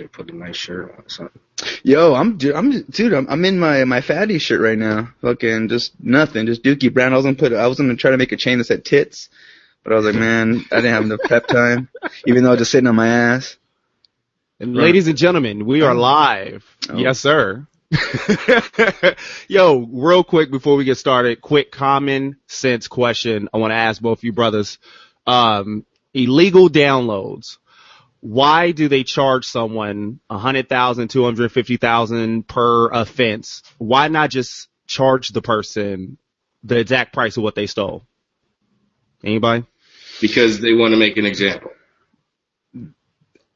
should have put a nice shirt on or something. Yo, I'm dude, I'm dude, I'm, I'm in my my fatty shirt right now. Fucking just nothing, just Dookie Brown. I was gonna put, I was gonna try to make a chain that said tits, but I was like, man, I didn't have enough prep time, even though I was just sitting on my ass. And ladies and gentlemen, we are live. Oh. Yes, sir. Yo, real quick before we get started, quick common sense question. I want to ask both you brothers. Um, illegal downloads. Why do they charge someone a hundred thousand, two hundred fifty thousand per offense? Why not just charge the person the exact price of what they stole? Anybody? Because they want to make an example.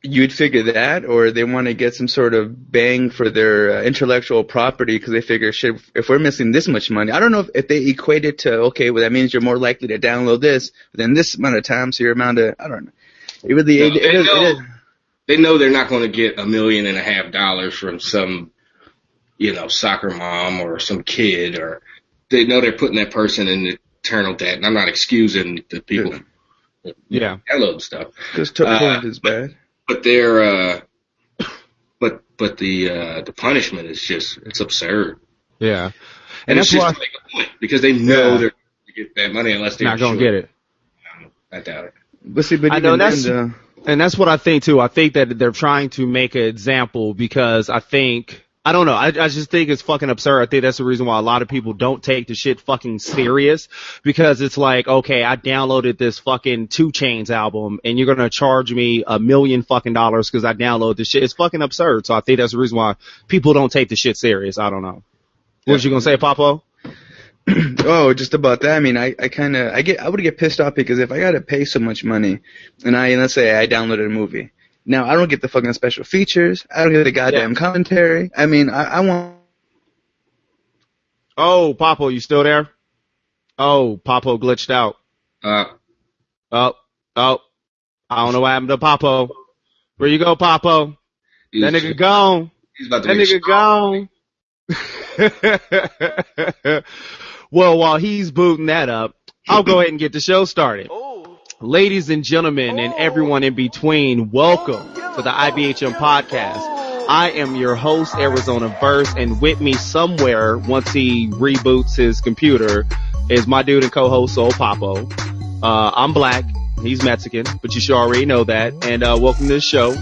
You'd figure that, or they want to get some sort of bang for their uh, intellectual property because they figure, shit, if we're missing this much money, I don't know if, if they equate it to, okay, well that means you're more likely to download this within this amount of time, so your amount of, I don't know. It really, No, it, they it is, it know. is, They know they're not going to get a million and a half dollars from some, you know, soccer mom or some kid, or they know they're putting that person in eternal debt. And I'm not excusing the people Yeah. that Yeah. download stuff, just took Uh, point is bad. but they're, uh, but but the uh, the punishment is just it's absurd, Yeah. and, And it's that's just why to make a point because they know Yeah. they're going to get that money unless they're not gonna sure. get it. I doubt it. But see, but I know that's- uh, And that's what I think too. I think that they're trying to make an example because I think, I don't know, I, I just think it's fucking absurd. I think that's the reason why a lot of people don't take the shit fucking serious because it's like, okay, I downloaded this fucking 2 Chainz album and you're gonna charge me a million fucking dollars because I downloaded this shit. It's fucking absurd. So I think that's the reason why people don't take the shit serious. I don't know. What was you gonna say, Papo? Oh, just about that. I mean, I, I kind of, I get, I would get pissed off because if I gotta pay so much money, and I, let's say I downloaded a movie, now I don't get the fucking special features, I don't get the goddamn commentary. I mean, I, I want, Oh, Papo, you still there? Oh, Papo glitched out. Uh, Oh, oh, I don't know what happened to Papo. Where you go, Papo? he's, That nigga gone. he's about to That make nigga gone. well, while he's booting that up, I'll go ahead and get the show started. Ladies and gentlemen and everyone in between, welcome to the IBHM podcast. I am your host, Arizona Verse, and with me somewhere, once he reboots his computer, is my dude and co-host Soul Papo. Uh, I'm black. He's Mexican, but you should already know that. And, uh, welcome to the show.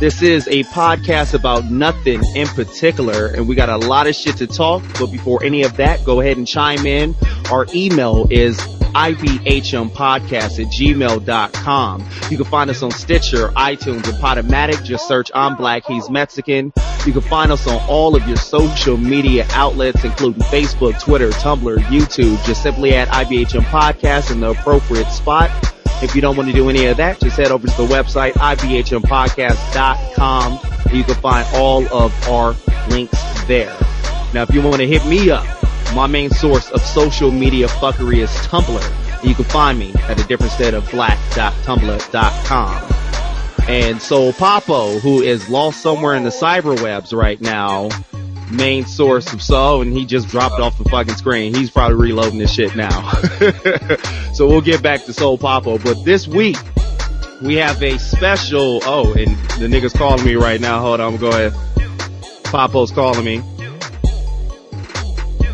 This is a podcast about nothing in particular, and we got a lot of shit to talk. But before any of that, go ahead and chime in. Our email is ibhmpodcast at gmail.com. You can find us on Stitcher, iTunes, and Podomatic. Just search I'm Black, He's Mexican. You can find us on all of your social media outlets, including Facebook, Twitter, Tumblr, YouTube. Just simply add IBHM Podcast in the appropriate spot. If you don't want to do any of that, just head over to the website, ibhmpodcast.com, and you can find all of our links there. Now, if you want to hit me up, my main source of social media fuckery is Tumblr. You can find me at a different set of black.tumblr.com. And so Papo, who is lost somewhere in the cyberwebs right now, main source of so, and he just dropped off the fucking screen. He's probably reloading this shit now. so we'll get back to Soul Papo, But this week, we have a special, oh, and the nigga's calling me right now. Hold on, go ahead. Papo's calling me.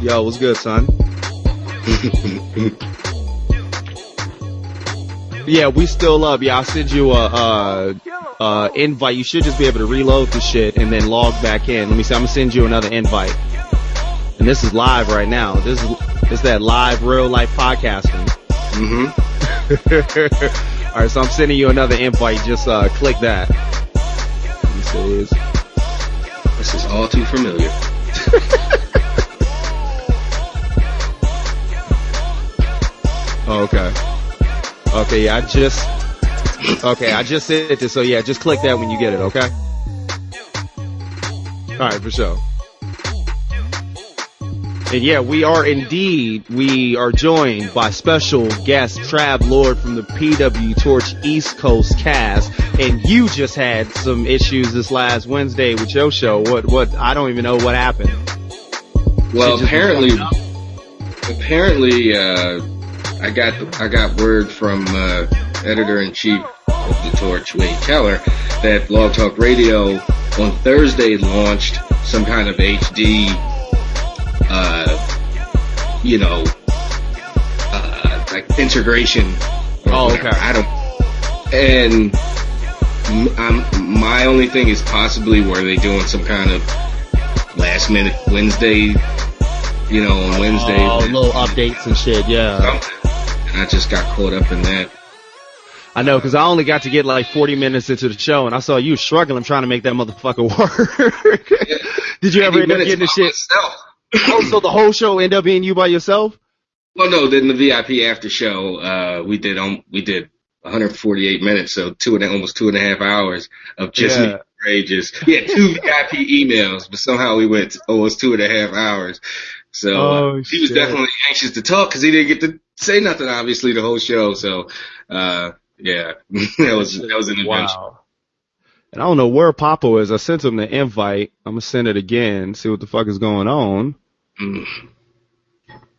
Yo, what's good, son? yeah, we still love Yeah, I'll send you a, uh, uh, invite. You should just be able to reload the shit and then log back in. Let me see. I'm gonna send you another invite. And this is live right now. This is, this is that live real life podcasting. hmm Alright, so I'm sending you another invite. Just, uh, click that. Let me see. This is all too familiar. Oh, okay. Okay, yeah, I just, okay, I just said this, so yeah, just click that when you get it, okay? Alright, for sure. And yeah, we are indeed, we are joined by special guest Trav Lord from the PW Torch East Coast cast, and you just had some issues this last Wednesday with your show. What, what, I don't even know what happened. Well, apparently, apparently, uh, I got I got word from uh, editor in chief of the Torch, Wade Keller, that Blog Talk Radio on Thursday launched some kind of HD, uh, you know, uh, like integration. Oh, okay. I don't, and I'm, my only thing is possibly were they doing some kind of last minute Wednesday, you know, on Wednesday. Oh, little updates and shit, yeah. I just got caught up in that. I know, cause I only got to get like 40 minutes into the show and I saw you struggling trying to make that motherfucker work. Did you ever end up getting the shit? oh, so the whole show end up being you by yourself? Well, no, then the VIP after show, uh, we did, um, we did 148 minutes, so two and almost two and a half hours of just Yeah. me rages. We had two VIP emails, but somehow we went almost two and a half hours. So uh, Oh, he was definitely anxious to talk because he didn't get to say nothing, obviously, the whole show. So, uh, yeah, that was that was an adventure. Wow. And I don't know where Papo is. I sent him the invite. I'm gonna send it again, see what the fuck is going on. Mm.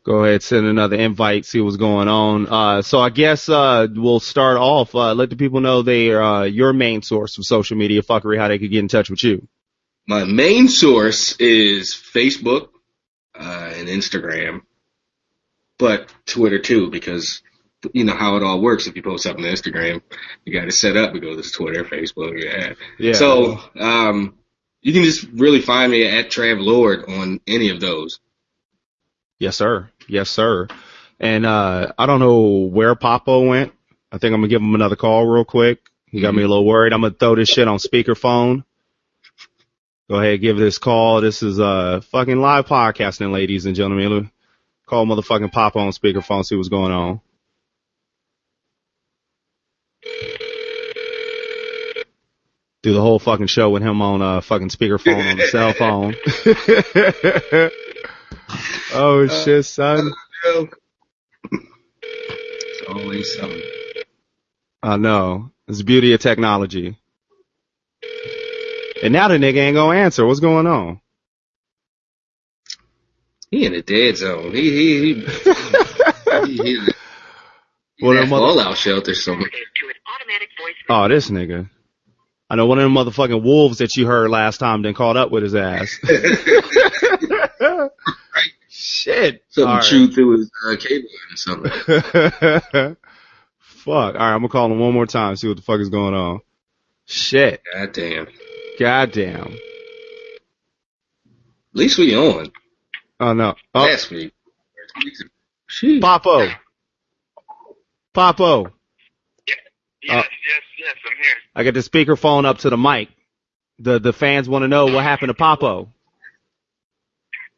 Go ahead, send another invite, see what's going on. Uh, so I guess, uh, we'll start off, uh, let the people know they are, uh, your main source of social media fuckery, how they could get in touch with you. My main source is Facebook uh, and Instagram, but Twitter too, because you know how it all works. If you post something on Instagram, you got to set up. It goes to Twitter, Facebook, yeah. Yeah. So um, you can just really find me at Trav Lord on any of those. Yes, sir. Yes, sir. And, uh, I don't know where Papo went. I think I'm gonna give him another call real quick. He got me a little worried. I'm gonna throw this shit on speakerphone. Go ahead, give this call. This is, uh, fucking live podcasting, ladies and gentlemen. Call motherfucking Papo on speakerphone, see what's going on. Do the whole fucking show with him on, uh, fucking speakerphone on the cell phone. oh shit, son. It's always something. I know. It's the beauty of technology. And now the nigga ain't gonna answer. What's going on? He in the dead zone. He he he. he, he, he Well, in a mother- fallout shelter somewhere. to an automatic voice Oh, this nigga. I know one of them motherfucking wolves that you heard last time then caught up with his ass. Shit. Something All right. chewed through his uh, cable or something. fuck. Alright, I'm gonna call him one more time, see what the fuck is going on. Shit. God damn. Goddamn. At least we on. Oh no. Oh, Last week. Sheesh. Papo. Papo. Yes, uh, yes, yes, I'm here. I got the speakerphone up to the mic. The the fans want to know what happened to Papo.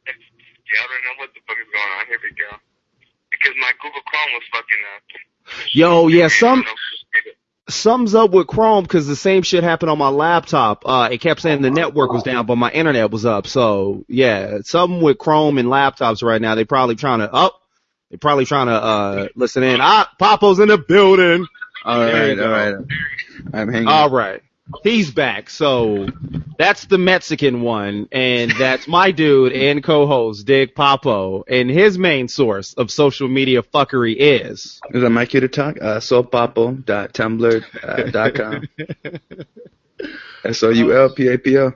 Yeah, I don't know what the fuck is going on. Here we go. Because my Google Chrome was fucking up. Yo, yeah, some No, sums up with Chrome because the same shit happened on my laptop. Uh, it kept saying the network was down, but my internet was up. So yeah, something with Chrome and laptops right now. They probably trying to up. They probably trying to uh listen in. Ah, Papo's in the building. All right, all right. I'm hanging. All right. He's back. So that's the Mexican one. And that's my dude and co-host, Dig Papo. And his main source of social media fuckery is. Is that my cue to talk? Uh, soulpapo.tumblr uh, dot com. S O U L P A P O.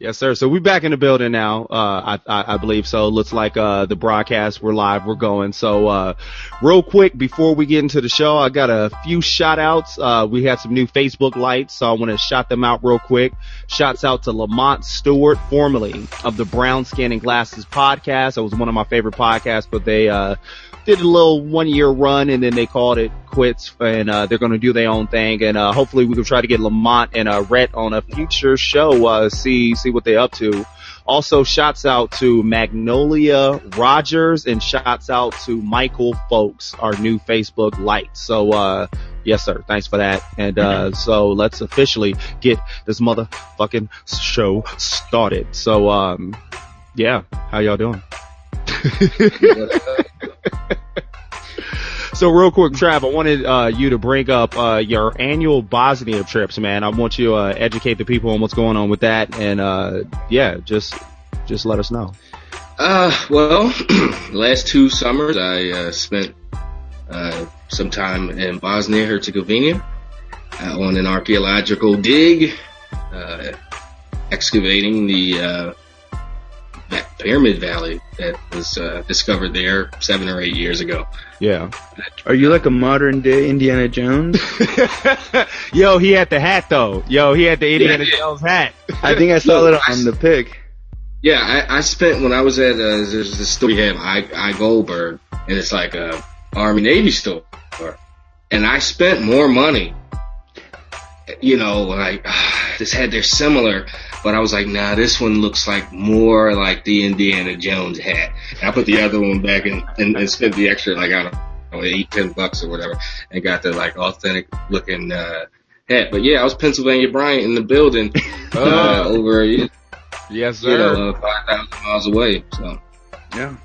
Yes, sir. So we're back in the building now. Uh, I, I, I believe so. Looks like, uh, the broadcast, we're live, we're going. So, uh, real quick before we get into the show, I got a few shout outs. Uh, we had some new Facebook lights, so I want to shout them out real quick. Shouts out to Lamont Stewart, formerly of the Brown Scanning Glasses podcast. It was one of my favorite podcasts, but they, uh, did a little one year run and then they called it quits and uh they're gonna do their own thing and uh hopefully we can try to get Lamont and uh Rhett on a future show uh see see what they're up to. Also shouts out to Magnolia Rogers and shouts out to Michael Folks, our new Facebook light. So uh yes sir, thanks for that. And uh so let's officially get this motherfucking show started. So um yeah, how y'all doing? So real quick, Trav, I wanted uh, you to bring up uh, your annual Bosnia trips, man. I want you to uh, educate the people on what's going on with that, and uh, yeah, just just let us know. Uh, well, last two summers I uh, spent uh, some time in Bosnia Herzegovina on an archaeological dig. Uh, excavating the uh, that Pyramid Valley that was uh, discovered there seven or eight years ago. Yeah. Are you like a modern day Indiana Jones? Yo, he had the hat though. Yo, he had the Indiana Yeah. Jones hat. I think I saw Look, it on s- the pic. Yeah, I, I spent when I was at uh, there's this store we have I I Goldberg, and it's like a Army Navy store, and I spent more money. You know, like this had they're similar, but I was like, nah, this one looks like more like the Indiana Jones hat. And I put the other one back and, and, and spent the extra like I don't know eight ten bucks or whatever, and got the like authentic looking uh, hat. But yeah, I was Pennsylvania Bryant in the building uh, over you Yes, know uh, five thousand miles away. So. Yeah.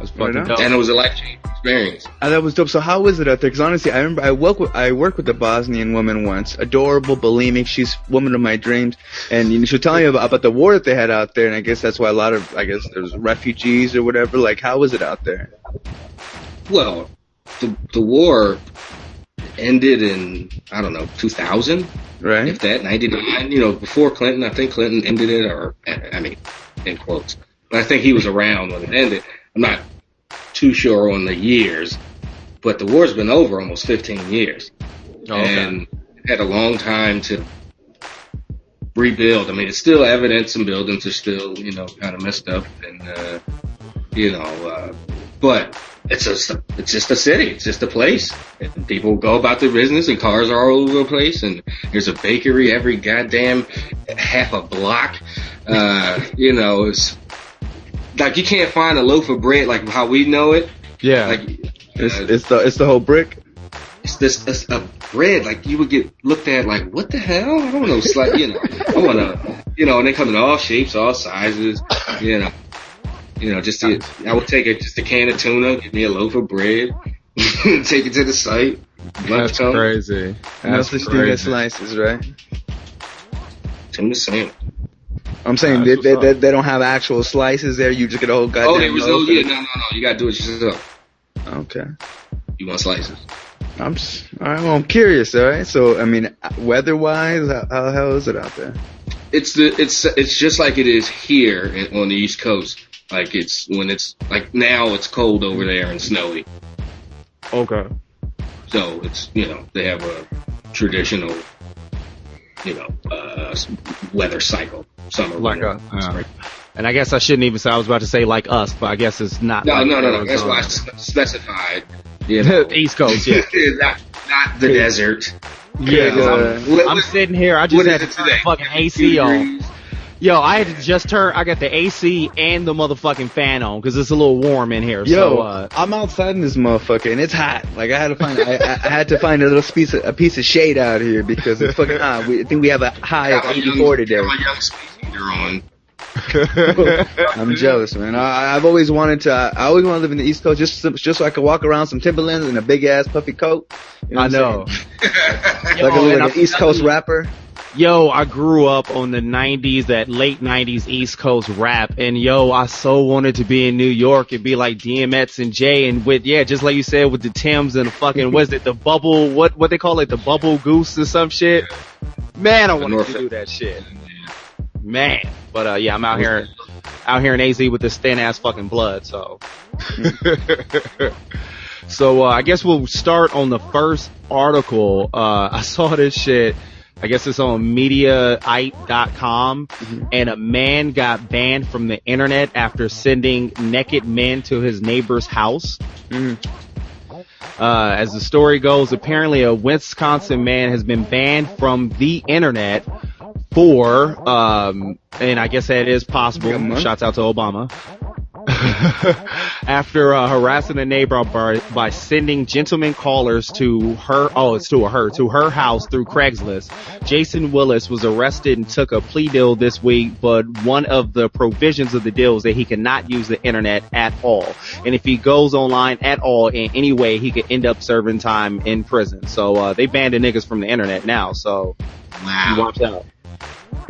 That's Right fucking on. dope. and it was a life changing experience. Ah, that was dope. So how was it out there? Because honestly, I remember I worked with I worked with a Bosnian woman once, adorable, bulimic. She's woman of my dreams, and you know, she was telling me about, about the war that they had out there, and I guess that's why a lot of I guess there's refugees or whatever. Like, how was it out there? Well, the the war ended in I don't know 2000, Right? if that 99. You know, before Clinton, I think Clinton ended it, or I mean, in quotes. But I think he was around when it ended. I'm not too sure on the years, but the war's been over almost 15 years. Oh, okay. and had a long time to rebuild. I mean, it's still evident some buildings are still, you know, kind of messed up and, uh, you know, uh, but it's just, a, it's just a city. It's just a place. And people go about their business and cars are all over the place and there's a bakery every goddamn half a block. Uh, you know, it's like you can't find a loaf of bread like how we know it. yeah. Like, It's uh, it's the it's the whole brick. it's this it's a bread like you would get looked at like what the hell I don't know it's like you know I want to you know and they come in all shapes all sizes you know you know just to, I would take it just a can of tuna give me a loaf of bread take it to the site That's come crazy. No That's such thing as crazy. slices, right? tuna sandwich I'm saying That's they, they, they, they don't have actual slices there. You just get a whole goddamn. oh there was no loaf yeah no no no you gotta do it yourself Okay. you want slices I'm just all right. Well, I'm curious. All right. So I mean, weather-wise, how, how how is it out there? it's the it's it's just like it is here on the east coast like it's when it's like now it's cold over there and snowy Okay. So it's you know they have a traditional you know uh, weather cycle summer Like winter, a, uh, and I guess I shouldn't even say I was about to say like us, but I guess it's not. no like no no no that's why I specified you know East Coast, yeah. not not the desert Yeah, uh, what- I'm sitting here. I just had to turn the fucking AC on. Degrees? Yo, I had to just turn. I got the AC and the motherfucking fan on because it's a little warm in here. Yo, so, uh, I'm outside in this motherfucker and it's hot. Like I had to find, I, I, I had to find a little piece of, a piece of shade out here because it's fucking hot. We I think we have a high of 84 today. got my young speed on I'm jealous, man. I, I've always wanted to. I always want to live in the East Coast just so- just so I could walk around some Timberlands in a big ass puffy coat. You I I'm know. saying? Yo, Like, a, and like I'm an East Coast telling you- rapper. Yo, I grew up on the 90s, that late 90s East Coast rap, and yo, I so wanted to be in New York and be like DMX and Jay, and with, yeah, just like you said, with the Tims and the fucking, was it the bubble, what, what they call it, the bubble goose or some shit? Man, I wanted North to do that shit. Man. But, uh, yeah, I'm out here, out here in AZ with this thin ass fucking blood, so. so, uh, I guess we'll start on the first article. Uh, I saw this shit. I guess it's on mediaite.com and a man got banned from the internet after sending naked men to his neighbor's house. Mhm. Uh, as the story goes, apparently a Wisconsin man has been banned from the internet for, um, and I guess that is possible. Shouts out to Obama. After uh, harassing a neighbor by, by sending gentleman callers to her, oh, it's to her, to her house through Craigslist. Jason Willis was arrested and took a plea deal this week, but one of the provisions of the deal is that he cannot use the internet at all. And if he goes online at all in any way, he could end up serving time in prison. So, uh, they banned the niggas from the internet now, so wow watch out.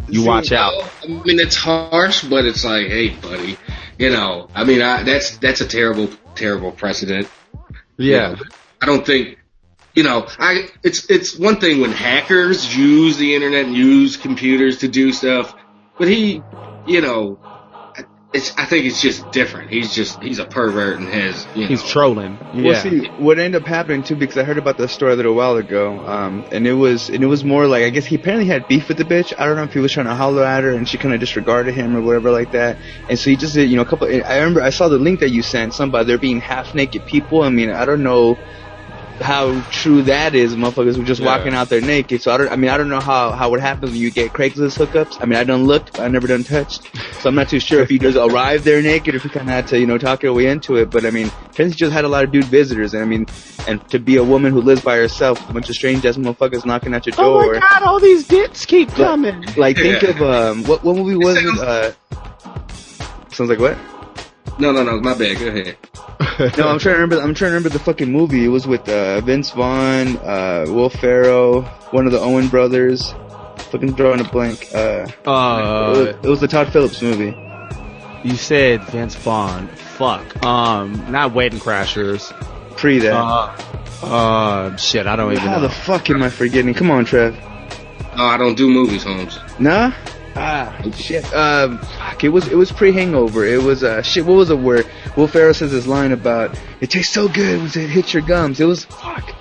You See, watch out. I mean, it's harsh, but it's like, hey, buddy, you know, I mean, I, that's that's a terrible, terrible precedent. You know, I don't think, you know, I it's it's one thing when hackers use the internet and use computers to do stuff. but he, you know, it's I think it's just different. He's just he's a pervert and has you know, He's trolling. Yeah. Well, Yeah. see, what ended up happening too, because I heard about this story a little while ago, um, and it was, and it was more like, I guess he apparently had beef with the bitch. I don't know if he was trying to holler at her and she kind of disregarded him or whatever like that. And so he just did, you know, a couple, I remember I saw the link that you sent, something about there being half naked people. I mean, I don't know how true that is. Motherfuckers were just Yeah. walking out there naked. So I don't, I mean, I don't know how, how it happens when you get Craigslist hookups. I mean, I done looked, but I never done touched. So I'm not too sure if he just arrived there naked or if he kind of had to, you know, talk your way into it. But I mean, Tennessee just had a lot of dude visitors. And I mean, and to be a woman who lives by herself, a bunch of strange ass motherfuckers knocking at your door. Oh my god, all these dicks keep coming. Like think Yeah. of, um, what, what movie was it? Uh, sounds like what? No, no, no, my bad. Go ahead. No, I'm trying to remember. I'm trying to remember the fucking movie. It was with uh, Vince Vaughn, uh, Will Ferrell, one of the Owen brothers. Fucking drawing a blank. Uh, it, Uh, was, it was the Todd Phillips movie. you said Vince Vaughn. Fuck. Um, not Wedding Crashers. Pre that. Uh, uh, shit, I don't even How know. the fuck am I forgetting? Come on, Trev. No, I don't do movies, Holmes. Nah. Ah, shit. Um, fuck. It was it was pre Hangover. It was uh shit. What was it where Will Ferrell says his line about it tastes so good when it hits your gums. It was fuck.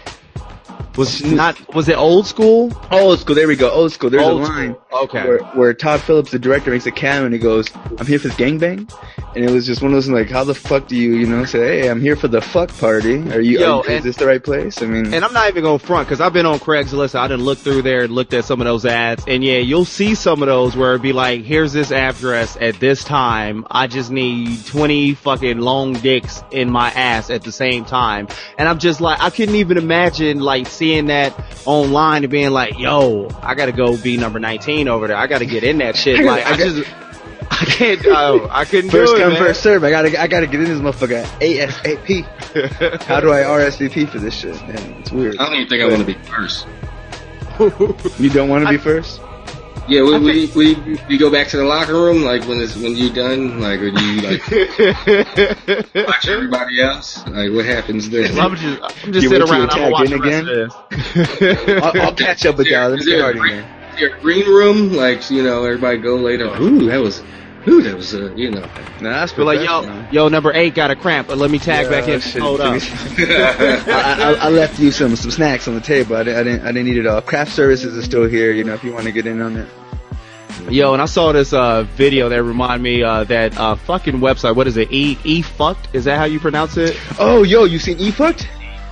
Was not was it old school? Old school. There we go. Old school. There's Old a line. school. Okay. Where, where Todd Phillips, the director, makes a cameo and he goes, "I'm here for the gangbang," and it was just one of those like, "How the fuck do you, you know, say, hey, I'm here for the fuck party? Are you? Yo, are you is this the right place? I mean, And I'm not even gonna front because I've been on Craigslist. I didn't look through there and looked at some of those ads, and yeah, you'll see some of those where it'd be like, "Here's this address at this time. I just need 20 fucking long dicks in my ass at the same time." And I'm just like, I couldn't even imagine like seeing that online and being like, "Yo, I gotta go be number 19 over there. I gotta get in that shit." I Like, I, I just, I can't. Oh, I couldn't first do it, come, man. first serve. I gotta, I gotta get in this motherfucker ASAP. How do I RSVP for this shit? Man, it's weird. I don't even think I want to be first. You don't want to be first? Yeah, we, we, we, we go back to the locker room, like when it's, when you done, like, or do you like watch everybody else? Like, what happens then? I'm just, I'm just You sitting wait till around. I'm you're gonna watch tagged the in rest of this. I'll, I'll catch up with Is there- y'all. Let's is get there a started green- here. is there a green room, like, you know, everybody go later, ooh, that was, ooh, that was, uh, you know. Nah, that's But like, yo, yo, number eight got a cramp, but let me tag Yeah, back in. shit. Hold up. I, I, I left you some some snacks on the table. I didn't, I didn't I didn't eat it all. Craft services is still here. You know, if you want to get in on it. Yo, and I saw this uh video that reminded me uh that uh fucking website. What is it? E E fucked? Is that how you pronounce it? Oh, yo, you seen E fucked?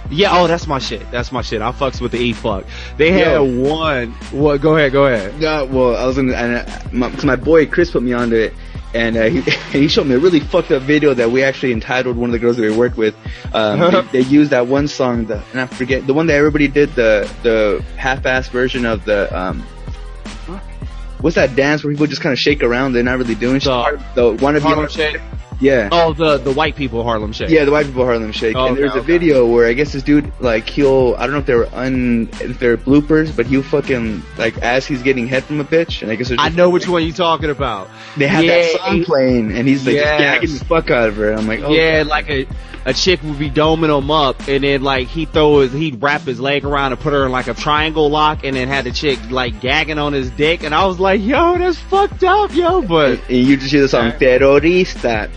Yeah. Oh, that's my shit. That's my shit. I fucks with the E fuck. They had Yo. one. What? Go ahead. Go ahead. Yeah, well, I was in, and uh, my, my boy Chris put me onto it, and uh, he he showed me a really fucked up video that we actually entitled one of the girls that we worked with. Um, they, they used that one song, the and I forget the one that everybody did the the half-ass version of the um. What's that dance where people just kind of shake around? They're not really doing shit. The The wanna Harlem Shake. yeah. Oh, the the white people Harlem Shake. Yeah, the white people Harlem Shake. Oh, and there's okay, a okay. video where I guess this dude like he'll I don't know if they're un if they're bloopers, but he'll fucking like as he's getting head from a bitch, and I guess there's I know which one you're talking about. they have Yeah, that song playing, and he's like Yes. just gagging the fuck out of her. I'm like, oh yeah, God. like a a chick would be doming him up, and then like he throw his he'd wrap his leg around and put her in like a triangle lock, and then had the chick like gagging on his dick, and I was like, yo, that's fucked up, yo. But And you just hear the song "Terrorista,"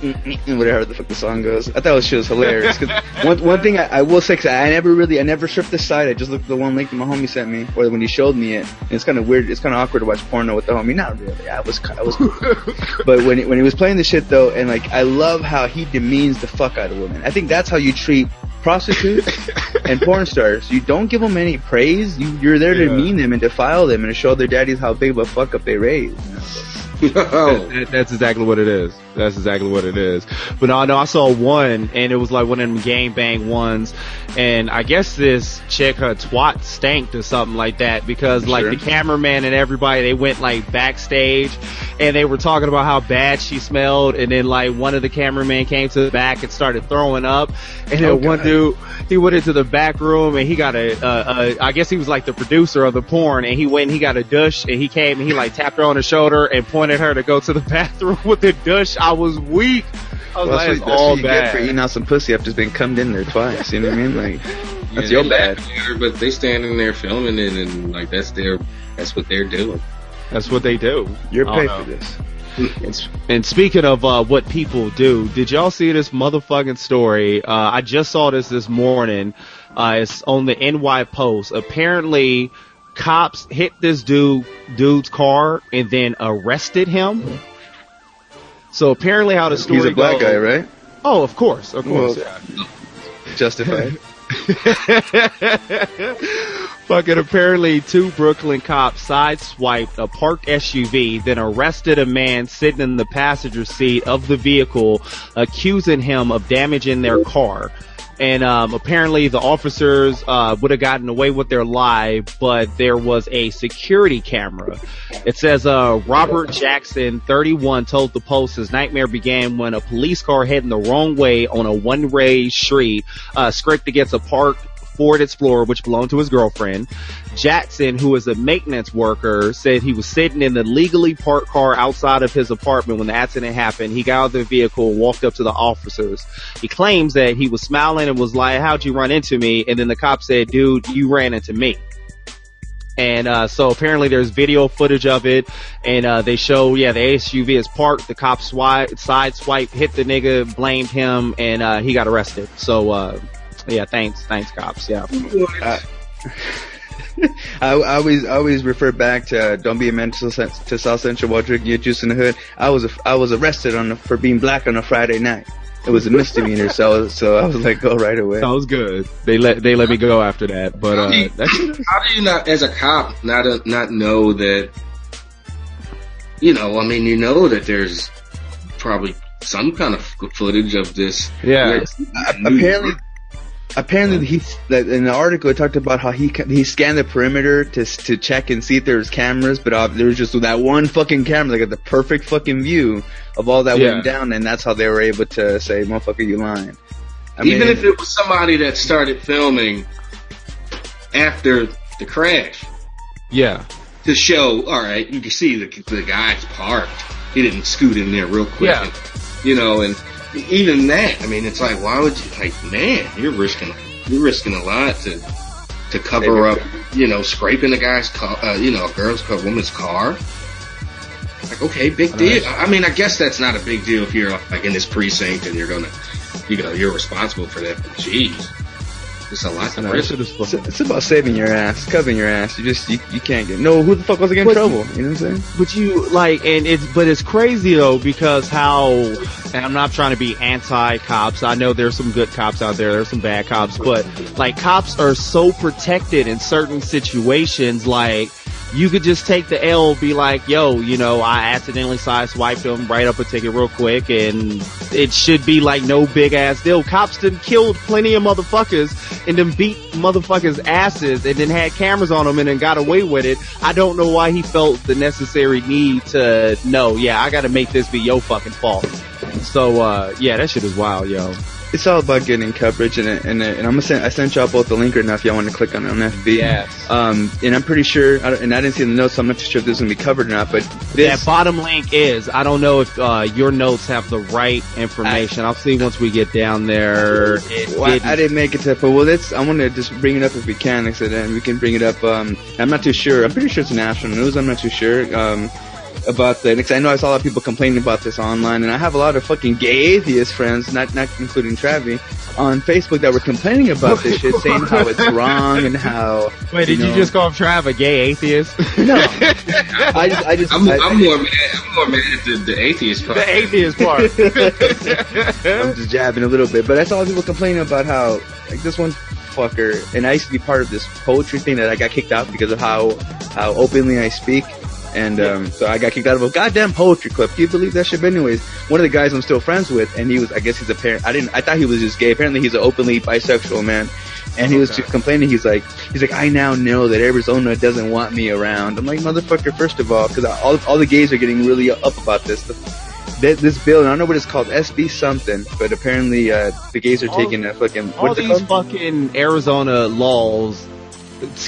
whatever the fuck the song goes. I thought she was hilarious. 'Cause one one thing I, I will say, 'cause I never really, I never surfed this side. I just looked at the one link that my homie sent me, or when he showed me it. And it's kind of weird. It's kind of awkward to watch porno with the homie. Not really. I was, I was. but when he, when he was playing the shit though, and like I love how he demeans the fuck out of women. I think that's how you treat prostitutes and porn stars. You don't give them any praise. You you're there to Yeah. demean them and defile them and to show their daddies how big of a fuck up they raised. you know? oh, That- that's exactly what it is. That's exactly what it is. But no, no, I saw one, and it was like one of them game bang ones, and I guess this chick, her twat stanked or something like that, because like Sure. the cameraman and everybody, they went like backstage, and they were talking about how bad she smelled, and then like one of the cameramen came to the back and started throwing up, and then Oh, one God. dude, he went into the back room, and he got a, uh, uh, I guess he was like the producer of the porn, and he went and he got a douche, and he came and he like tapped her on the shoulder and pointed her to go to the bathroom with the douche. I was weak. I was Well, like, that's that's all what you get for eating out some pussy after being cummed in there twice. You know what I mean? Like, that's yeah, your they bad. her, But they standing there filming it, and like that's their, that's what they're doing. That's what they do. You're I paid for this. And, and speaking of uh, what people do, did y'all see this motherfucking story? Uh, I just saw this this morning. Uh, it's on the NY Post. Apparently, cops hit this dude dude's car and then arrested him. So apparently, how the story He's a black goes- guy, right? Oh, of course, of course. Well, yeah. Justified. Fucking apparently two Brooklyn cops sideswiped a parked SUV, then arrested a man sitting in the passenger seat of the vehicle, accusing him of damaging their car. And um, apparently the officers uh, would have gotten away with their lie, but there was a security camera. It says uh, Robert Jackson, 31, told the Post his nightmare began when a police car heading the wrong way on a one-way street uh, scraped against a parked Ford Explorer, which belonged to his girlfriend. Jackson, who is a maintenance worker, said he was sitting in the legally parked car outside of his apartment when the accident happened. He got out of the vehicle and walked up to the officers. He claims that he was smiling and was like, how'd you run into me? And then the cop said, dude, you ran into me. And uh, so apparently there's video footage of it, and uh, they show yeah the SUV is parked. The cop swipe, side swipe, hit the nigga, blamed him, and uh, he got arrested. So uh, yeah, thanks, thanks cops. Yeah, I, I always I always refer back to uh, don't be a menace to, South- to South Central while drinking your juice in the hood. I was I was arrested on a, for being black on a Friday night. It was a misdemeanor, so so I was like, go right away. that was good. They let they let me go after that, but uh, that How do you not, as a cop, not not know that? You know, I mean, you know that there's probably some kind of footage of this. yeah. apparently apparently he that in the article it talked about how he he scanned the perimeter to to check and see if there was cameras but uh, there was just that one fucking camera that got the perfect fucking view of all that Yeah. went down and that's how they were able to say motherfucker you lying I Even mean, if it was somebody that started filming after the crash yeah. to show, all right, you can see the the guy's parked. He didn't scoot in there real quick. Yeah. And, you know, and even that, I mean, it's like, why would you? Like, man, you're risking you're risking a lot to to cover up, you know, scraping a guy's car, uh, you know, a girl's car, woman's car. Like, okay, big deal. I mean, I guess that's not a big deal if you're like in this precinct and you're gonna, you know, you're responsible for that. But jeez, it's a lot to I know, that risk. it's, about saving your ass covering your ass you just you, you can't get no who the fuck was gonna get in trouble you know what I'm saying But you like, and it's but it's crazy though because how, and I'm not trying to be anti-cops. I know there's some good cops out there. There's some bad cops, but like cops are so protected in certain situations. Like you could just take the L, be like, yo, you know, I accidentally side swiped him, write up a ticket real quick, and it should be like no big ass deal. Cops done killed plenty of motherfuckers and then beat motherfuckers asses and then had cameras on them and then got away with it. I don't know why he felt the necessary need to know, yeah, I gotta make this be your fucking fault. So, uh, yeah, that shit is wild, yo. It's all about getting coverage and and, and I'm gonna send I sent y'all both the link right now if y'all want to click on it on FB Yes. um and I'm pretty sure I don't- and I didn't see the notes so I'm not too sure if this is gonna be covered or not but this that bottom link is, I don't know if, uh, your notes have the right information. I'll see once we get down there. Well, I, didn't- I didn't make it to, but well, let's. I want to just bring it up if we can. Like I said, and we can bring it up. Um, I'm not too sure. I'm pretty sure it's national news. I'm not too sure. Um, about the. Because I know I saw a lot of people complaining about this online, and I have a lot of fucking gay atheist friends, not not including Travi, on Facebook that were complaining about this shit, saying how it's wrong and how. Wait, did you you, just call Trav a gay atheist? No, I just, I just, I'm, I, I'm more mad. I'm more mad at the, the atheist part. the atheist part. I'm just jabbing a little bit, but I saw people complaining about how like this one fucker, and I used to be part of this poetry thing that I got kicked out because of how how openly I speak, and um, so I got kicked out of a goddamn poetry club. Can you believe that shit? But anyways, one of the guys I'm still friends with, and he was, I guess he's a parent. I didn't, I thought he was just gay. Apparently, he's an openly bisexual man. And he was just complaining. He's like, he's like, I now know that Arizona doesn't want me around. I'm like, motherfucker. First of all, because all all the gays are getting really up about this. This, this bill, and I don't know what it's called, SB something, but apparently uh, the gays are All- taking a fucking All these fucking Arizona laws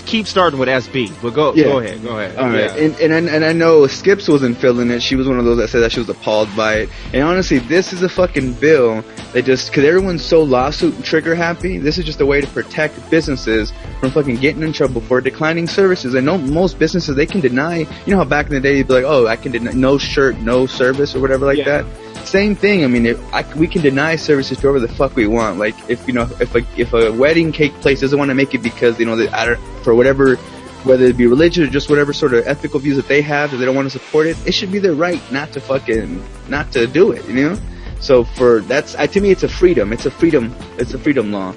keep starting with SB, but go Yeah. go ahead, go ahead. All right, Yeah. and and I, and I know Skips wasn't feeling it. She was one of those that said that she was appalled by it. And honestly, this is a fucking bill that just because everyone's so lawsuit trigger happy. This is just a way to protect businesses from fucking getting in trouble for declining services. I know most businesses they can deny. You know how back in the day you'd be like, oh, I can deny no shirt, no service or whatever like Yeah. that. Same thing. I mean, if I, we can deny services to whoever the fuck we want. Like if you know, if a if a wedding cake place doesn't want to make it because you know they, I don't, for whatever, whether it be religious or just whatever sort of ethical views that they have, that they don't want to support it, it should be their right not to fucking not to do it. You know. So for that's I, to me, it's a freedom. It's a freedom. It's a freedom law.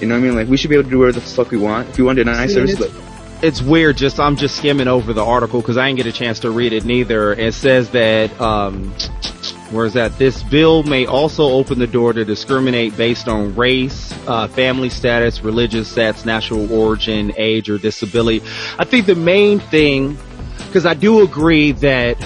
You know what I mean? Like we should be able to do whatever the fuck we want. If we want to deny See, services, it's- it's weird. Just I'm just skimming over the article because I didn't get a chance to read it neither. It says that um, where's that? This bill may also open the door to discriminate based on race, uh, family status, religious status, national origin, age, or disability. I think the main thing, because I do agree that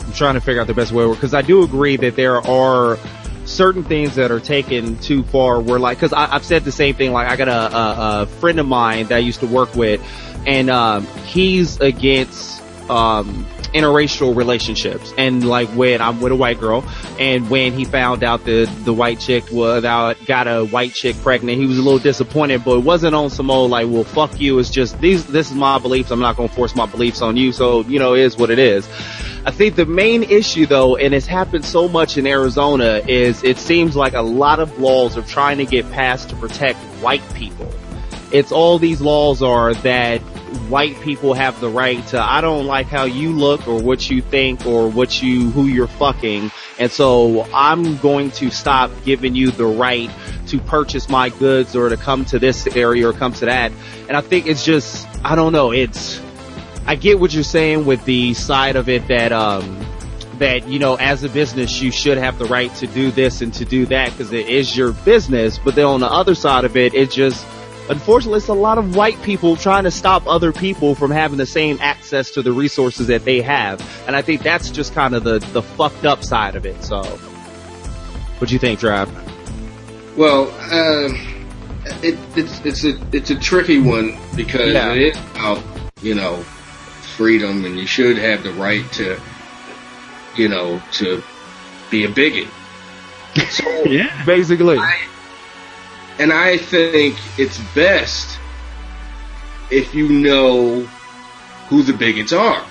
I'm trying to figure out the best way because I do agree that there are certain things that are taken too far where like because i've said the same thing like i got a, a, a friend of mine that i used to work with and um he's against um interracial relationships. And like when i'm with a white girl and when he found out that the white chick was out got a white chick pregnant he was a little disappointed but it wasn't on some old like well fuck you. It's just these this is my beliefs. I'm not going to force my beliefs on you. So you know it is what it is. I think the main issue though, and it's happened so much in Arizona, is it seems like a lot of laws are trying to get passed to protect white people. It's all these laws are that white people have the right to, I don't like how you look or what you think or what you, who you're fucking. And so I'm going to stop giving you the right to purchase my goods or to come to this area or come to that. And I think it's just, I don't know, it's, I get what you're saying with the side of it that um that you know as a business you should have the right to do this and to do that because it is your business but then on the other side of it it just unfortunately it's a lot of white people trying to stop other people from having the same access to the resources that they have and I think that's just kind of the the fucked up side of it so what do you think Trav? Well, uh, it, it's it's a it's a tricky one because Yeah. it is about you know freedom, and you should have the right to you know to be a bigot. So, yeah, basically I, and I think it's best if you know who the bigots are,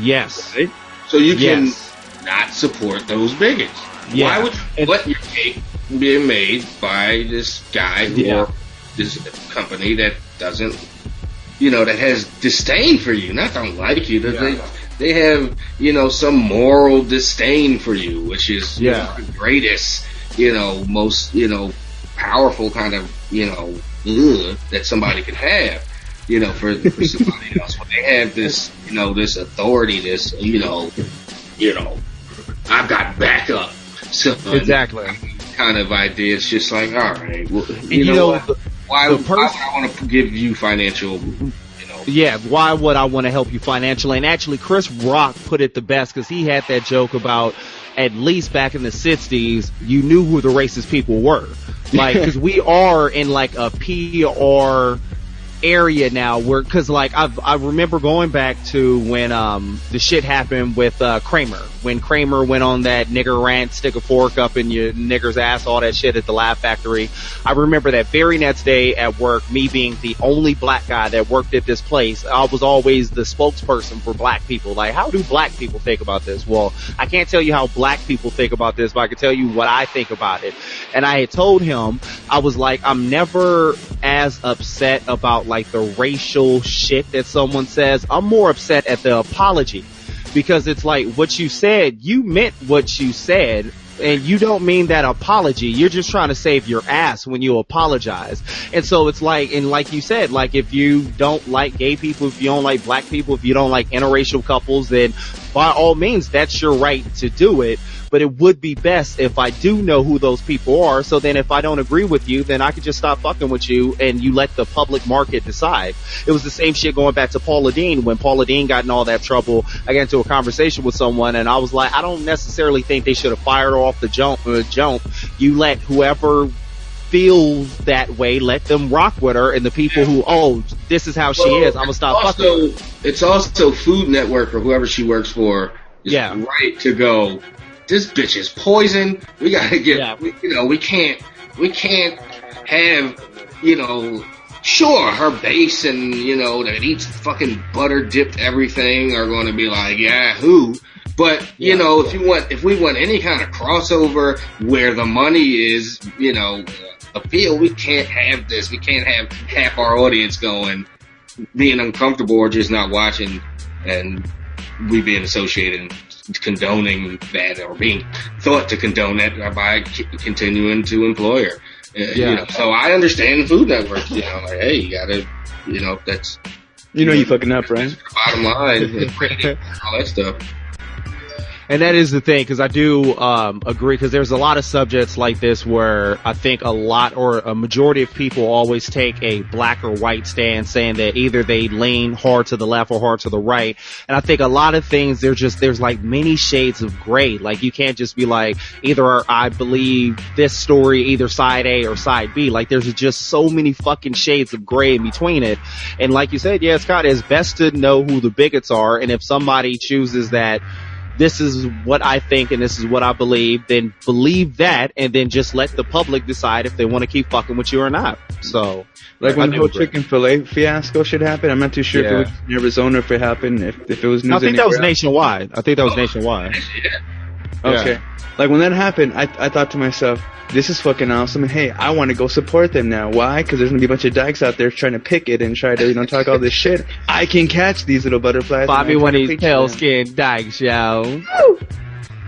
yes right? So you can yes not support those bigots. Yeah. Why would you let your cake be made by this guy Yeah. or this company that doesn't, you know, that has disdain for you, not don't like you, that they they have, you know, some moral disdain for you, which is you Yeah. know, the greatest, you know, most, you know, powerful kind of, you know, ugh, that somebody could have. You know, for, for somebody else, when they have this, you know, this authority, this, you know, you know, I've got backup. So exactly kind of idea. It's just like, all right, well, you, you know, know, the- why, the why pers- would I want to give you financial? Yeah, why would I want to help you financially? And actually, Chris Rock put it the best because he had that joke about at least back in the 60s, you knew who the racist people were. Like, because we are in like a PR area now where, cause like I've, I remember going back to when, um, the shit happened with, uh, Kramer. When Kramer went on that nigger rant, stick a fork up in your nigger's ass, all that shit at the Laugh Factory. I remember that very next day at work, me being the only black guy that worked at this place, I was always the spokesperson for black people. Like, how do black people think about this? Well, I can't tell you how black people think about this, but I can tell you what I think about it. And I had told him, I was like, I'm never as upset about like the racial shit that someone says. I'm more upset at the apology because it's like what you said, you meant what you said and you don't mean that apology. You're just trying to save your ass when you apologize. And so it's like, and like you said, like if you don't like gay people, if you don't like black people, if you don't like interracial couples, then by all means, that's your right to do it. But it would be best if I do know who those people are. So then if I don't agree with you, then I could just stop fucking with you and you let the public market decide. It was the same shit going back to Paula Deen. When Paula Deen got in all that trouble, I got into a conversation with someone and I was like, I don't necessarily think they should have fired her off the jump, uh, jump. You let whoever feel that way, let them rock with her. And the people who, oh, this is how she Well, is, I'm gonna stop fucking. also, it's also Food Network or whoever she works for is Yeah. right to go. This bitch is poison. We gotta get. Yeah. We, you know, we can't. We can't have. You know. Sure, her base and you know that eats fucking butter dipped everything are going to be like, yeah, who? But you Yeah. know, if you want, if we want any kind of crossover where the money is, you know, appeal, we can't have this. We can't have half our audience going being uncomfortable or just not watching and we being associated condoning that or being thought to condone it by c- continuing to employ her. Uh, Yeah. You know, so I understand the Food Network, you know, like, hey, you gotta, you know, that's You know you fucking up, right? bottom line, all that stuff. And that is the thing, because I do um, agree, because there's a lot of subjects like this where I think a lot or a majority of people always take a black or white stand, saying that either they lean hard to the left or hard to the right. And I think a lot of things, there's just there's like many shades of gray. Like you can't just be like either I believe this story, either side A or side B. Like there's just so many fucking shades of gray in between it. And like you said, yeah, Scott, it's best to know who the bigots are. And if somebody chooses that this is what I think and this is what I believe, then believe that and then just let the public decide if they want to keep fucking with you or not. So, Like I when the whole agree. Chick-fil-A fiasco should happen. I'm not too sure Yeah. if it was in Arizona, if it happened, if, if it was news I think that was else. nationwide. I think that was nationwide. Okay. Like when that happened, I I thought to myself, this is fucking awesome. And hey, I want to go support them now. Why? Because there's gonna be a bunch of dykes out there trying to pick it and try to you know talk all this shit. I can catch these little butterflies. Bobby and I when try to pale them. skinned dykes, yo.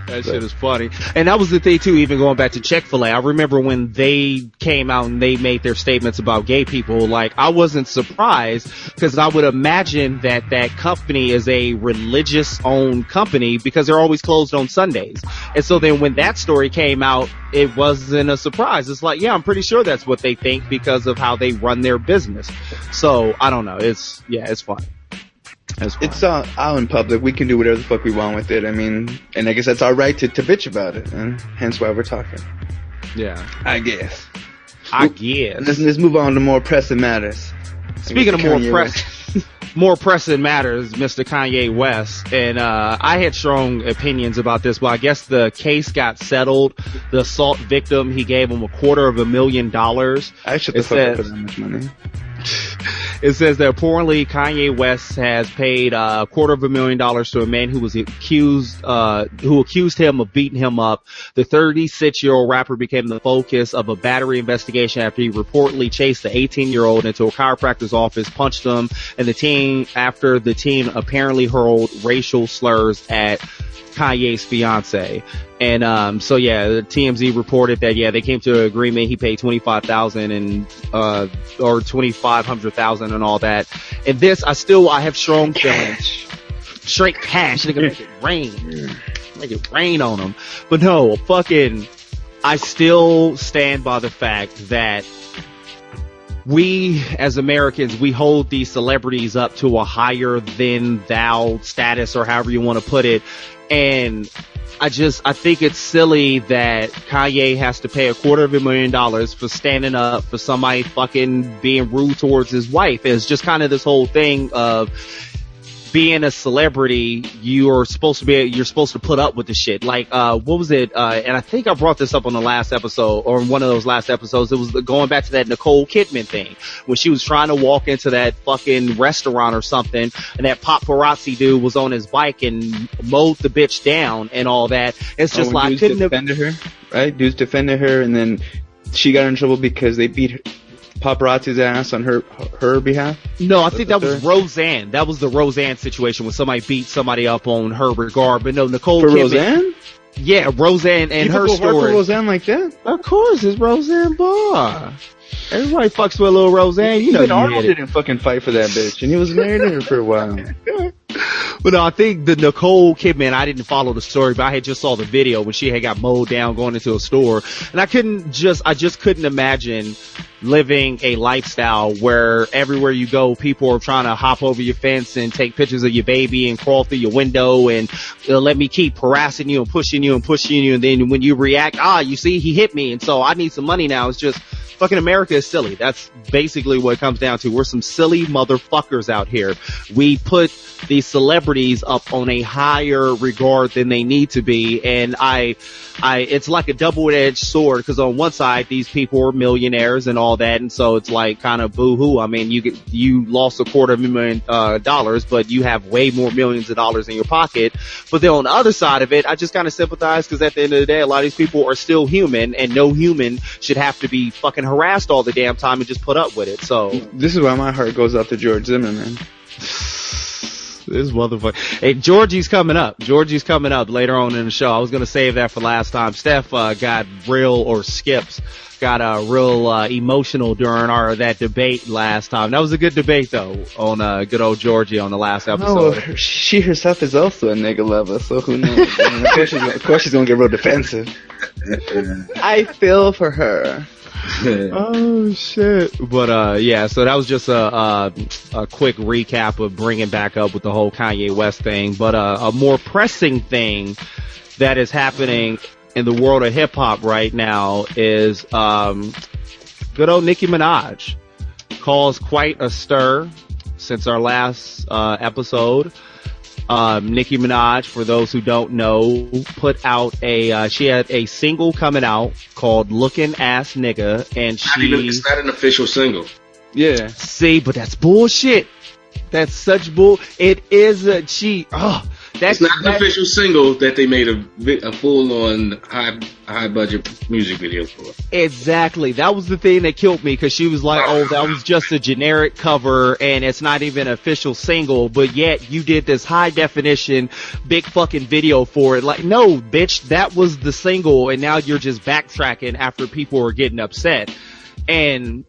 That shit is funny. And that was the thing too, even going back to Chick-fil-A. I remember when they came out and they made their statements about gay people, like I wasn't surprised because I would imagine that that company is a religious owned company because they're always closed on Sundays. And so then when that story came out, it wasn't a surprise. It's like, yeah, I'm pretty sure that's what they think because of how they run their business. So I don't know. It's, yeah, it's fun. It's all out in public. We can do whatever the fuck we want with it. I mean, and I guess that's our right to, to bitch about it, and hence why we're talking. yeah. I guess. I guess. let's, let's move on to more pressing matters. Speaking of more Kanye press, more pressing matters, Mr. Kanye West, and uh, I had strong opinions about this, but I guess the case got settled. The assault victim, he gave him a quarter of a million dollars. I shut the It up says- for that much money. It says that apparently Kanye West has paid uh, a quarter of a million dollars to a man who was accused, uh, who accused him of beating him up. The 36 year old rapper became the focus of a battery investigation after he reportedly chased the 18 year old into a chiropractor's office, punched him, and the team, after the team apparently hurled racial slurs at Kanye's fiance. And um so yeah, the TMZ reported that yeah, they came to an agreement. He paid twenty five thousand and uh or twenty five hundred thousand and all that. And this I still I have strong feelings. Straight cash, nigga make it rain. Make it rain on them. But no, fucking I still stand by the fact that we as Americans, we hold these celebrities up to a higher than thou status or however you want to put it. And I just, I think it's silly that Kanye has to pay a quarter of a million dollars for standing up for somebody fucking being rude towards his wife. It's just kind of this whole thing of, being a celebrity, you're supposed to be, you're supposed to put up with the shit. Like, uh, what was it? Uh, and I think I brought this up on the last episode or one of those last episodes. It was going back to that Nicole Kidman thing when she was trying to walk into that fucking restaurant or something and that paparazzi dude was on his bike and mowed the bitch down and all that. It's Oh, just when like, couldn't have, her, right? Dudes defended her, and then she got in trouble because they beat her, paparazzi's ass on her her behalf. No, I think that was? Roseanne. That was the Roseanne situation when somebody beat somebody up on her regard. But no, Nicole For Kidman. Roseanne? Yeah, Roseanne and People her go hard story. for Roseanne like that? Of course, it's Roseanne Barr. Everybody fucks with a little Roseanne. You know Even you Arnold didn't fucking fight for that bitch, and he was married to her for a while. But no, I think the Nicole Kidman, I didn't follow the story, but I had just saw the video when she had got mowed down going into a store. And I couldn't just, I just couldn't imagine living a lifestyle where everywhere you go, people are trying to hop over your fence and take pictures of your baby and crawl through your window and uh, let me keep harassing you and pushing you and pushing you. And then when you react, ah, you see, he hit me. And so I need some money now. It's just, fucking America is silly. That's basically what it comes down to. We're some silly motherfuckers out here. We put these celebrities up on a higher regard than they need to be. And I, I, it's like a double-edged sword because on one side, these people are millionaires and all that. And so it's like kind of boo-hoo. I mean, you get, you lost a quarter of a million, uh, dollars, but you have way more millions of dollars in your pocket. But then on the other side of it, I just kind of sympathize because at the end of the day, a lot of these people are still human and no human should have to be fucking harassed all the damn time and just put up with it. So This is why my heart goes out to George Zimmerman. this motherfucker. Hey, Georgie's coming up. Georgie's coming up later on in the show. I was gonna save that for last time. Steph uh, got real or skips got uh, real uh, emotional during our that debate last time. That was a good debate though on uh, good old Georgie on the last episode. Oh, she herself is also a nigga lover, so who knows? I mean, of, course she's, of course she's gonna get real defensive. I feel for her. oh shit! But uh, yeah. So that was just a, a a quick recap of bringing back up with the whole Kanye West thing. But uh, a more pressing thing that is happening in the world of hip hop right now is um, good old Nicki Minaj caused quite a stir since our last uh, episode. Um, Nicki Minaj, for those who don't know, put out a uh, she had a single coming out called "Looking Ass Nigga," and Not even, she it's not an official single. Yeah. see, but that's bullshit. That's such bull. It is a she. Oh, that's It's not an official single that they made a, a full on high high budget music video for. Exactly. That was the thing that killed me because she was like, oh, that was just a generic cover and it's not even an official single, but yet you did this high definition, big fucking video for it. Like, no, bitch, that was the single and now you're just backtracking after people are getting upset. And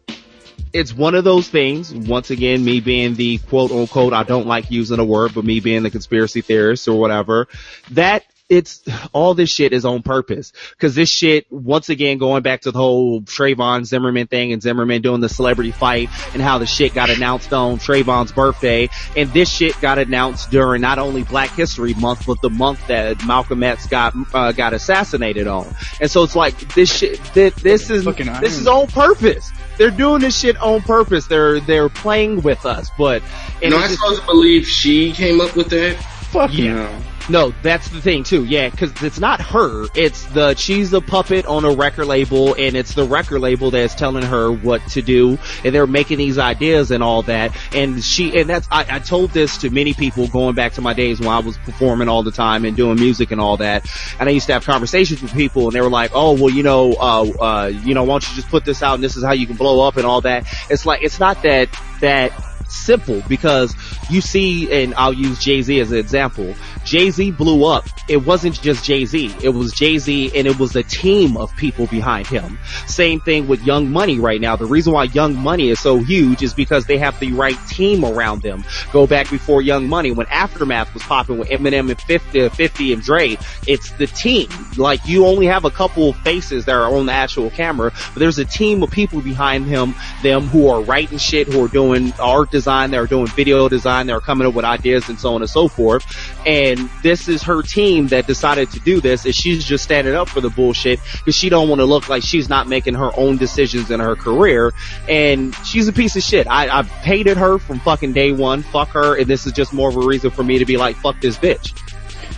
it's one of those things, once again, me being the quote unquote, I don't like using a word, but me being the conspiracy theorist or whatever, that it's all this shit is on purpose. Cause this shit, once again, going back to the whole Trayvon Zimmerman thing and Zimmerman doing the celebrity fight and how the shit got announced on Trayvon's birthday. And this shit got announced during not only Black History Month, but the month that Malcolm X got, uh, got assassinated on. And so it's like this shit, thi- this is, this is on purpose. They're doing this shit on purpose. They're, they're playing with us, but, and No, it's I just- supposed to believe she came up with that. Fuck Yeah. no. No, that's the thing too. Yeah, because it's not her. It's the she's a puppet on a record label, and it's the record label that's telling her what to do, and they're making these ideas and all that. And she and that's I, I told this to many people going back to my days when I was performing all the time and doing music and all that. And I used to have conversations with people, and they were like, "Oh, well, you know, uh, uh, you know, why don't you just put this out, and this is how you can blow up and all that." It's like it's not that that simple because you see, and I'll use Jay-Z as an example. Jay-Z blew up. It wasn't just Jay-Z. It was Jay-Z and it was a team of people behind him. Same thing with Young Money right now. The reason why Young Money is so huge is because they have the right team around them. Go back before Young Money when Aftermath was popping with Eminem and 50, 50 and Dre. It's the team. Like you only have a couple of faces that are on the actual camera, but there's a team of people behind him, them who are writing shit, who are doing art design, they're doing video design, they're coming up with ideas and so on and so forth. And this is her team that decided to do this, and she's just standing up for the bullshit because she don't want to look like she's not making her own decisions in her career. And she's a piece of shit. I, I've hated her from fucking day one. Fuck her, and this is just more of a reason for me to be like, fuck this bitch.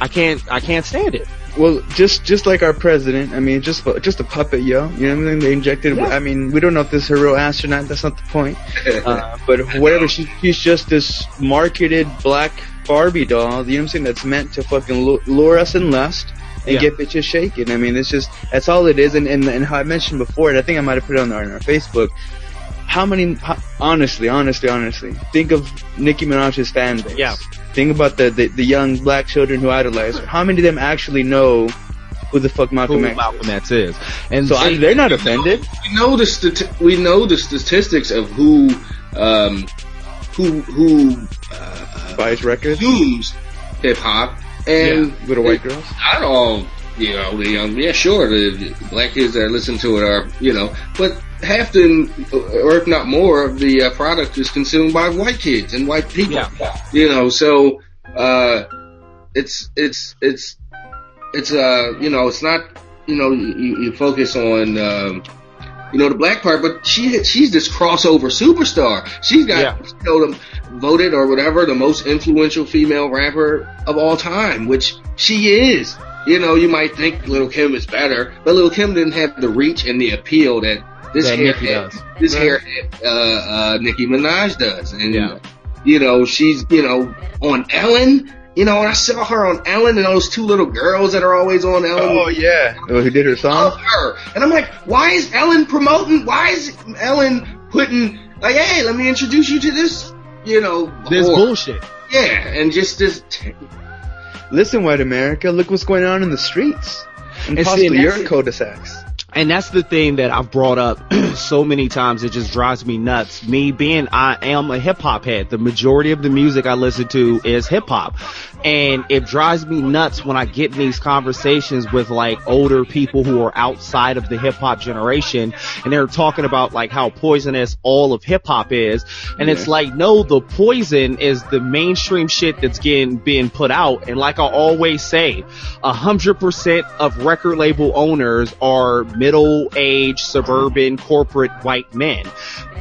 I can't, I can't stand it. Well, just just like our president, I mean, just just a puppet, yo. You know what I mean? They injected. Yeah. I mean, we don't know if this is her real ass or not. That's not the point. Uh, but whatever, she, she's just this marketed black Barbie doll. You know what I'm saying? That's meant to fucking lure us in lust and Yeah. get bitches shaking. I mean, it's just that's all it is. And and, and how I mentioned before, and I think I might have put it on our, on our Facebook. How many? How, honestly, honestly, honestly, think of Nicki Minaj's fan base. Yeah. Think about the, the the young black children who idolize her. How many of them actually know who the fuck Malcolm Who X? is? Malcolm X is. And So I, they're not offended. We know the stati- we know the statistics of who um, who who uh, Buys records. consumes hip hop and Little white girls. not all you know the young yeah sure the, the black kids that listen to it are you know but half the or if not more of the uh, product is consumed by white kids and white people Yeah. you know so uh it's it's it's it's uh you know it's not you know you, you focus on um you know, the black part, but she she's this crossover superstar. She's got Yeah. you know, the, voted or whatever the most influential female rapper of all time, which she is. You know, you might think Lil' Kim is better, but Lil' Kim didn't have the reach and the appeal that this That hair does. this Right. hair uh, uh, Nicki Minaj does, and Yeah. you know she's you know on Ellen. You know, and I saw her on Ellen and those two little girls that are always on Ellen. Oh yeah. Oh, who did her song? love her. And I'm like, why is Ellen promoting? Why is Ellen putting like, hey, let me introduce you to this, you know, This whore. bullshit. Yeah, and just this. Listen, white America, look what's going on in the streets. And, And see, and your that's it. cul-de-sacs. And that's the thing that I've brought up so many times. It just drives me nuts. Me being, I am a hip hop head. The majority of the music I listen to is hip hop. And it drives me nuts when I get in these conversations with like older people who are outside of the hip hop generation and they're talking about like how poisonous all of hip hop is. And it's like, no, the poison is the mainstream shit that's getting, being put out. And like I always say, a hundred percent of record label owners are middle-aged suburban corporate white men.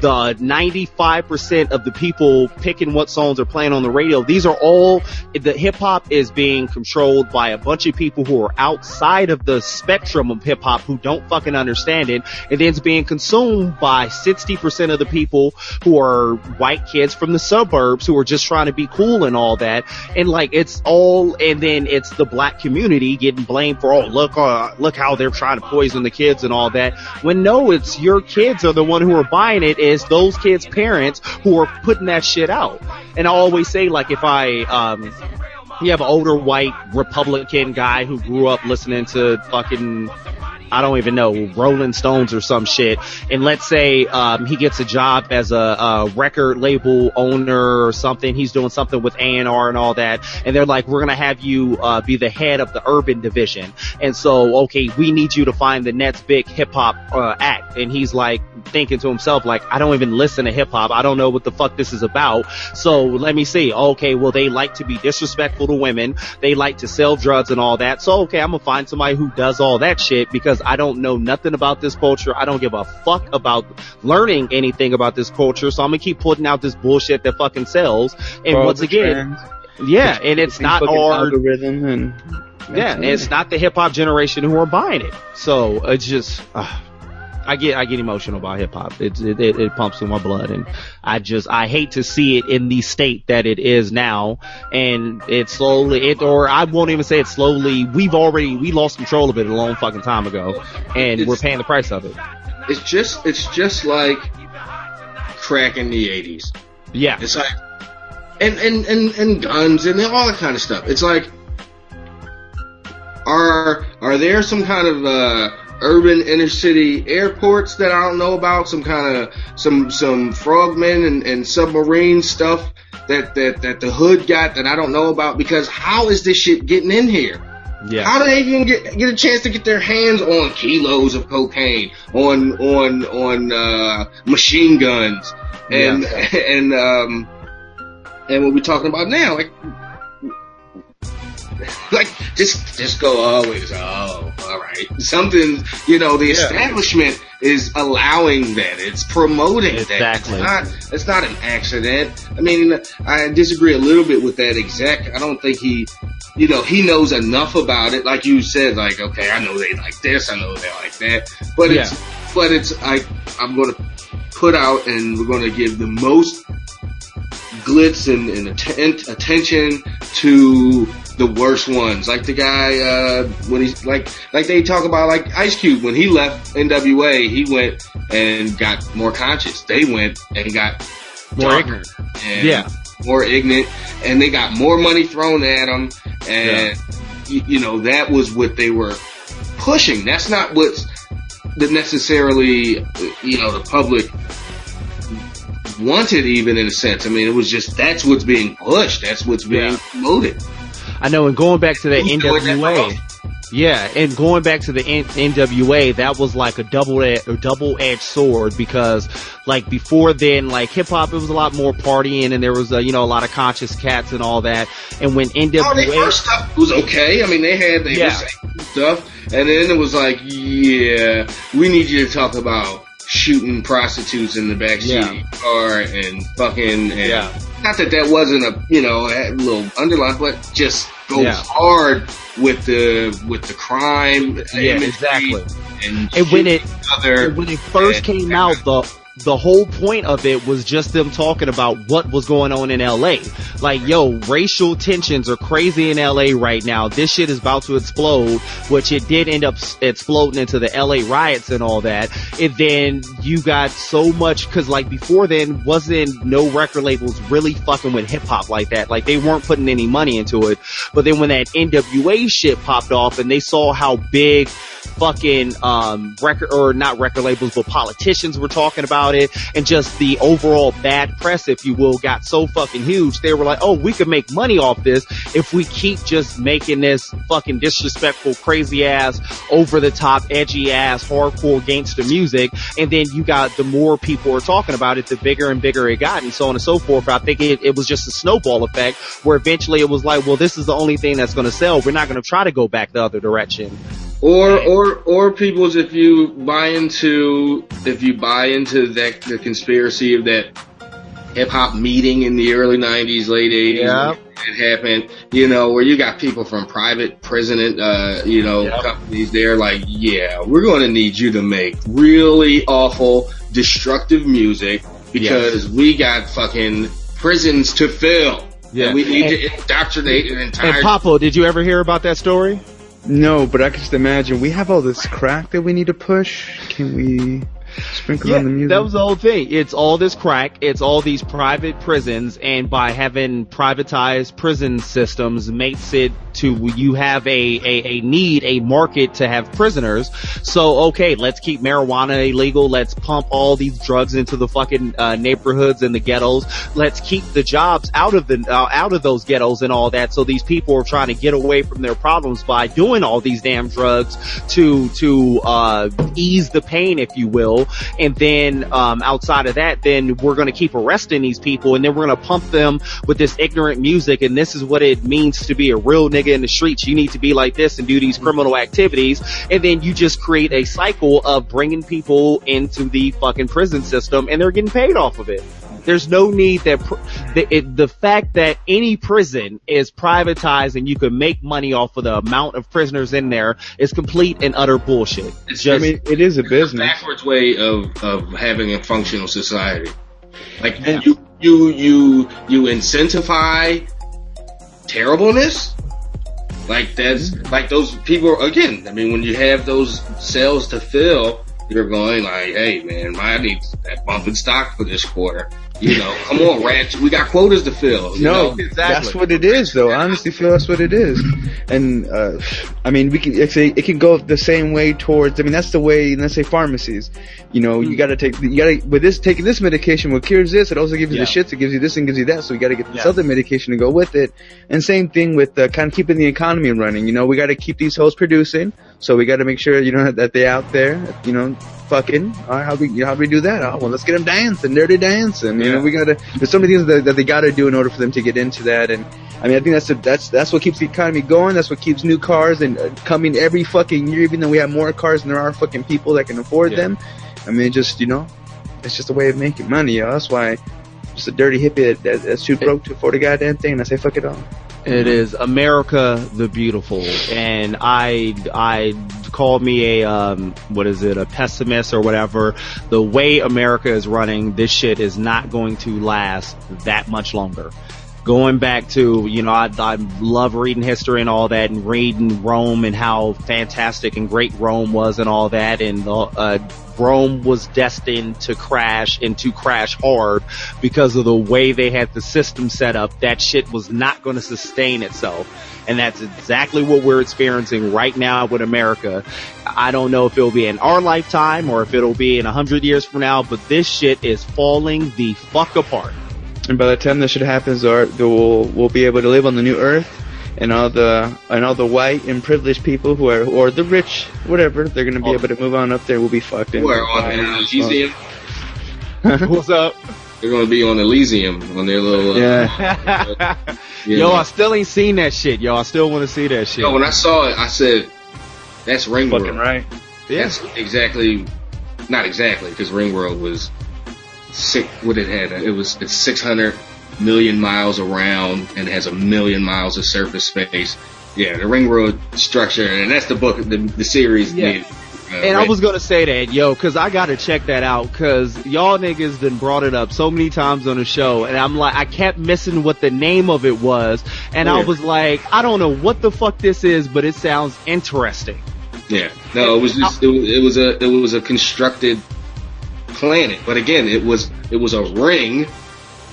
The 95% of the people picking what songs are playing on the radio, these are all, the hip hop is being controlled by a bunch of people who are outside of the spectrum of hip hop who don't fucking understand it. And then it's being consumed by 60% of the people who are white kids from the suburbs who are just trying to be cool and all that. And like, it's all, and then it's the black community getting blamed for, oh, look, uh, look how they're trying to poison the kids and all that. When no, it's your kids are the one who are buying it. It's those kids' parents who are putting that shit out. And I always say, like, if I, um, you have an older white Republican guy who grew up listening to fucking I don't even know Rolling Stones or some shit, and let's say um, he gets a job as a, a record label owner or something. He's doing something with A and all that, and they're like, "We're gonna have you uh, be the head of the urban division." And so, okay, we need you to find the next big hip hop uh, act. And he's like thinking to himself, like, "I don't even listen to hip hop. I don't know what the fuck this is about." So let me see. Okay, well they like to be disrespectful to women. They like to sell drugs and all that. So okay, I'm gonna find somebody who does all that shit because I don't know nothing about this culture. I don't give a fuck about learning anything about this culture. So I'm gonna keep putting out this bullshit that fucking sells. And once again, trends, yeah, and it's not our algorithm and yeah, and it's not the hip hop generation who are buying it. So it's just, uh, I get, I get emotional about hip hop. It, it, it, it pumps through my blood and I just, I hate to see it in the state that it is now. And it slowly, it, or I won't even say it slowly. We've already, we lost control of it a long fucking time ago and we're paying the price of it. It's just it's just like crack in the '80s. Yeah. It's like and and and and guns and all that kind of stuff. It's like are are there some kind of uh urban inner city airports that I don't know about? Some kind of some some frogmen and, and submarine stuff that that that the hood got that I don't know about because how is this shit getting in here? Yeah. How do they even get get a chance to get their hands on kilos of cocaine, on on on uh, machine guns, and and um and what we're talking about now, like like just just go oh, always oh all right. Something you know the establishment is allowing that. It's promoting Exactly. that. It's not it's not an accident. I mean i disagree a little bit with that exec. I don't think he you know he knows enough about it. Like you said like okay i know they like this i know they like that. But it's but it's i i'm gonna put out and we're gonna give the most glitz and, and atten- attention to the worst ones. Like the guy, uh, when he's like, like they talk about like Ice Cube, when he left NWA, he went and got more conscious. They went and got More ignorant. and Yeah. more ignorant and they got more money thrown at them. And, you, you know, that was what they were pushing. That's not what's the necessarily, you know, the public wanted even in a sense. I mean, it was just, that's what's being pushed. That's what's being Yeah. promoted. I know, and going back to the NWA. Yeah, and going back to the N- NWA, that was like a double ed- a double edged sword because like before then, like hip hop, it was a lot more partying and there was a, you know a lot of conscious cats and all that. And when NWA, Oh, their first stuff was okay. I mean, they had they Yeah. stuff, and then it was like, yeah, we need you to talk about shooting prostitutes in the backseat Yeah. of your car and fucking and Yeah. not that that wasn't a you know a little underline, but just goes Yeah. hard with the with the crime. Yeah, imagery exactly. And, And when it- other, when it first and- came out, the the whole point of it was just them talking about what was going on in LA. Like, yo, racial tensions are crazy in LA right now. This shit is about to explode, which it did end up exploding into the LA riots and all that. And then you got so much, cause like before then, wasn't no record labels really fucking with hip hop like that. Like they weren't putting any money into it. But then when that NWA shit popped off and they saw how big fucking um record or not record labels but politicians were talking about it and just the overall bad press if you will got so fucking huge they were like oh we could make money off this if we keep just making this fucking disrespectful crazy ass over the top edgy ass hardcore gangster music and then you got the more people are talking about it the bigger and bigger it got and so on and so forth. But I think it, it was just a snowball effect where eventually it was like well this is the only thing that's going to sell. We're not going to try to go back the other direction or or or people's if you buy into if you buy into that the conspiracy of that hip hop meeting in the early '90s, late '80s, Yeah. it happened. You know, where you got people from private prison, uh, you know, Yep. companies there. Like, yeah, we're going to need you to make really awful, destructive music because we got fucking prisons to fill. Yeah. And we need And- to indoctrinate an entire. And Papo, did you ever hear about that story? No, but I can just imagine we have all this crack that we need to push. Can we sprinkle on the music? that was the whole thing. It's all this crack. It's all these private prisons, and by having privatized prison systems, makes it to you have a, a, a need, a market to have prisoners. So okay, let's keep marijuana illegal. Let's pump all these drugs into the fucking uh, neighborhoods and the ghettos. Let's keep the jobs out of the uh, out of those ghettos and all that. So these people are trying to get away from their problems by doing all these damn drugs to to uh, ease the pain, if you will. And then um, outside of that, then we're going to keep arresting these people, and then we're going to pump them with this ignorant music. And this is what it means to be a real nigga in the streets. You need to be like this and do these criminal activities, and then you just create a cycle of bringing people into the fucking prison system, and they're getting paid off of it. There's no need that pr- the, it, the fact that any prison is privatized and you can make money off of the amount of prisoners in there is complete and utter bullshit. It's just, I mean, it is a business. backwards way of, of having a functional society. Like you, you, you, you incentivize terribleness. Like that's like those people again. I mean, when you have those cells to fill, you're going like, "Hey, man, I need that bump in stock for this quarter." You know, come on, Ranch, we got quotas to fill. You No, know? that's what it is, though. Honestly feel that's what it is. And uh, I mean, we can actually it can go the same way towards. I mean, that's the way. Let's say pharmacies. You know, you got to take. You got to with this taking this medication. What cures this? It also gives you Yeah. the shits. It gives you this and gives you that. So you got to get this Yeah. other medication to go with it. And same thing with uh, kind of keeping the economy running. You know, we got to keep these hoes producing. So we got to make sure you know that they out there. You know, fucking. All right, how we how do we do that? Oh, well, let's get them dancing, dirty dancing. You know, we gotta. There's so many things that, that they gotta do in order for them to get into that. And I mean, I think that's the, that's that's what keeps the economy going. That's what keeps new cars and uh, coming every fucking year. Even though we have more cars than there are fucking people that can afford Yeah. them. I mean, just you know, it's just a way of making money. Yo. That's why. Just a dirty hippie that, that's too broke to afford a goddamn thing. And I say, fuck it all. It is America the Beautiful, and I I call me a um what is it a pessimist or whatever. The way America is running, this shit is not going to last that much longer. Going back to you know I I love reading history and all that, and reading Rome and how fantastic and great Rome was and all that, and uh, Rome was destined to crash and to crash hard because of the way they had the system set up. That shit was not going to sustain itself. And that's exactly what we're experiencing right now with America. I don't know if it'll be in our lifetime or if it'll be in a hundred years from now, but this shit is falling the fuck apart. And by the time that shit happens, our, we'll, we'll be able to live on the new earth, and all the and all the white and privileged people who are or the rich, whatever, they're gonna be Oh. able to move on up there. We'll be fucked in. Who are on Elysium? What's up? They're going to be on Elysium on their little. Uh, Yeah. you Yo, know. I still ain't seen that shit. Yo, I still want to see that shit. Yo, when I saw it, I said, "That's ring Fucking world. right. yeah. That's exactly not exactly, because Ring World was six. What it had, it was it's 600 million miles around and has a million miles of surface space. Yeah, the Ring road structure, and that's the book, the, the series. Yeah. did, uh, And I was gonna say that, yo, cause I gotta check that out, cause y'all niggas done brought it up so many times on the show, and I'm like, I kept missing what the name of it was, and I was like, I don't know what the fuck this is, but it sounds interesting. Yeah, no, it was just it was, it was a it was a constructed planet, but again, it was it was a ring.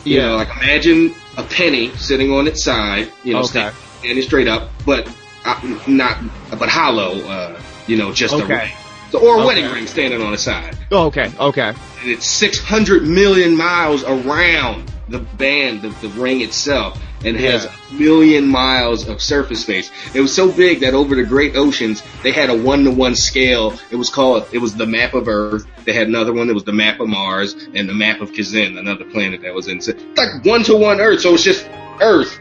You Yeah. know, like imagine a penny sitting on its side, you know, Okay. sta- standing straight up, but uh, not but hollow. Uh, you know, just a Okay. ring. So, or a Okay. wedding ring standing on its side, Oh, okay, okay. and it's 600 million miles around the band, the, the ring itself, and has Yeah. a million miles of surface space. It was so big that over the great oceans, they had a one to one scale. It was called, it was the map of Earth. They had another one that was the map of Mars and the map of Kzin, another planet that was in, so- like one to one Earth. So it's just Earth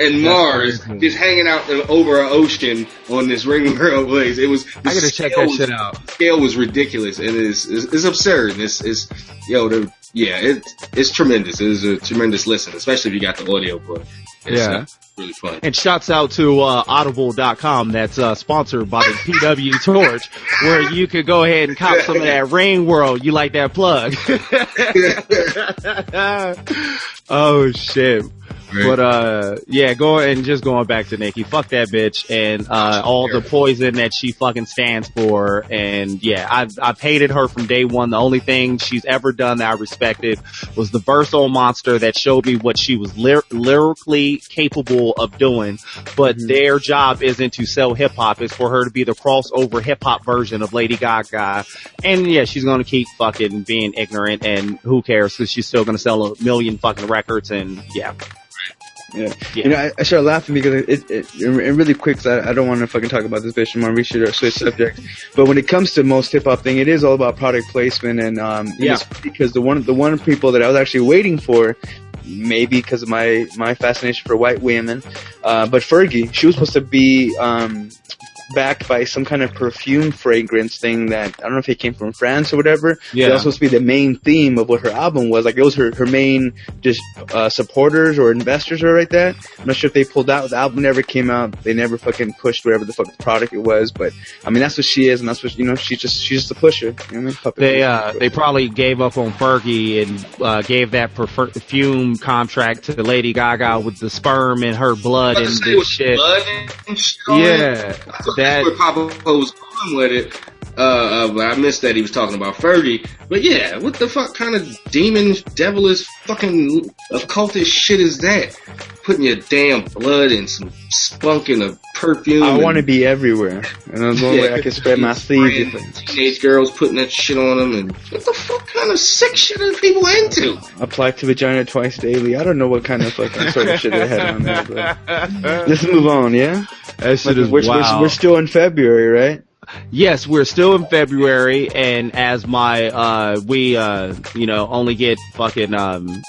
and Mars just hanging out over an ocean on this ring world place. It was, I gotta check that was- shit out. scale was ridiculous and it's, it's, it's absurd. It's, it's, yo, the, yeah, it's, it's tremendous. It is a tremendous listen, especially if you got the audio book. It's, Yeah. uh, really fun. And shouts out to uh, Audible.com that's uh, sponsored by the PW Torch, where you could go ahead and cop some of that Ring World. You like that plug? oh shit. But uh yeah, go and just going back to Nicki, fuck that bitch and uh all the poison that she fucking stands for and yeah, I've I've hated her from day one. The only thing she's ever done that I respected was the Verso monster that showed me what she was ly- lyrically capable of doing. But their job isn't to sell hip hop, it's for her to be the crossover hip hop version of Lady Gaga. And yeah, she's gonna keep fucking being ignorant and who cares because she's still gonna sell a million fucking records and yeah. Yeah. Yeah. You know, I, I started laughing because it, it, it, and really quick, 'cause I, I don't want to fucking talk about this bitch anymore. We should uh, switch subject. But when it comes to most hip hop thing, it is all about product placement and, um, Yeah. because the one, the one people that I was actually waiting for, maybe because of my, my fascination for white women, uh, but Fergie, she was supposed to be, um, backed by some kind of perfume fragrance thing that I don't know if it came from France or whatever. Yeah. That was supposed to be the main theme of what her album was. Like it was her, her main just uh, supporters or investors or like that. I'm not sure if they pulled out. The album never came out. They never fucking pushed whatever the fuck the product it was. But I mean that's what she is, and that's what you know. She's just she's just a pusher. You know what I mean? Puppet They uh they probably gave up on Fergie and uh gave that perfume contract to the Lady Gaga with the sperm and her blood and this shit. blood and shit. Yeah, I thought that where Papa was going with it. Uh, uh, but I missed that he was talking about Fergie. But yeah, what the fuck kind of demon, devilish, fucking occultist shit is that? Putting your damn blood and some spunk in a perfume. I want to be everywhere, and that's the only way I can spread my seeds. Spraying Teenage girls putting that shit on them, and what the fuck kind of sick shit are people into? Apply to vagina twice daily. I don't know what kind of fucking sort of shit they had on there. But let's move on, yeah. that shit We're, is we're, we're still in February, right? Yes, we're still in February, and as my uh we uh you know only get fucking um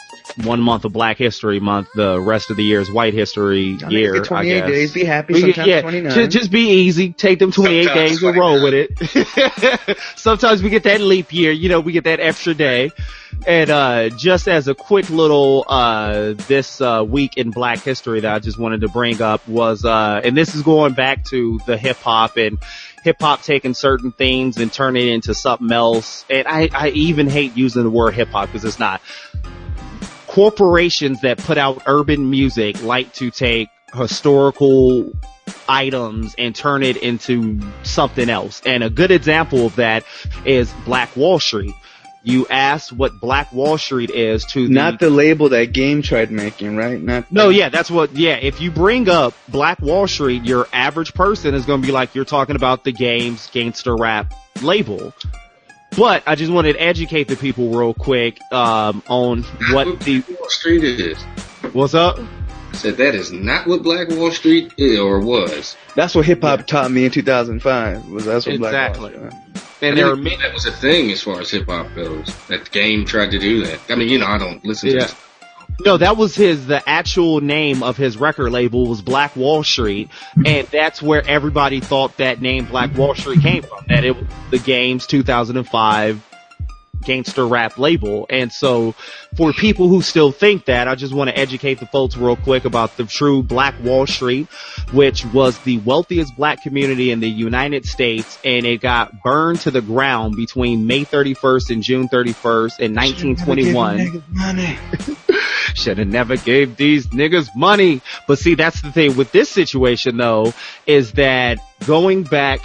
one month of Black History Month, the rest of the year is White History I mean, year. get I 28 days. Be happy. We Sometimes yeah, 29. ju- just be easy. Take them 28 Sometimes days and roll with it. Sometimes we get that leap year, you know, we get that extra day. And, uh, just as a quick little, uh, this, uh, week in black history that I just wanted to bring up was, uh, and this is going back to the hip hop and hip hop taking certain things and turning it into something else. And I, I even hate using the word hip hop because it's not corporations that put out urban music like to take historical items and turn it into something else. And a good example of that is Black Wall Street. You ask what Black Wall Street is to the Not the label that Game tried making, right? Not no, yeah, that's what, yeah, if you bring up Black Wall Street, your average person is going to be like, you're talking about the games gangster rap label. But I just wanted to educate the people real quick, um, on what the, Wall Street is. what's up? I said that is not what Black Wall Street is or was. That's what hip hop taught me in 2005. Was that's what Black Wall Street. And there are many, that was a thing as far as hip hop goes. That game tried to do that. I mean, you know, I don't listen to Yeah. this. No, that was his, the actual name of his record label was Black Wall Street, and that's where everybody thought that name Black Wall Street came from, that it was the game's 2005 gangster rap label. And so for people who still think that, I just want to educate the folks real quick about the true Black Wall Street, which was the wealthiest black community in the United States and it got burned to the ground between May 31st and June 31st in 1921. Should have never gave these niggas money. But see, that's the thing with this situation though, is that going back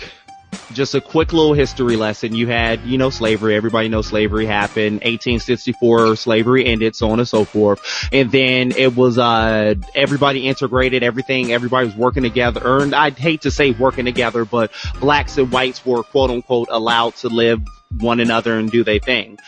just a quick little history lesson. You had, you know, slavery. Everybody knows slavery happened. 1864, slavery ended, so on and so forth. And then it was, uh, everybody integrated everything. Everybody was working together. And I'd hate to say working together, but blacks and whites were quote unquote allowed to live one another and do their thing.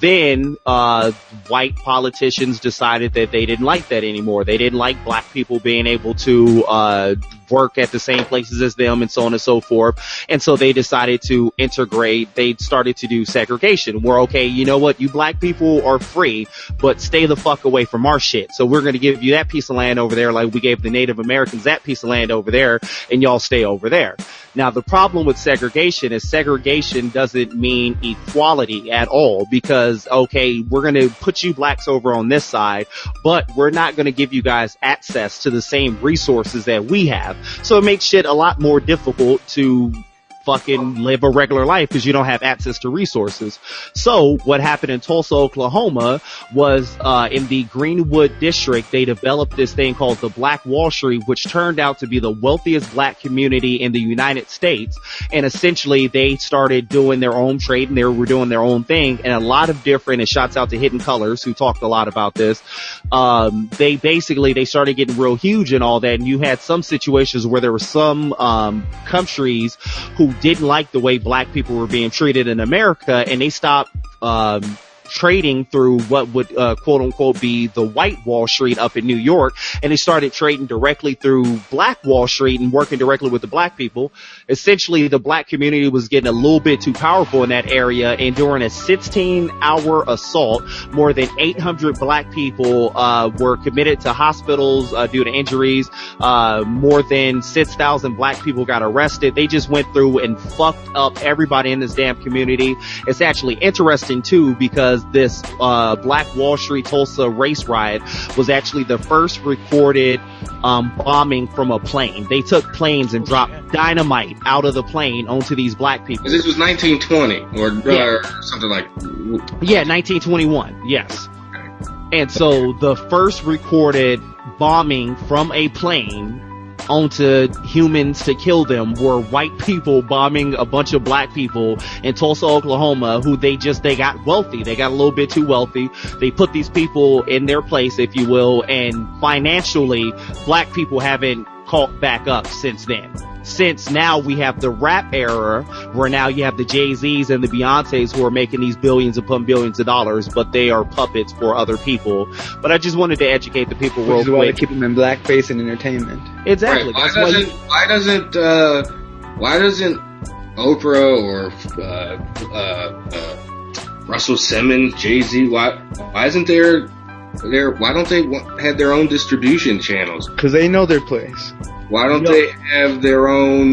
Then, uh, white politicians decided that they didn't like that anymore. They didn't like black people being able to, uh, work at the same places as them and so on and so forth. And so they decided to integrate, they started to do segregation. We're okay, you know what, you black people are free, but stay the fuck away from our shit. So we're gonna give you that piece of land over there like we gave the Native Americans that piece of land over there and y'all stay over there. Now the problem with segregation is segregation doesn't mean equality at all because okay, we're gonna put you blacks over on this side, but we're not gonna give you guys access to the same resources that we have. So it makes shit a lot more difficult to fucking live a regular life because you don't have access to resources. So what happened in Tulsa, Oklahoma was uh, in the Greenwood district they developed this thing called the Black Wall Street which turned out to be the wealthiest black community in the United States. And essentially they started doing their own trade and they were doing their own thing. And a lot of different and shots out to Hidden Colors who talked a lot about this um, they basically they started getting real huge and all that. And you had some situations where there were some um, countries who didn't like the way black people were being treated in America and they stopped um, trading through what would uh, quote unquote be the white Wall Street up in New York and they started trading directly through black Wall Street and working directly with the black people. Essentially the black community was getting a little bit too powerful in that area and during a 16 hour assault more than 800 black people uh, were committed to hospitals uh, due to injuries. Uh, more than 6,000 black people got arrested. They just went through and fucked up everybody in this damn community. It's actually interesting too because this uh, Black Wall Street Tulsa race riot was actually the first recorded um, bombing from a plane. They took planes and dropped dynamite out of the plane onto these black people. This was 1920 or, Yeah. or something like. Yeah, 1921. Yes. And so the first recorded bombing from a plane onto humans to kill them were white people bombing a bunch of black people in Tulsa, Oklahoma, who they just, they got wealthy. They got a little bit too wealthy. They put these people in their place, if you will, and financially, black people haven't caught back up since then. Since now we have the rap era where now you have the Jay-Z's and the Beyoncé's who are making these billions upon billions of dollars, but they are puppets for other people. But I just wanted to educate the people real Which is why they quick. keep them in blackface and entertainment. Exactly. Right, why That's doesn't you- why doesn't uh, why doesn't Oprah or uh, uh, uh, Russell Simmons, Jay Z, why why isn't there there why don't they wa- have their own distribution channels? Cause they know their place. Why don't they have their own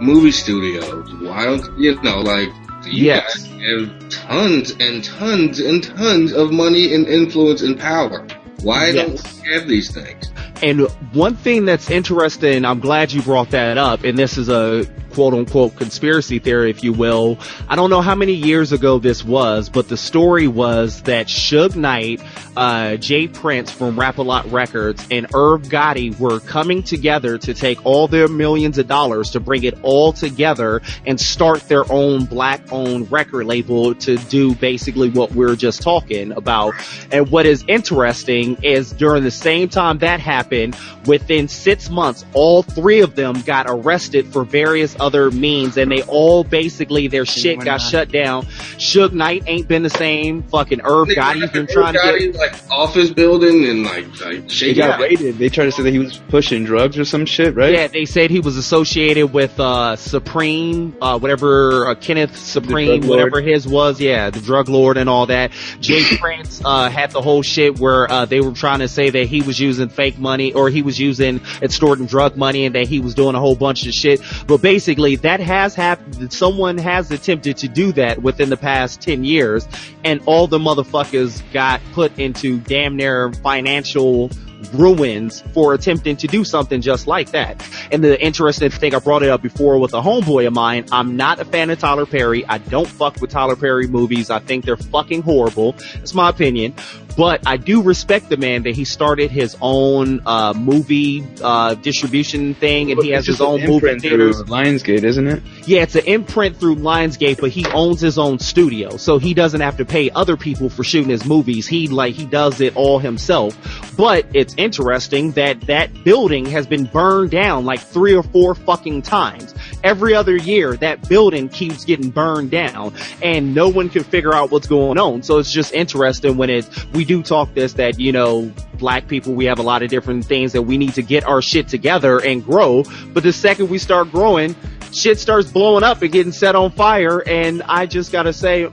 movie studios? Why don't you know like you Yes. guys have tons and tons and tons of money and influence and power. Why Yes. don't we have these things? And one thing that's interesting, I'm glad you brought that up, and this is a quote unquote conspiracy theory, if you will. I don't know how many years ago this was, but the story was that Suge Knight, uh, J. Prince from Rap-A-Lot Records, and Irv Gotti were coming together to take all their millions of dollars to bring it all together and start their own black-owned record label to do basically what we're just talking about. And what is interesting is during the same time that happened, within six months, all three of them got arrested for various other means, and they all basically their shit got not? shut down. Suge Knight ain't been the same. Fucking Irv Gotti's been trying to get. like office building and like like They shake got raided. They tried to say that he was pushing drugs or some shit, right? Yeah, they said he was associated with uh Supreme, uh whatever uh, Kenneth Supreme, whatever his was. Yeah, the drug lord and all that. Jay Prince uh had the whole shit where uh they were trying to say that he was using fake money or he was using extorting drug money and that he was doing a whole bunch of shit. But basically, that has happened. Someone has attempted to do that within the past ten years, and all the motherfuckers got put into damn near financial ruins for attempting to do something just like that. And the interesting thing, I brought it up before with a homeboy of mine. I'm not a fan of Tyler Perry. I don't fuck with Tyler Perry movies. I think they're fucking horrible. That's my opinion. But I do respect the man that he started his own uh, movie uh, distribution thing, and he has his own movie theaters. Lionsgate, isn't it? Yeah, it's an imprint through Lionsgate, but he owns his own studio, so he doesn't have to pay other people for shooting his movies. He like he does it all himself. But it's interesting that that building has been burned down like three or four fucking times. Every other year, that building keeps getting burned down, and no one can figure out what's going on. So it's just interesting when it's we do talk this that you know black people we have a lot of different things that we need to get our shit together and grow. But the second we start growing, shit starts blowing up and getting set on fire. And I just gotta say,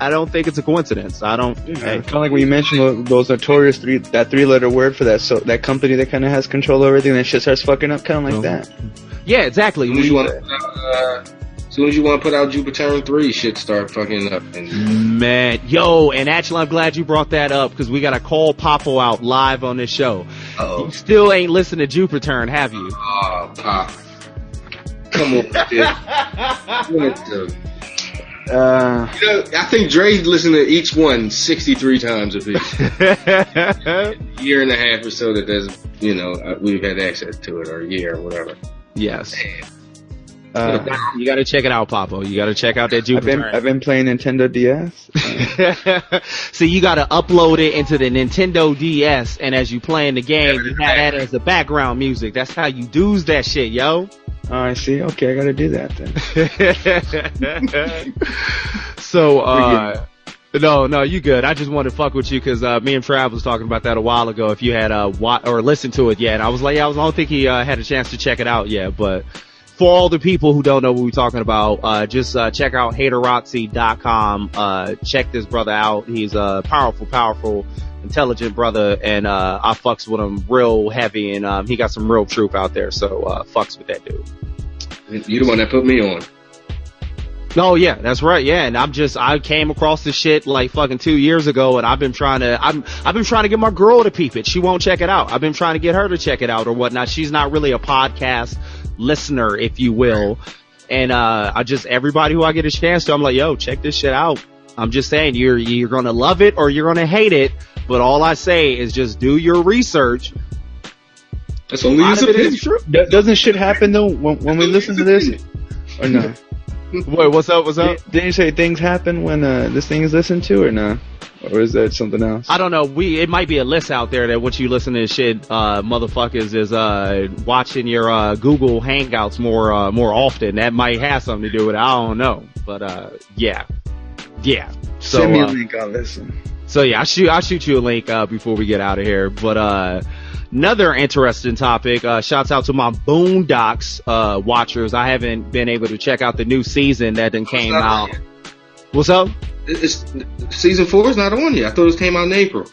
I don't think it's a coincidence. I don't. hey. Kind of like when you mentioned those notorious three that three letter word for that so that company that kind of has control over everything. That shit starts fucking up, kind of like Oh. that. Yeah, exactly. As soon as you want to put out, uh, as soon as you want to put out Jupiter three, shit start fucking up. And Man, yo, and actually, I'm glad you brought that up because we got to call Papo out live on this show. oh, You still ain't listened to Jupiter, have you? oh, pop, come on, with this. What the- Uh, You know, I think Dre's listened to each one 63 times a piece. year and a half or so that there's, you know, uh, we've had access to it, or a year or whatever. yes. uh, You got to check it out, Papo. You got to check out that I've been Jupiter. I've been playing Nintendo DS. so you got to upload it into the Nintendo DS, and as you playing the game, you have that as the background music. That's how you do's that shit, yo. Oh, I see. Okay, I gotta do that then. so, uh, no, no, you good. I just wanted to fuck with you because uh, me and Trav was talking about that a while ago. If you had uh, wa- or listened to it yet, I was like, yeah, I, was, I don't think he uh, had a chance to check it out yet. But for all the people who don't know what we're talking about, uh, just uh, check out hateroxy.com. Uh, check this brother out. He's a powerful, powerful, intelligent brother, and uh, I fucks with him real heavy, and um, he got some real truth out there. So uh, fucks with that dude. You the one that put me on. Oh yeah, that's right. Yeah, and I'm just I came across this shit like fucking two years ago, and I've been trying to I'm I've been trying to get my girl to peep it. She won't check it out. I've been trying to get her to check it out or whatnot. She's not really a podcast listener, if you will. And uh I just everybody who I get a chance to, I'm like, yo, check this shit out. I'm just saying you're you're gonna love it or you're gonna hate it. But all I say is just do your research. That's A only lot his of opinion. is true. Do- Doesn't shit happen though when, when we listen to this, or no? Wait, what's up? What's up? Didn't you say things happen when uh, this thing is listened to, or no? Or is that something else? I don't know. We it might be a list out there that what you listen to shit, uh, motherfuckers is uh watching your uh Google Hangouts more uh more often. That might have something to do with it. I don't know, but uh yeah, yeah. So Send me a uh, link. I'll listen. so yeah, I shoot I'll shoot you a link uh before we get out of here. But uh another interesting topic. Uh shouts out to my Boondocks uh watchers. I haven't been able to check out the new season that then came out. yet. What's up? It's, season four is not on yet. I thought it came out in April.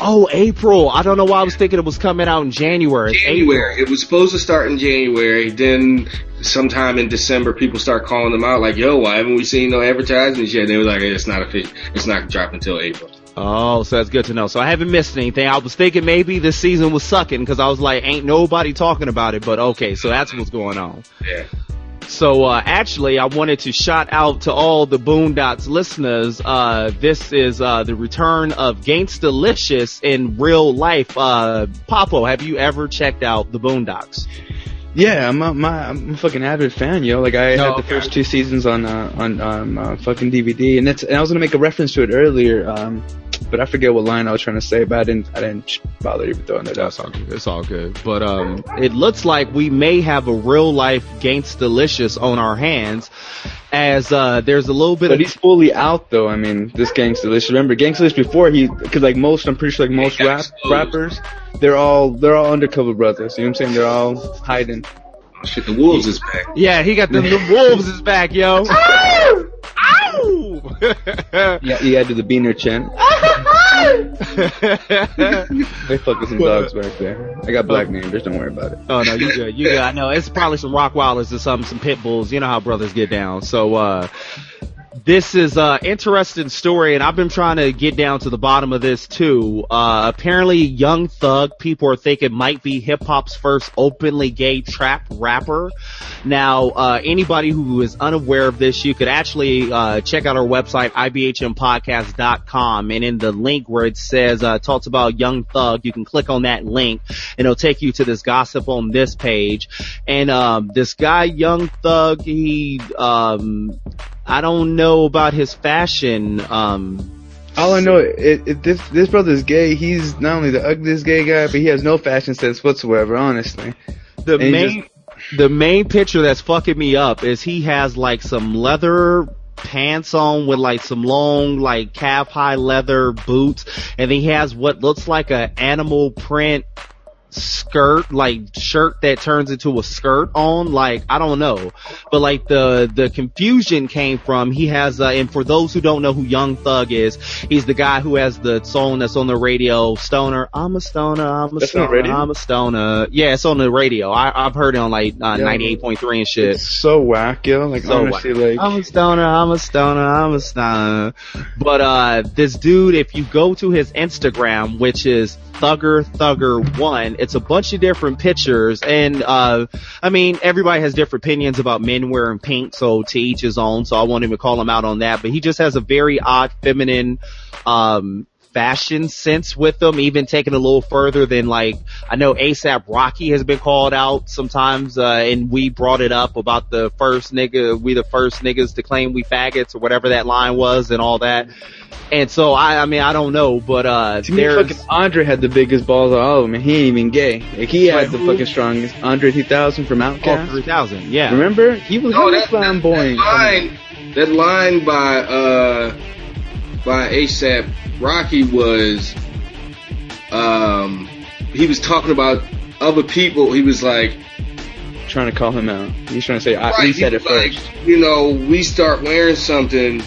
Oh, April. I don't know why I was thinking it was coming out in January. It's April. January. It was supposed to start in January. Then sometime in December, people start calling them out like, "Yo, why haven't we seen no advertisements yet?" And they were like, hey, "It's not official. It's not dropping until April." Oh, so that's good to know. So I haven't missed anything. I was thinking maybe this season was sucking because I was like, ain't nobody talking about it. But okay, so that's what's going on. Yeah. So uh, actually, I wanted to shout out to all the Boondocks listeners. Uh, this is uh, the return of Gangstalicious in real life. Uh, Papo, have you ever checked out the Boondocks? Yeah, I'm a, my, I'm a fucking avid fan, yo. Like I Oh, had the okay. first two seasons on uh, on um, uh, fucking DVD, and that's and I was gonna make a reference to it earlier. Um, but I forget what line I was trying to say, but I didn't I didn't bother even throwing it out. all good. It's all good. But um, it looks like we may have a real life Gangstalicious on our hands, as uh, there's a little bit But of he's fully out though. I mean, this Gangstalicious. Remember, Gangstalicious before he, cause like most, I'm pretty sure like most rap exposed. rappers, they're all they're all undercover brothers. You know what I'm saying? They're all hiding. Shit, the wolves is back. yeah. He got the, the wolves is back, yo. Ow! Ow! Yeah, you gotta the Beaner chant. They fuck with some dogs back there. I got black neighbors. Don't worry about it. Oh no, you good. You good. I know it's probably some Rockweilers or some some pit bulls. You know how brothers get down. So uh this is uh interesting story and I've been trying to get down to the bottom of this too. Uh apparently Young Thug people are thinking might be hip hop's first openly gay trap rapper. Now uh anybody who is unaware of this you could actually uh check out our website ibhmpodcast.com and in the link where it says uh talks about Young Thug you can click on that link and it'll take you to this gossip on this page. And um this guy Young Thug he um I don't know about his fashion. Um, All I know, it, it, this this brother's gay. He's not only the ugliest gay guy, but he has no fashion sense whatsoever. Honestly, the And main the main picture that's fucking me up is he has like some leather pants on with like some long like calf high leather boots and he has what looks like a animal print skirt like shirt that turns into a skirt on like i don't know but like the the confusion came from he has uh, and for those who don't know who young thug is he's the guy who has the song that's on the radio stoner i'm a stoner i'm a That's stoner radio? i'm a stoner yeah it's on the radio i i've heard it on like uh, Yeah. 98.3 and shit it's so whack, yo. Like So honestly, like I'm a stoner, I'm a stoner, I'm a stoner. But uh this dude, if you go to his Instagram, which is Thugger Thugger One, it's a bunch of different pictures and uh I mean everybody has different opinions about men wearing pink, so to each his own, so I won't even call him out on that. But he just has a very odd feminine um fashion sense with them, even taking a little further than like, I know ASAP Rocky has been called out sometimes, uh, and we brought it up about the first nigga, we the first niggas to claim we faggots or whatever that line was and all that. And so I, I mean, I don't know, but, uh, to me, fucking Andre had the biggest balls of all of them, and he ain't even gay. Like he had Right, the who? fucking strongest. Andre 3000 from oh, Outkast. 3000, yeah. Remember? He was Oh, really that, that, that flamboyant. line, that line by uh by ASAP Rocky was, um, he was talking about other people. He was like, trying to call him out. He's trying to say, I, right, he said it like, first. you know, we start wearing something.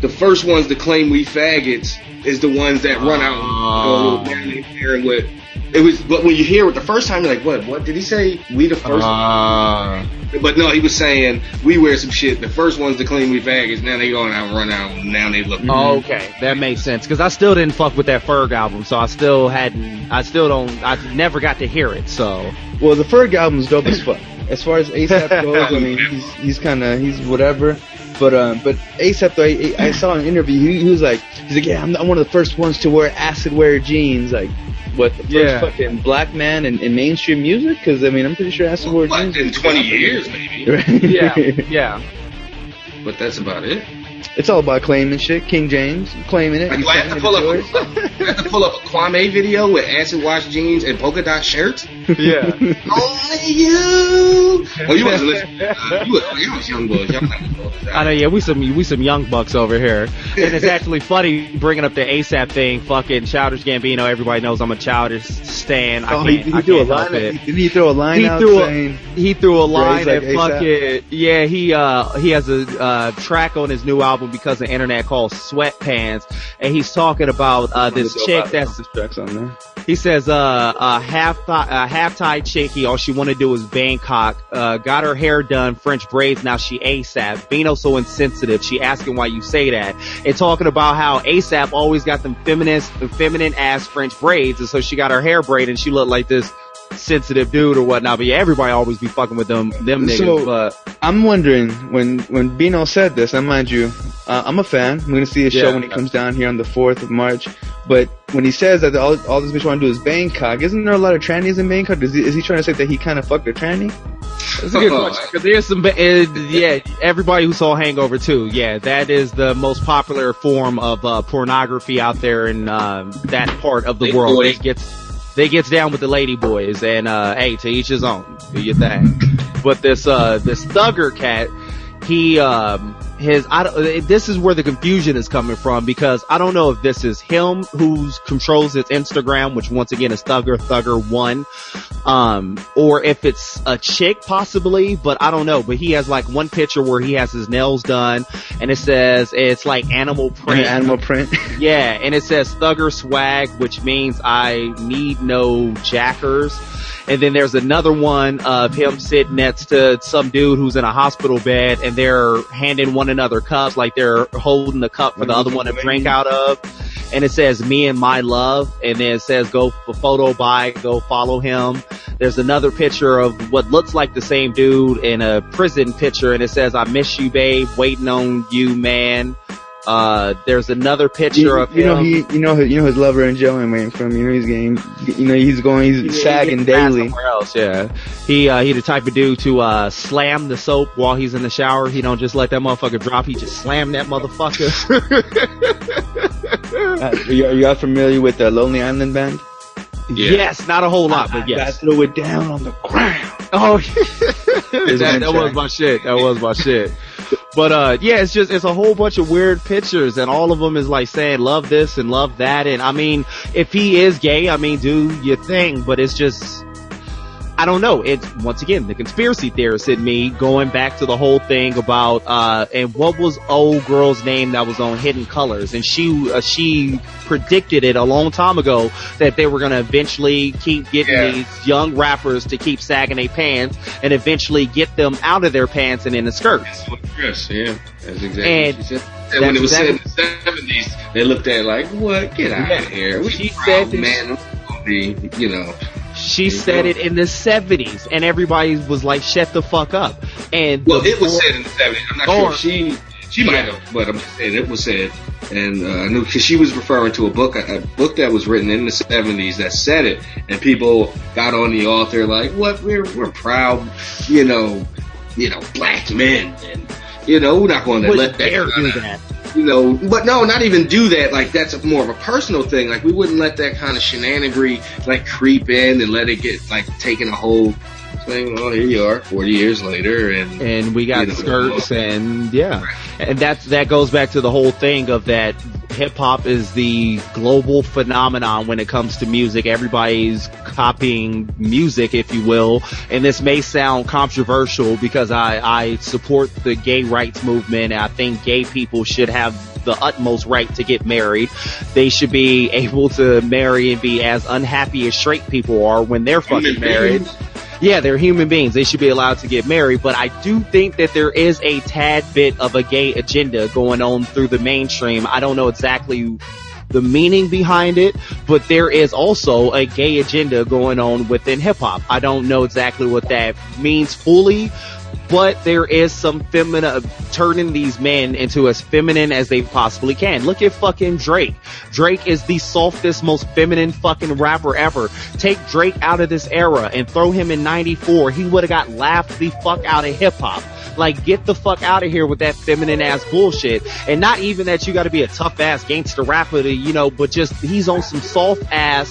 The first ones to claim we faggots is the ones that run out and go a little down there with. It was, but when you hear it the first time, you're like, what? What did he say? We the first. Uh, But no, he was saying we wear some shit. The first ones to claim we faggots, now they going out and run out. Now they look. Oh, okay, that makes sense. Cause I still didn't fuck with that Ferg album, so I still hadn't, I still don't, I never got to hear it, so. Well, the Ferg album's dope as fuck. As far as ASAP goes, I mean, he's he's kind of he's whatever. But um, but ASAP though, I, I saw an interview. He, he was like, he's like, yeah, I'm, I'm one of the first ones to wear acid wear jeans. Like, what the first Yeah. fucking black man in, in mainstream music? Because I mean, I'm pretty sure acid wear What, jeans. in 20 years, maybe. Yeah, yeah. But that's about it. It's all about claiming shit. King James claiming it. Like, he's do I have to pull up? yours. A, I have to pull up a Kwame video with acid wash jeans and polka dot shirts. Yeah. Only you. Oh, you wasn't listening. Uh, you, was, you was young boys. I know, yeah, we some we some young bucks over here, and it's actually funny bringing up the ASAP thing. Fucking Childish Gambino, everybody knows I'm a Childish stan. I Oh, can't, he, he I threw a can't help line. it. Did he throw a line He out threw a- saying? He threw a line like at fucking yeah. He uh he has a uh track on his new album because of the internet called Sweatpants, and he's talking about uh this chick that's tracks on there. he says, uh, a half th- a half tied chickie, all she want to do is Bangkok, uh, got her hair done, French braids, now she ASAP. Bino so insensitive, she asking why you say that. And talking about how ASAP always got them feminist, feminine ass French braids, and so she got her hair braided and she looked like this sensitive dude or whatnot. But yeah, everybody always be fucking with them, them niggas, So- but I'm wondering when when Bino said this. And mind you, uh, I'm a fan. I'm gonna see his Yeah. show when he comes down here on the fourth of March. But when he says that all all this bitch want to do is Bangkok, isn't there a lot of trannies in Bangkok? Is he, is he trying to say that he kind of fucked a tranny? That's a good question. Cause there's some, uh, yeah, everybody who saw Hangover 2, yeah, that is the most popular form of uh, pornography out there in uh, that part of the Hey, world. boys. They gets, they gets down with the lady boys, and uh, hey, to each his own. Do your thing. But this, uh, this Thugger cat, he, um, his, I don't, this is where the confusion is coming from because I don't know if this is him who controls his Instagram, which once again is Thugger, Thugger one, um, or if it's a chick possibly, but I don't know. But he has like one picture where he has his nails done and it says it's like animal print. Animal print. Yeah, and it says Thugger swag, which means I need no jackers. And then there's another one of him sitting next to some dude who's in a hospital bed and they're handing one another cups, like they're holding the cup for the other one to drink out of. And it says me and my love. And then it says go for photo by, go follow him. There's another picture of what looks like the same dude in a prison picture and it says I miss you babe, waiting on you man. Uh, there's another picture You, of you know he, you know, you know his lover in jail and waiting for him. You know he's getting, you know he's going, he's He- sagging he daily. Somewhere else, yeah. He uh, he the type of dude to uh slam the soap while he's in the shower. He don't just let that motherfucker drop. He just slam that motherfucker. Uh, are, y'all familiar with the Lonely Island Band? Yeah. Yes, not a whole lot, but I yes. throw it down on the ground. Oh, that, that was my shit. That was my shit. But uh, yeah, it's just it's a whole bunch of weird pictures, and all of them is like saying love this and love that, and I mean, if he is gay, I mean, do your thing, but it's just. I don't know. It's once again the conspiracy theorist in me going back to the whole thing about uh and what was old girl's name that was on Hidden Colors and she uh, she predicted it a long time ago that they were going to eventually keep getting Yeah. these young rappers to keep sagging their pants and eventually get them out of their pants and in the skirts. Yes, yeah, that's exactly And what she said. And when it was said in the seventies, they looked at it like, "What? Get out Yeah. of here!" We She said man, be, you know, She said it in the 70s and everybody was like shut the fuck up. And well, it was said in the seventies. I'm not sure if she she might have, but I'm just saying it was said. And uh, I knew because she was referring to a book, a, a book that was written in the '70s that said it, and people got on the author like, "What? We're we're proud, you know, you know, black men, and you know, we're not going to let that do that. You know, but no, not even do that. Like that's a, more of a personal thing. Like we wouldn't let that kind of shenaniganry like creep in and let it get like taken a whole thing. Well, here you are, forty years later, and and we got You know, skirts and yeah and that's that goes back to the whole thing of that hip hop is the global phenomenon when it comes to music. Everybody's copying music if you will. And this may sound controversial because i i support the gay rights movement. I think gay people should have the utmost right to get married. They should be able to marry and be as unhappy as straight people are when they're fucking married. Yeah, they're human beings. They should be allowed to get married, but I do think that there is a tad bit of a gay agenda going on through the mainstream. I don't know exactly the meaning behind it, but there is also a gay agenda going on within hip hop. I don't know exactly what that means fully, but there is some feminine, uh, turning these men into as feminine as they possibly can. Look at fucking Drake. Drake is the softest, most feminine fucking rapper ever. Take Drake out of this era and throw him in 94. He would have got laughed the fuck out of hip hop. Like, get the fuck out of here with that feminine ass bullshit. And not even that you gotta be a tough ass gangster rapper to, you know, but just, he's on some soft ass,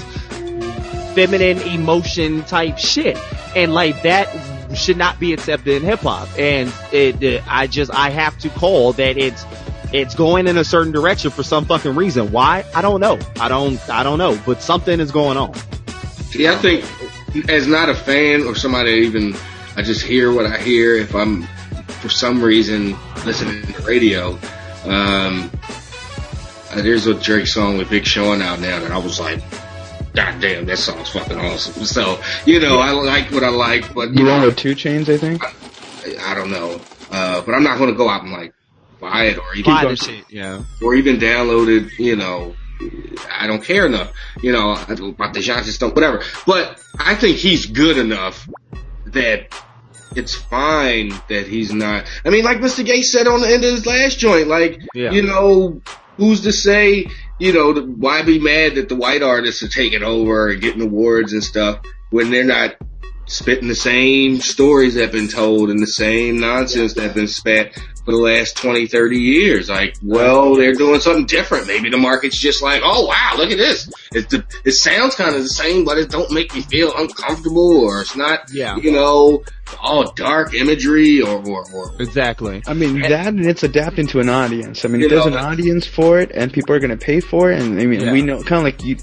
feminine emotion type shit. And like that should not be accepted in hip hop. And it, it, I just, I have to call that it's, it's going in a certain direction for some fucking reason. Why? I don't know. I don't, I don't know, but something is going on. See, I think as not a fan or somebody even, I just hear what I hear. If I'm for some reason listening to the radio, um, uh, there's a Drake song with Big Sean out now that I was like, God damn, that song's fucking awesome. So, you know, I like what I like, but you You know, one with 2 Chainz, I think. I don't know. Uh, but I'm not going to go out and like buy it or even Buy going- the shit, yeah. or even download it. You know, I don't care enough. You know about the Johnson Stone, whatever. But I think he's good enough that it's fine that he's not. I mean, like Mr. Gates said on the end of his last joint, like Yeah. you know, who's to say? You know, why be mad that the white artists are taking over and getting awards and stuff when they're not spitting the same stories that have been told and the same nonsense that have been spat for the last 20, 30 years. Like, well, they're doing something different. Maybe the market's just like, oh wow, look at this. It, the, it sounds kind of the same, but it don't make me feel uncomfortable or it's not, Yeah. you know, all dark imagery or, or, or Exactly. I mean, that and it's adapting to an audience. I mean, there's know, an audience for it and people are going to pay for it, and I mean, Yeah. we know, kind of like you,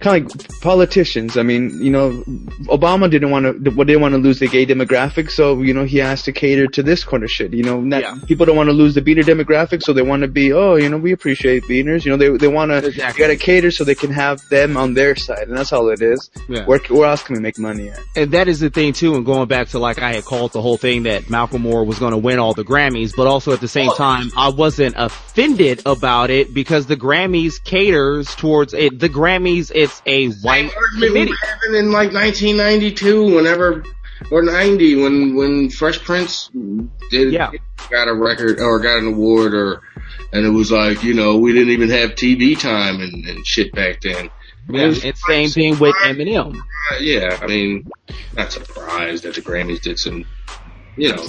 kind of like politicians. I mean, you know, Obama didn't want to, well, didn't want to lose the gay demographic, so, you know, he has to cater to this kind of shit. You know, not, Yeah. people don't want to lose the beater demographic, so they want to be, oh, you know, we appreciate beaters. You know, they, they want to, Exactly. got to cater so they can have them on their side, and that's all it is. Yeah. Where, where else can we make money at? and that is the thing too, and going back to like I had called the whole thing that Macklemore was going to win all the Grammys, but also at the same oh. time, I wasn't offended about it because the Grammys caters towards it. The Grammys, it's a white argument we committee. having in like 1992, whenever or 90, when when Fresh Prince did Yeah. got a record or got an award, or and it was like you know we didn't even have TV time and, and shit back then. Yeah, it's same thing with Eminem. Uh, yeah, I mean, not surprised that the Grammys did some, you know,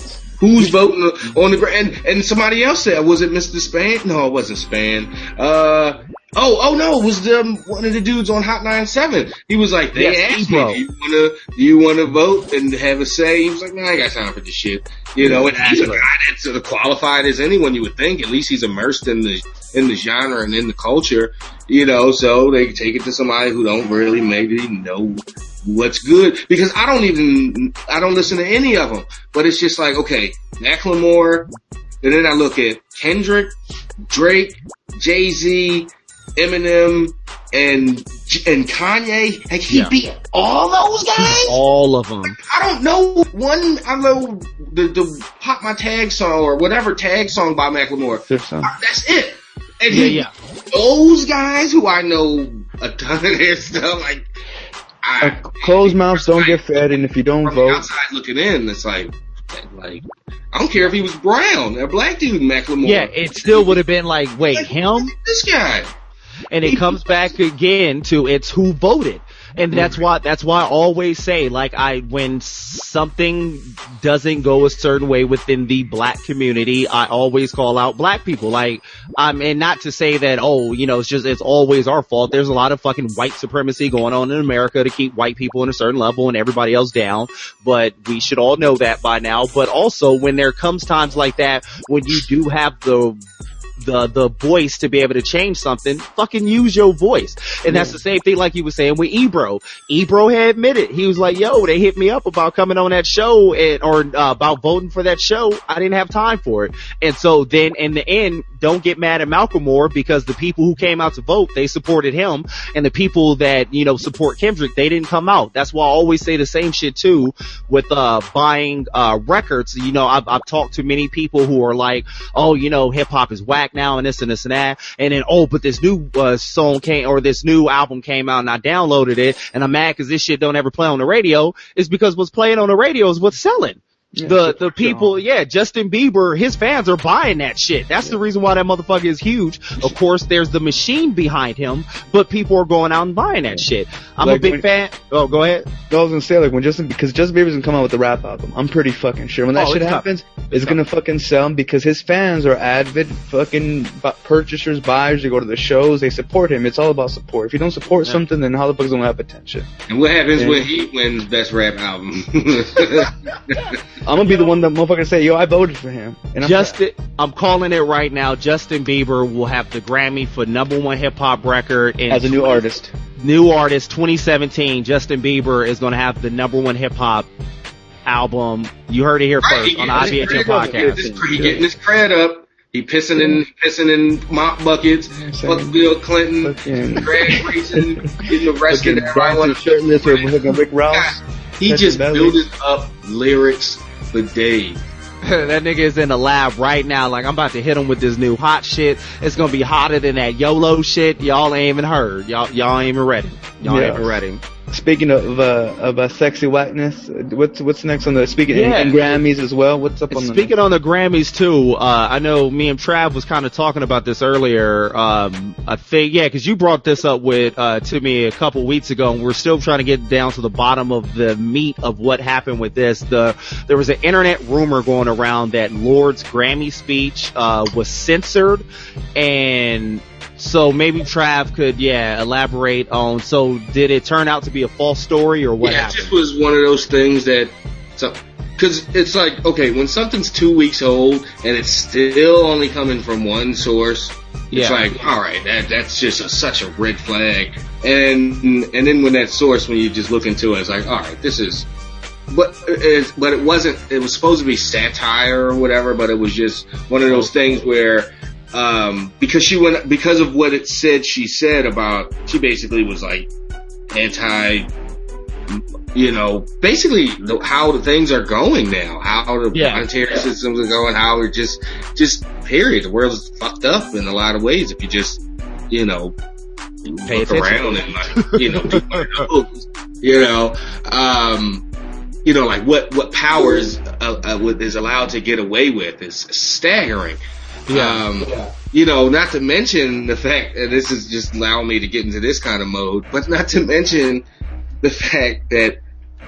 who's voting on the Gra- and and somebody else said was it Mr. Span? No, it wasn't Span. Uh, oh, oh no, it was the, um, one of the dudes on Hot 97. He was like, they Yes, asked Ebro. me, do you wanna do you wanna vote and have a say? He was like, no, I got time for this shit. You know, and he's a guy that's as qualified as anyone you would think. At least he's immersed in the in the genre and in the culture. You know, so they take it to somebody who don't really maybe know what's good because I don't even I don't listen to any of them. But it's just like okay, Macklemore, and then I look at Kendrick, Drake, Jay Z, Eminem, and and Kanye. Like he Yeah. beat all those guys. All of them. I don't know one. I know the the Pop My Tag song or whatever tag song by Macklemore. Uh, That's it. And Yeah, he, yeah. those guys who I know a ton of their stuff, like I, closed mouths don't get fed, and if you don't from the vote, outside looking in, it's like, like I don't care if he was brown, a black dude, Macklemore. Yeah, it still would have been like, wait, Like, him? this guy. and it comes back again to it's who voted. And that's why, that's why I always say, like, I, when something doesn't go a certain way within the black community, I always call out black people. Like, um, and not to say that, oh, you know, it's just, it's always our fault. There's a lot of fucking white supremacy going on in America to keep white people in a certain level and everybody else down. But we should all know that by now. But also when there comes times like that, when you do have the the the voice to be able to change something, fucking use your voice. And that's the same thing like you were saying with Ebro. Ebro had admitted he was like, "Yo, they hit me up about coming on that show and or uh, about voting for that show. I didn't have time for it." And so then in the end, don't get mad at Macklemore because the people who came out to vote, they supported him, and the people that you know support Kendrick, they didn't come out. That's why I always say the same shit too with uh buying uh records. You know, I've, I've talked to many people who are like, "Oh, you know, hip hop is whack now and this and this and that. And then, oh, but this new uh, song came or this new album came out and I downloaded it and I'm mad cause this shit don't ever play on the radio. It's because what's playing on the radio is what's selling. The the people, yeah, Justin Bieber, his fans are buying that shit. That's the reason why that motherfucker is huge. Of course, there's the machine behind him, but people are going out and buying that shit. I'm a big when- fan. Oh, go ahead. I was gonna say like when Justin because Justin Bieber's gonna come out with a rap album. I'm pretty fucking sure when that Oh, shit it's coming. happens, it's gonna fucking sell because his fans are avid fucking bu- purchasers, buyers. They go to the shows, they support him. It's all about support. If you don't support something, then how the fuck's gonna have attention? And what happens Yeah. when he wins best rap album? I'm gonna be the one that motherfucker say, "Yo, I voted for him." And I'm Justin, I'm calling it right now. Justin Bieber will have the Grammy for number one hip hop record in as a new 20 artist. new artist 2017 justin bieber is going to have the number one hip-hop album you heard it here first on the Right, IBHM he- podcast He, he getting his cred up. He pissing in pissing in mop buckets. Fuck Bill Clinton. Fucking- Drag racing, getting arrested. Fucking Everybody wanna- dancing shirtless or fucking Rick Ross. He just belly. building up lyrics for days. that nigga is in the lab right now. Like i'm about to hit him with this new hot shit. It's going to be hotter than that yolo shit. Y'all ain't even heard. Y'all y'all ain't even ready y'all Yeah. ain't even ready Speaking of uh, of uh, sexy whiteness, what's what's next on the speaking Yeah. and, and Grammys as well? What's up on the Speaking on the Grammys too, uh, I know me and Trav was kind of talking about this earlier. Um, I think, yeah, cause you brought this up with, uh, to me a couple weeks ago and we're still trying to get down to the bottom of the meat of what happened with this. The, there was an internet rumor going around that Lorde's Grammy speech, uh, was censored and so maybe Trav could, yeah, elaborate on, so did it turn out to be a false story or what yeah, happened? it just was one of those things that, so, because it's like okay, when something's two weeks old and it's still only coming from one source, Yeah. it's like all right, that that's just a, such a red flag. And and then when that source, when you just look into it, it's like all right, this is. But it, but it wasn't. It was supposed to be satire or whatever, but it was just one of those things where um, because she went because of what it said she said about she basically was like anti you know basically the, how the things are going now how the Yeah. monetary systems are going how we're just just period. The world's fucked up in a lot of ways if you just you know Pay look around and like you know of you know? Um you know like what what powers uh, uh, is allowed to get away with is staggering Yeah. um, you know, not to mention the fact, and this is just allowing me to get into this kind of mode, but not to mention the fact that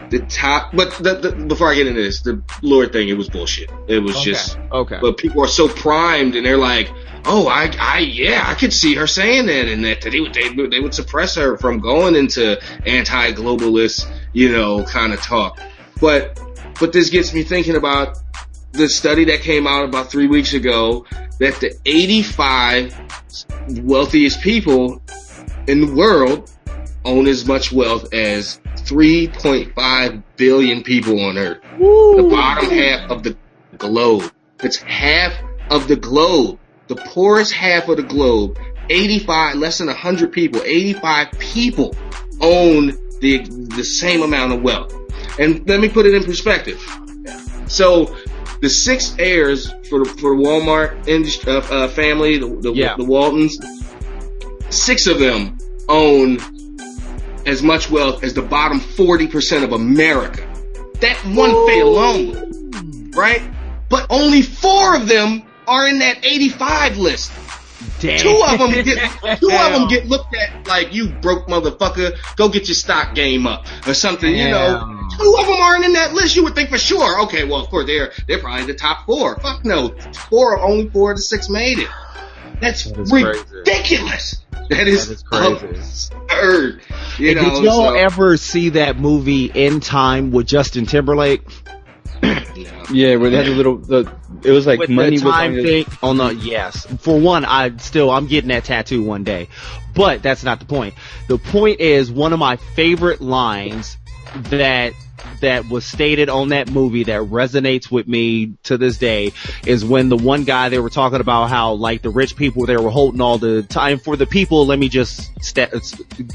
the top, but the, the, before I get into this, the Lorde thing, it was bullshit. It was just, okay. but people are so primed and they're like, oh, I, I, yeah, I could see her saying that and that, that they would, they, would- they would suppress her from going into anti-globalist, you know, kind of talk. But, but this gets me thinking about the study that came out about three weeks ago that the 85 wealthiest people in the world own as much wealth as 3.5 billion people on earth. The bottom half of the globe. It's half of the globe. The poorest half of the globe. 85, less than 100 people, 85 people own the, the same amount of wealth. And let me put it in perspective. So the six heirs for the, for Walmart industry, uh, uh, family, the, the, Yeah. the Waltons, six of them own as much wealth as the bottom 40% of America. That one fate alone, right? But only four of them are in that 85 list. Damn. Two of them get two of them get looked at like you broke motherfucker. Go get your stock game up or something. You know, two of them aren't in that list. You would think for sure. Okay, well of course they're they're probably the top four. Fuck no, four only four of the six made it. That's That is crazy. ridiculous. That is, That is crazy. absurd. You know, did y'all so- ever see that movie In Time with Justin Timberlake? No. Yeah, where they had the little the it was like with money the was time on the- thing oh, on the yes. For one, I still I'm getting that tattoo one day, but that's not the point. The point is one of my favorite lines that that was stated on that movie that resonates with me to this day is when the one guy they were talking about how like the rich people they were holding all the time for the people. Let me just sta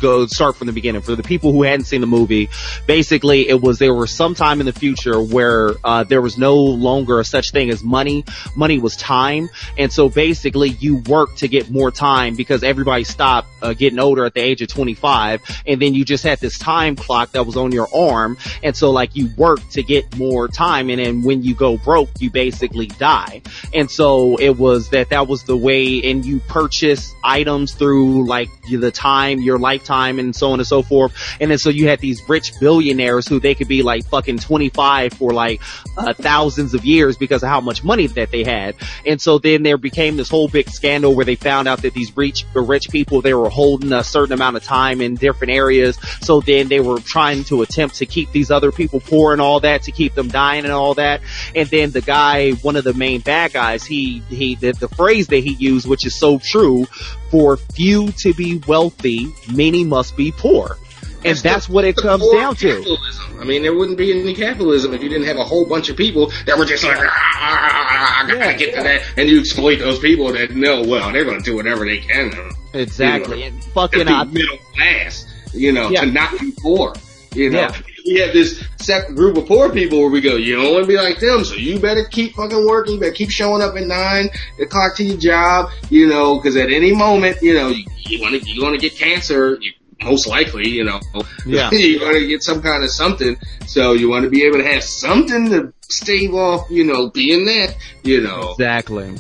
go start from the beginning. For the people who hadn't seen the movie basically it was there was some time in the future where uh, there was no longer such thing as money. Money was time. And so basically you work to get more time because everybody stopped uh, getting older at the age of 25 and then you just had this time clock that was on your arm. And so like you work to get more time and then when you go broke you basically die. And so it was that that was the way and you purchase items through like the time your lifetime and so on and so forth. And then so you had these rich billionaires who they could be like fucking 25 for like uh, thousands of years because of how much money that they had. And so then there became this whole big scandal where they found out that these rich the rich people they were holding a certain amount of time in different areas. So then they were trying to attempt to keep these other people poor and all that to keep them dying and all that and then the guy one of the main bad guys he he the, the phrase that he used which is so true for few to be wealthy many must be poor and that's, the- what it comes down to capitalism. I mean, there wouldn't be any capitalism if you didn't have a whole bunch of people that were just like, "Ah, ah, ah, ah I gotta Yeah, get to that, and you exploit those people that know well they're going to do whatever they can. exactly and to fucking be I, middle class, you know, Yeah. to not be poor. You know, We have this separate group of poor people where we go, you don't want to be like them, so you better keep fucking working, you better keep showing up at nine, o'clock to your job, you know, because at any moment, you know, you, you want to you want to get cancer, you most likely, you know. Yeah. you want to get some kind of something. So you want to be able to have something to stave off, you know, being that, you know. Exactly.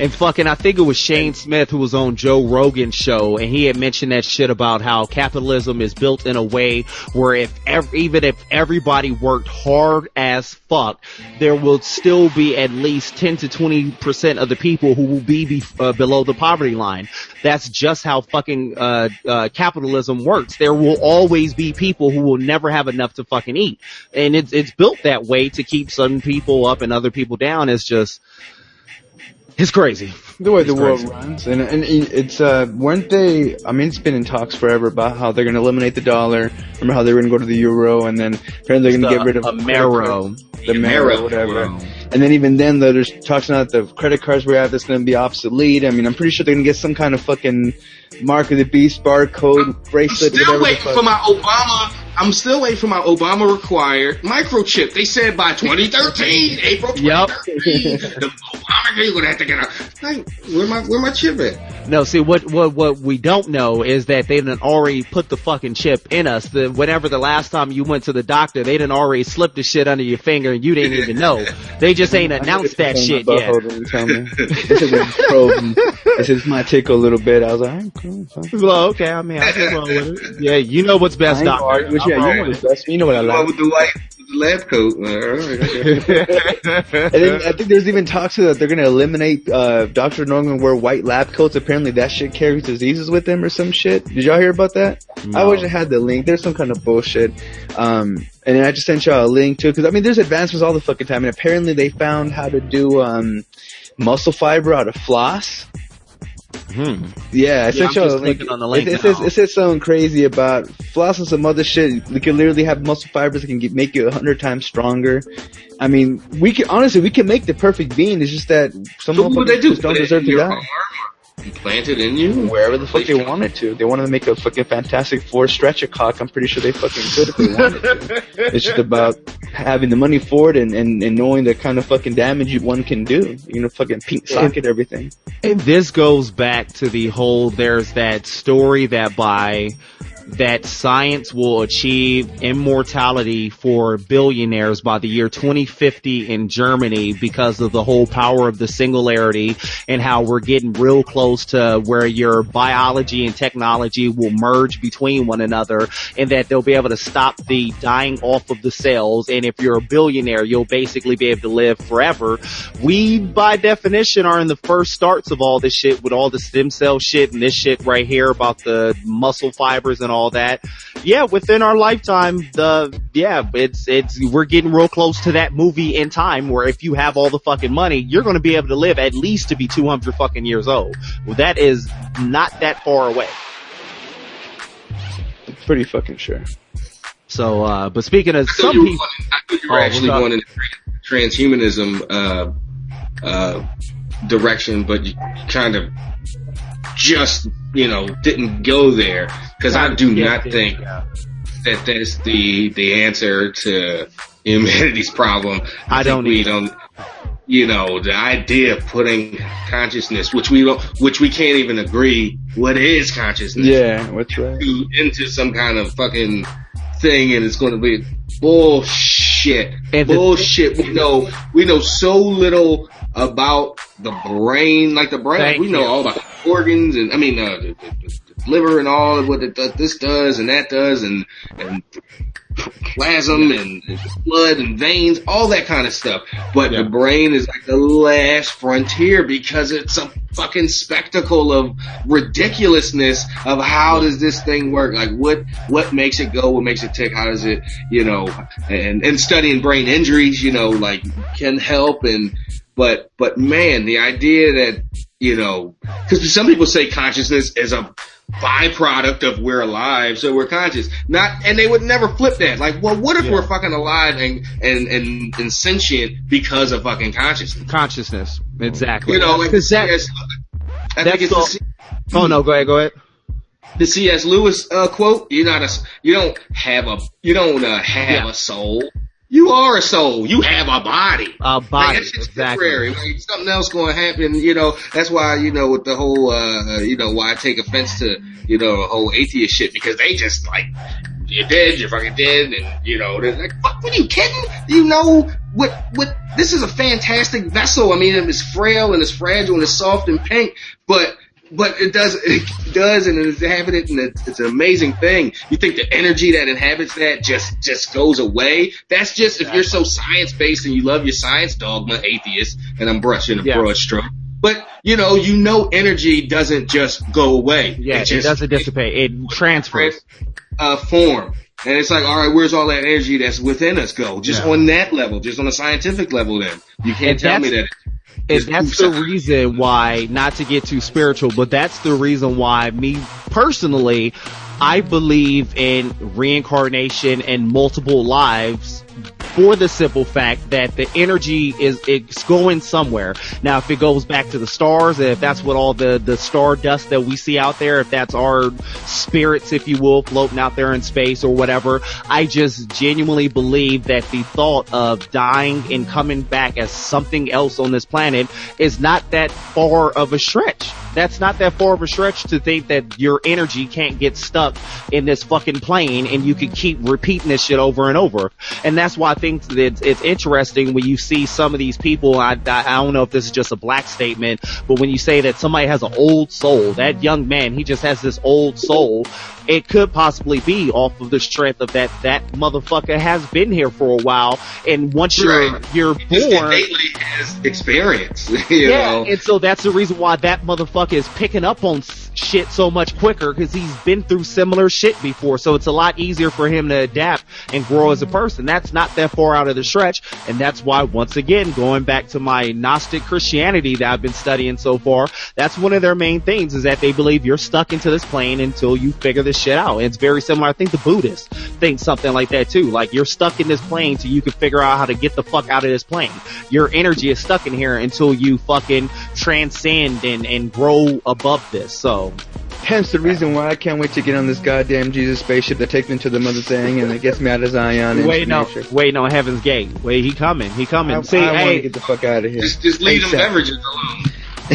And fucking, I think it was Shane Smith who was on Joe Rogan's show, and he had mentioned that shit about how capitalism is built in a way where if ev- even if everybody worked hard as fuck, there will still be at least 10 to 20 percent of the people who will be, be uh, below the poverty line. That's just how fucking uh, uh, capitalism works. There will always be people who will never have enough to fucking eat, and it's it's built that way to keep some people up and other people down. It's just it's crazy. The way the world runs, and and it's uh, weren't they? I mean, it's been in talks forever about how they're going to eliminate the dollar. Remember how they were going to go to the euro, and then apparently they're going to get rid of Amero. the Mero, whatever. And then even then, though, there's talks now that the credit cards we have that's going to be obsolete. I mean, I'm pretty sure they're going to get some kind of fucking mark of the beast barcode I'm bracelet. still whatever the waiting for my Obama. I'm still waiting for my Obama required microchip. They said by 2013, April Yup. 2013, the Obama you're gonna have to get a. Like, where my where my chip at? No, see what what what we don't know is that they done already put the fucking chip in us. The whenever the last time you went to the doctor, they didn't already slip the shit under your finger and you didn't even know. They just ain't announced that shit yet. Butthole didn't tell me. They said they probe and they said this might take a little bit. I was like, alright, cool. Well, okay, I mean, I can roll with it. Yeah, you know what's best, doctor. you. I'm Yeah, you know what's best. You know what I The like. one with the white with the lab coat. All right, okay. And then I think there's even talks that they're going to eliminate uh, Dr. Norman wear white lab coats. Apparently that shit carries diseases with them or some shit. Did y'all hear about that? I wish I had the link. There's some kind of bullshit. Um, and then I just sent y'all a link too, because I mean, there's advancements all the fucking time. And apparently they found how to do um, muscle fiber out of floss. Hmm. Yeah, I Yeah, sent y'all a link. on the link it, it says it says something crazy about floss and some other shit. You can literally have muscle fibers that can get, make you a hundred times stronger. I mean, we can honestly we can make the perfect being. It's just that some So what they do? just don't deserve in to die. arm or Plant it in you? Wherever the fuck they wanted to. They wanted to make a fucking fantastic four stretcher cock. I'm pretty sure they fucking could if they wanted to. It's just about having the money for it and, and, and knowing the kind of fucking damage one can do. You know, fucking pink socket everything. And this goes back to the whole, there's that story that by, that science will achieve immortality for billionaires by the year 2050 in Germany because of the whole power of the singularity and how we're getting real close to where your biology and technology will merge between one another and that they'll be able to stop the dying off of the cells. And if you're a billionaire, you'll basically be able to live forever. We, by definition, are in the first starts of all this shit with all the stem cell shit and this shit right here about the muscle fibers and all that. Yeah, within our lifetime, the, yeah, it's, it's, we're getting real close to that movie in time where if you have all the fucking money, you're gonna be able to live at least to be 200 fucking years old. Well, that is not that far away. Pretty fucking sure. So, uh, but speaking of some people, going, I thought you were Oh, actually going in the transhumanism uh, uh, direction, but you kind of just you know didn't go there because I do not think that that's the the answer to humanity's problem. I think don't we either. don't. You know, the idea of putting consciousness, which we don't, which we can't even agree what is consciousness, Yeah, what's right. to- into some kind of fucking thing, and it's going to be bullshit. And the- bullshit. we know we know so little about the brain, like the brain. Thank we know you. all about organs, and I mean uh, the, the, the liver and all of what it, this does and that does, and and plasm and blood and veins, all that kind of stuff. But Yeah. the brain is like the last frontier because it's a fucking spectacle of ridiculousness of how does this thing work? Like what, what makes it go? What makes it tick? How does it, you know, and, and studying brain injuries, you know, like can help and, but, but man, the idea that, you know, cause some people say consciousness is a byproduct of we're alive, so we're conscious. Not, and they would never flip that. Like, well, what if Yeah. we're fucking alive and, and, and, and sentient because of fucking consciousness? Consciousness. Exactly. You know, like, Cause that, CS I that's think it's all- the, C- oh no, go ahead, go ahead. the C.S. Lewis uh, quote. You're not a, s- you don't have a, you don't uh, have Yeah. a soul. You are a soul. You have a body. A Like, body, that shit's exactly. temporary. Like, something else going to happen. You know, that's why you know with the whole, uh, you know, why I take offense to you know the whole atheist shit because they just like you're dead, you're fucking dead, and you know, they're like, fuck, what are you kidding? You know what? What? This is a fantastic vessel. I mean, it's frail and it's fragile and it's soft and pink, but. But it does, it does, and it's inhabited, and it's, it's an amazing thing. You think the energy that inhabits that just, just goes away? That's just, if you're so science based and you love your science dogma, atheist, and I'm brushing a Yeah. broad stroke. But, you know, you know energy doesn't just go away. Yeah, it, just, doesn't dissipate. It transfers. uh, form. And it's like, all right, where's all that energy that's within us go? Just Yeah. on that level, just on a scientific level then. You can't And tell me that. And that's the reason why, not to get too spiritual, but that's the reason why me personally, I believe in reincarnation and multiple lives for the simple fact that the energy is it's going somewhere. Now, if it goes back to the stars, if that's what all the the star dust that we see out there, if that's our spirits, if you will, floating out there in space or whatever, I just genuinely believe that the thought of dying and coming back as something else on this planet is not that far of a stretch. That's not that far of a stretch to think that your energy can't get stuck in this fucking plane and you can keep repeating this shit over and over. And that's why I think that it's, it's interesting when you see some of these people, I, I, don't know if this is just a black statement, but when you say that somebody has an old soul, that young man, he just has this old soul, it could possibly be off of the strength of that, that motherfucker has been here for a while. And once you're, Right. you're born, experience, you yeah, know. and so that's the reason why that motherfucker is picking up on shit so much quicker because he's been through similar shit before. So it's a lot easier for him to adapt and grow as a person. That's not that far out of the stretch, and that's why once again going back to my Gnostic Christianity that I've been studying so far, that's one of their main things is that they believe you're stuck into this plane until you figure this shit out. And it's very similar. I think the Buddhists think something like that too. Like you're stuck in this plane till you can figure out how to get the fuck out of this plane. Your energy is stuck in here until you fucking transcend and, and grow above this. So Hence the reason why I can't wait to get on this goddamn Jesus spaceship that takes me to the mother thing and it gets me out of Zion. and waiting on Matrix. waiting on Heaven's Gate. Wait, he coming. He coming. I, See, I want to hey, get the fuck out of here. Just, just leave them ASAP. beverages alone.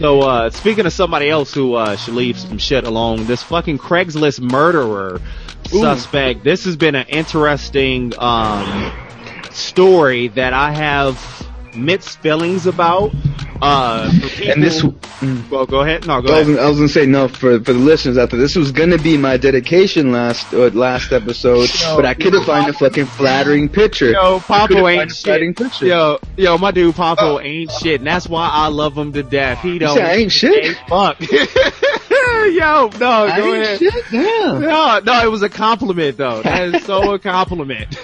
so uh speaking of somebody else who uh should leave some shit alone, this fucking Craigslist murderer suspect. This has been an interesting um story that I have mixed feelings about. Uh people, And this, mm. well, go ahead. No, go I was, ahead. gonna- I was gonna say no for for the listeners out there. This was gonna be my dedication last uh, last episode, but I couldn't find a fucking flattering picture. Yo, Papo ain't flattering shit. picture. Yo, yo, my dude Papo ain't shit, and that's why I love him to death. He don't I ain't shit? fuck. yo, no, I go ain't ahead. shit, damn. No, no, it was a compliment though. That is so a compliment.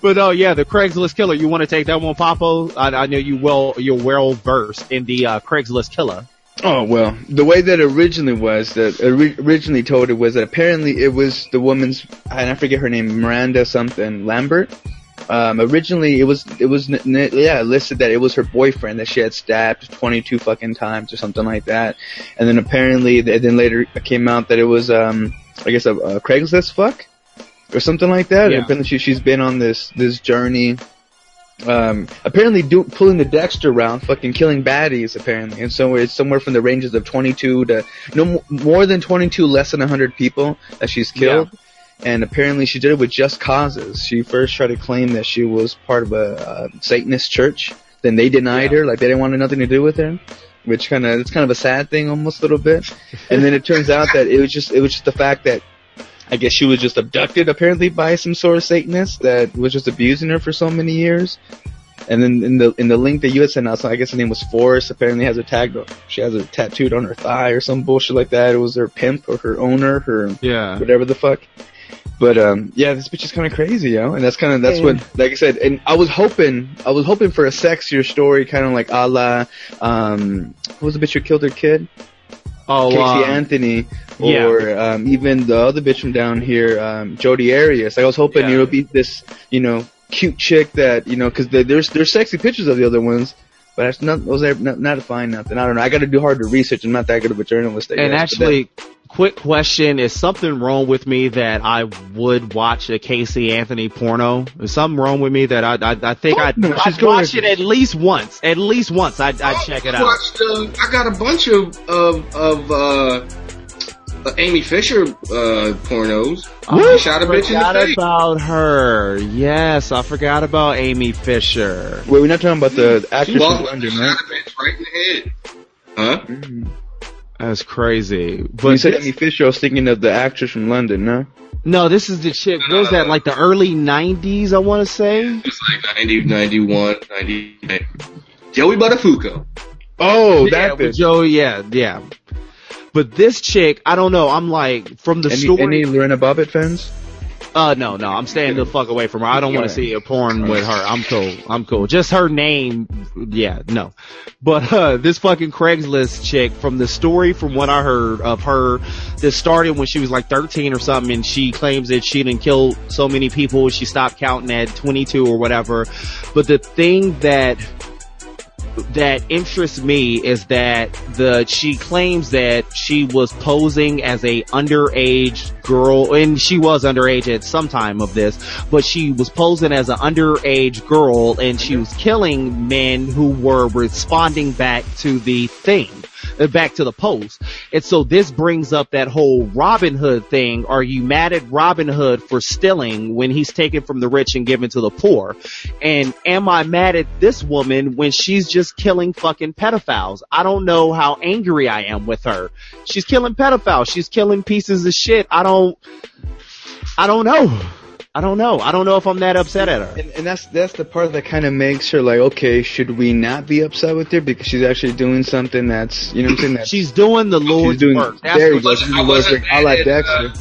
but oh yeah, the Craigslist killer. You want to take that one, Papo? I, I know you well. You're well versed in the uh, Craigslist killer. Oh well, the way that originally was that ori- originally told it was that apparently it was the woman's and I forget her name Miranda something Lambert. Um, originally it was it was yeah listed that it was her boyfriend that she had stabbed 22 fucking times or something like that, and then apparently th- then later it came out that it was um I guess a, a Craigslist fuck or something like that. Yeah. And apparently she, she's been on this this journey um, apparently do, pulling the Dexter round, fucking killing baddies apparently, and so it's somewhere from the ranges of 22 to no more than 22, less than 100 people that she's killed. And apparently she did it with just causes. She first tried to claim that she was part of a uh, Satanist church. Then they denied Yeah. her, like they didn't want nothing to do with her, which kind of it's kind of a sad thing, almost a little bit. And then it turns out that it was just it was just the fact that I guess she was just abducted apparently by some sort of Satanist that was just abusing her for so many years. And then in the in the link that you had sent out, so I guess her name was Forrest. Apparently has a tag. She has a tattooed on her thigh or some bullshit like that. It was her pimp or her owner, her Yeah. whatever the fuck. But um, yeah, this bitch is kind of crazy, yo. And that's kind of that's what, like I said, and I was hoping, I was hoping for a sexier story, kind of like a la, um, what was the bitch who killed her kid? Oh, Casey um, Anthony, yeah. or um, even the other bitch from down here, um, Jodi Arias. I was hoping Yeah. it would be this, you know, cute chick that, you know, because there's there's sexy pictures of the other ones, But that's not, those are not, not to find nothing. I don't know. I got to do harder research. I'm not that good of a journalist. I And guess, but actually, quick question: Is something wrong with me that I would watch a Casey Anthony porno? Is something wrong with me that I I, I think Fuck I'd, no, I'd watch it at least once. At least once, I'd, I'd check it I out. watched, uh, I got a bunch of of of uh, Amy Fisher uh, pornos. I She shot a bitch in forgot the face. about her. Yes, I forgot about Amy Fisher. Wait, we're not talking about the actress Well, from she London, shot a bitch right in the head. Huh? Mm. That's crazy. When But you said this- Amy Fisher, I was thinking of the actress from London, no? no, this is the chick. What was that? Like the early '90s, I want to say. It's like 90, 91, 90. Joey Buttafuoco. Oh, yeah, that with bitch. Joe. Yeah, yeah. But this chick, I don't know. I'm like from the Any, story. any Lorena Bobbitt fans? Uh, no, no, I'm staying the fuck away from her. I don't want to see a porn with her. I'm cool. I'm cool. Just her name, yeah, no. But, uh, this fucking Craigslist chick from the story from what I heard of her, this started when she was like 13 or something and she claims that she didn't kill so many people. She stopped counting at 22 or whatever. But the thing that, that interests me is that the she claims that she was posing as a underage girl and she was underage at some time of this but she was posing as an underage girl and she was killing men who were responding back to the thing Uh, back to the post and so this brings up that whole Robin Hood thing are you mad at Robin Hood for stealing when he's taken from the rich and given to the poor and am I mad at this woman when she's just killing fucking pedophiles? I don't know how angry I am with her. She's killing pedophiles. She's killing pieces of shit. I don't, I don't know. I don't know. I don't know if I'm that upset at her. And, and that's that's the part that kind of makes her like, okay, should we not be upset with her because she's actually doing something that's, you know what I'm saying? That's, She's doing the Lord's doing. work. That's there you what- go. She's doing the Lord's work. I like Dexter.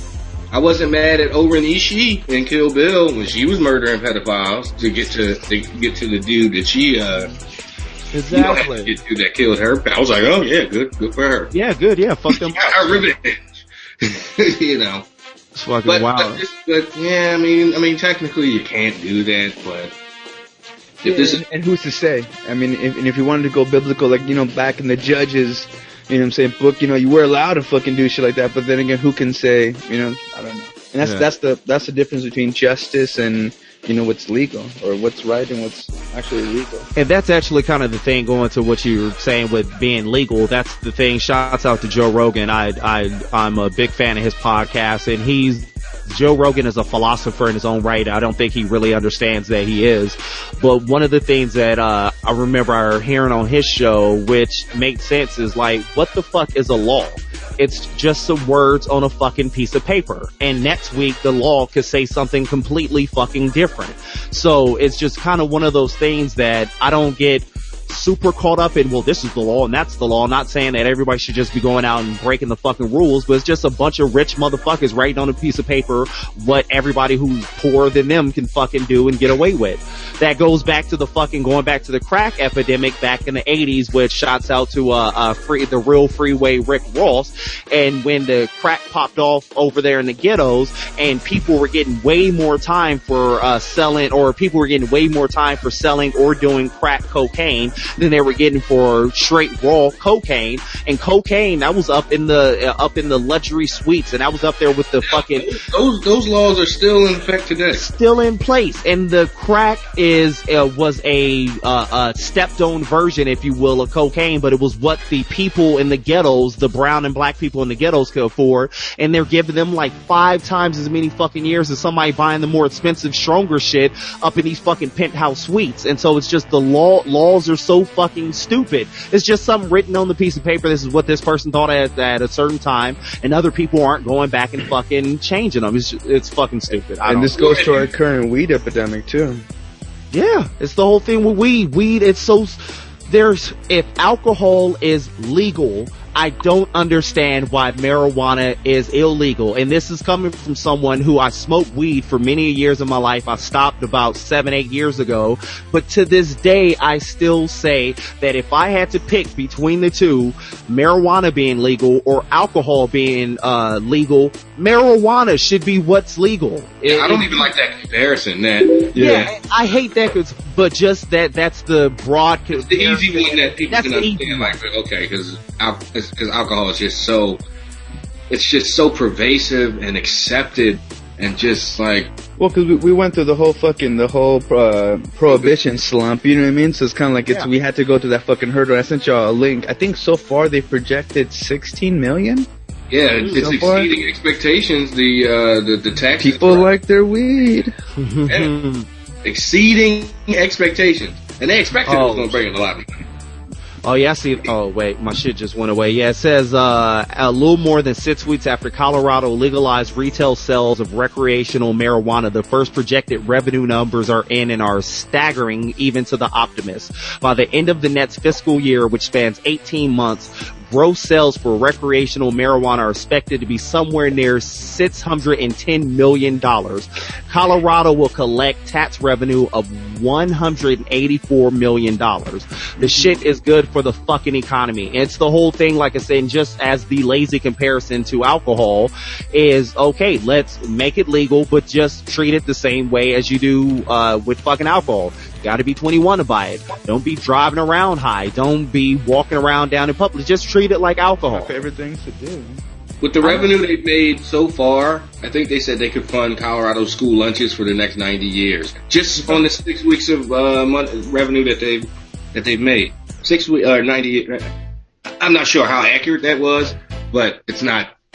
I wasn't mad at O-Ren Ishii in Kill Bill when she was murdering pedophiles to get to, to get to the dude that she uh you know, had to exactly. get to that killed her. I was like, oh yeah, good, good for her. Yeah, good. Yeah, fuck them. Got her revenge. you know, It's fucking but, wild. but, this- but yeah, I mean, I mean, technically you can't do that, but if this is and, and who's to say? I mean, if, and if you wanted to go biblical, like you know, back in the judges, you know, what I'm saying book, you know, you were allowed to fucking do shit like that. But then again, who can say? You know, I don't know. And that's Yeah. that's the that's the difference between justice and you know what's legal or what's right and what's actually illegal. And that's actually kind of the thing going to what you were saying with being legal. That's the thing. Shouts out to Joe Rogan. I, I, I'm a big fan of his podcast and he's, Joe Rogan is a philosopher in his own right. I don't think he really understands that he is. But one of the things that, uh, I remember hearing on his show, which makes sense is like, what the fuck is a law? It's just some words on a fucking piece of paper. And next week the law could say something completely fucking different. So it's just kind of one of those things that I don't get super caught up in, well, this is the law and that's the law. I'm Not saying that everybody should just be going out and breaking the fucking rules, but it's just a bunch of rich motherfuckers writing on a piece of paper what everybody who's poorer than them can fucking do and get away with. That goes back to the fucking, going back to the crack epidemic back in the 80s, which shots out to, uh, uh, free, the real freeway Rick Ross. And when the crack popped off over there in the ghettos and people were getting way more time for, uh, selling, or people were getting way more time for selling or doing crack cocaine than they were getting for straight raw cocaine. And cocaine, that was up in the, uh, up in the luxury suites. And I was up there with the fucking, those those laws are still in effect today. still in place. And the crack is uh, was a uh, a stepped on version if you will of cocaine. But it was what the people in the ghettos the brown and black people in the ghettos could afford. And they're giving them like five times as many fucking years as somebody buying the more expensive stronger shit up in these fucking penthouse suites. And so it's just the law laws are so fucking stupid. It's just something written on the piece of paper. This is what this person thought at, at a certain time and other people aren't going back and fucking changing them. It's, it's fucking stupid. I And this goes to our current weed epidemic too. yeah, it's the whole thing with weed. Weed, it's so, there's, if alcohol is legal, I don't understand why marijuana is illegal. And this is coming from someone who I smoked weed for many years of my life. I stopped about seven, eight years ago. But to this day, I still say that if I had to pick between the two, marijuana being legal or alcohol being, uh, legal, marijuana should be what's legal. Yeah, I don't even like that comparison. That Yeah, yeah, I hate that, 'cause- but just that, that's the broad, it's the easy one that people That's can easy understand. Like, okay, because because alcohol is just so it's just so pervasive and accepted and just like Well, because we, we went through the whole fucking the whole uh, prohibition slump, you know what I mean? So it's kind of like it's Yeah. we had to go to that fucking hurdle. I sent y'all a link. I think so far they projected 16 million yeah, it's So far- exceeding expectations. The uh the the tax people like their weed. Yeah. exceeding expectations, and they expected it was Oh. going to bring in a lot of money. Oh yeah, I see. Oh wait, my shit just went away. Yeah, it says uh, a little more than six weeks after Colorado legalized retail sales of recreational marijuana, the first projected revenue numbers are in and are staggering even to the optimists. By the end of the next fiscal year, which spans 18 months, gross sales for recreational marijuana are expected to be somewhere near $610 million. Colorado will collect tax revenue of $184 million. The shit is good for the fucking economy. It's the whole thing, like I said, just as the lazy comparison to alcohol is, okay, let's make it legal, but just treat it the same way as you do, uh, with fucking alcohol. You gotta be 21 to buy it. Don't be driving around high. Don't be walking around down in public. Just treat it like alcohol. Favorite things to do. With the revenue they've made so far, I think they said they could fund Colorado school lunches for the next 90 years, just on the six weeks of uh, month revenue that they've that they've made. Six week or 90. I'm not sure how accurate that was, but it's not.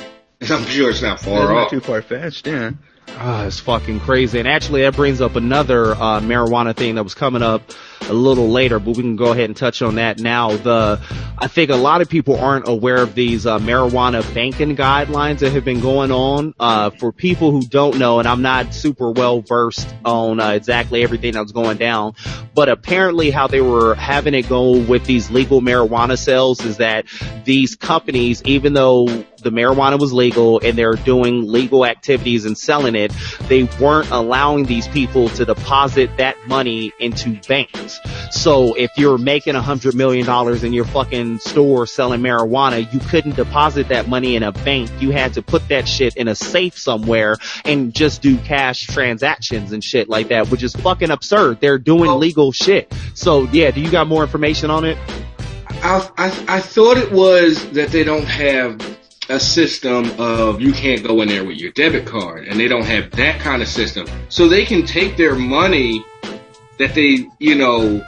I'm sure it's not It's far not off. too far fetched, yeah. Ah, it's fucking crazy. And actually that brings up another, uh, marijuana thing that was coming up a little later, but we can go ahead and touch on that now. The, I think a lot of people aren't aware of these, uh, marijuana banking guidelines that have been going on. Uh, for people who don't know, and I'm not super well versed on, uh, exactly everything that's going down, but apparently how they were having it go with these legal marijuana sales is that these companies, even though the marijuana was legal and they're doing legal activities and selling it, they weren't allowing these people to deposit that money into banks. So if you're making a hundred million dollars in your fucking store selling marijuana, you couldn't deposit that money in a bank. You had to put that shit in a safe somewhere and just do cash transactions and shit like that, which is fucking absurd. They're doing legal shit. So yeah, do you got more information on it? I, I I thought it was that they don't have a system of you can't go in there with your debit card, and they don't have that kind of system, so they can take their money that they you know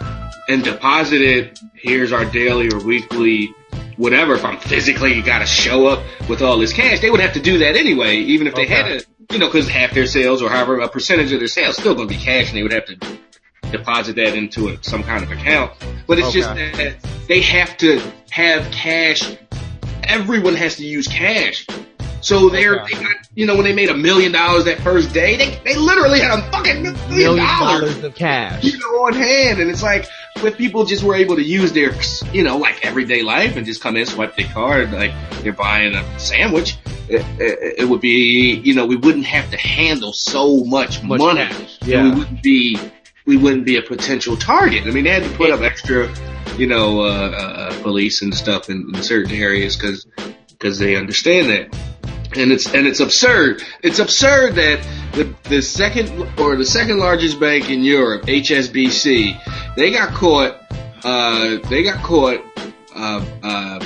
and deposit it. Here's our daily or weekly. Whatever, if I'm physically you got to show up with all this cash, they would have to do that anyway, even if they had Okay. to, you know, because half their sales or however a percentage of their sales still going to be cash, and they would have to deposit that into a, some kind of account. But it's just that they have to have cash. Everyone has to use cash. So they're, Okay. they got, you know, when they made a million dollars that first day, they, they literally had a fucking million Million dollars, dollars of cash. you know, on hand. And it's like, when people just were able to use their, you know, like everyday life and just come in, swipe their card, like they're buying a sandwich, it, it, it would be, you know, we wouldn't have to handle so much, Much money. cash, yeah. We wouldn't be, we wouldn't be a potential target. I mean, they had to put up extra, you know, uh, uh, police and stuff in, in certain areas because, because they understand that. And it's, and it's absurd. It's absurd that the, the second, or the second largest bank in Europe, HSBC, they got caught, uh, they got caught, uh, uh,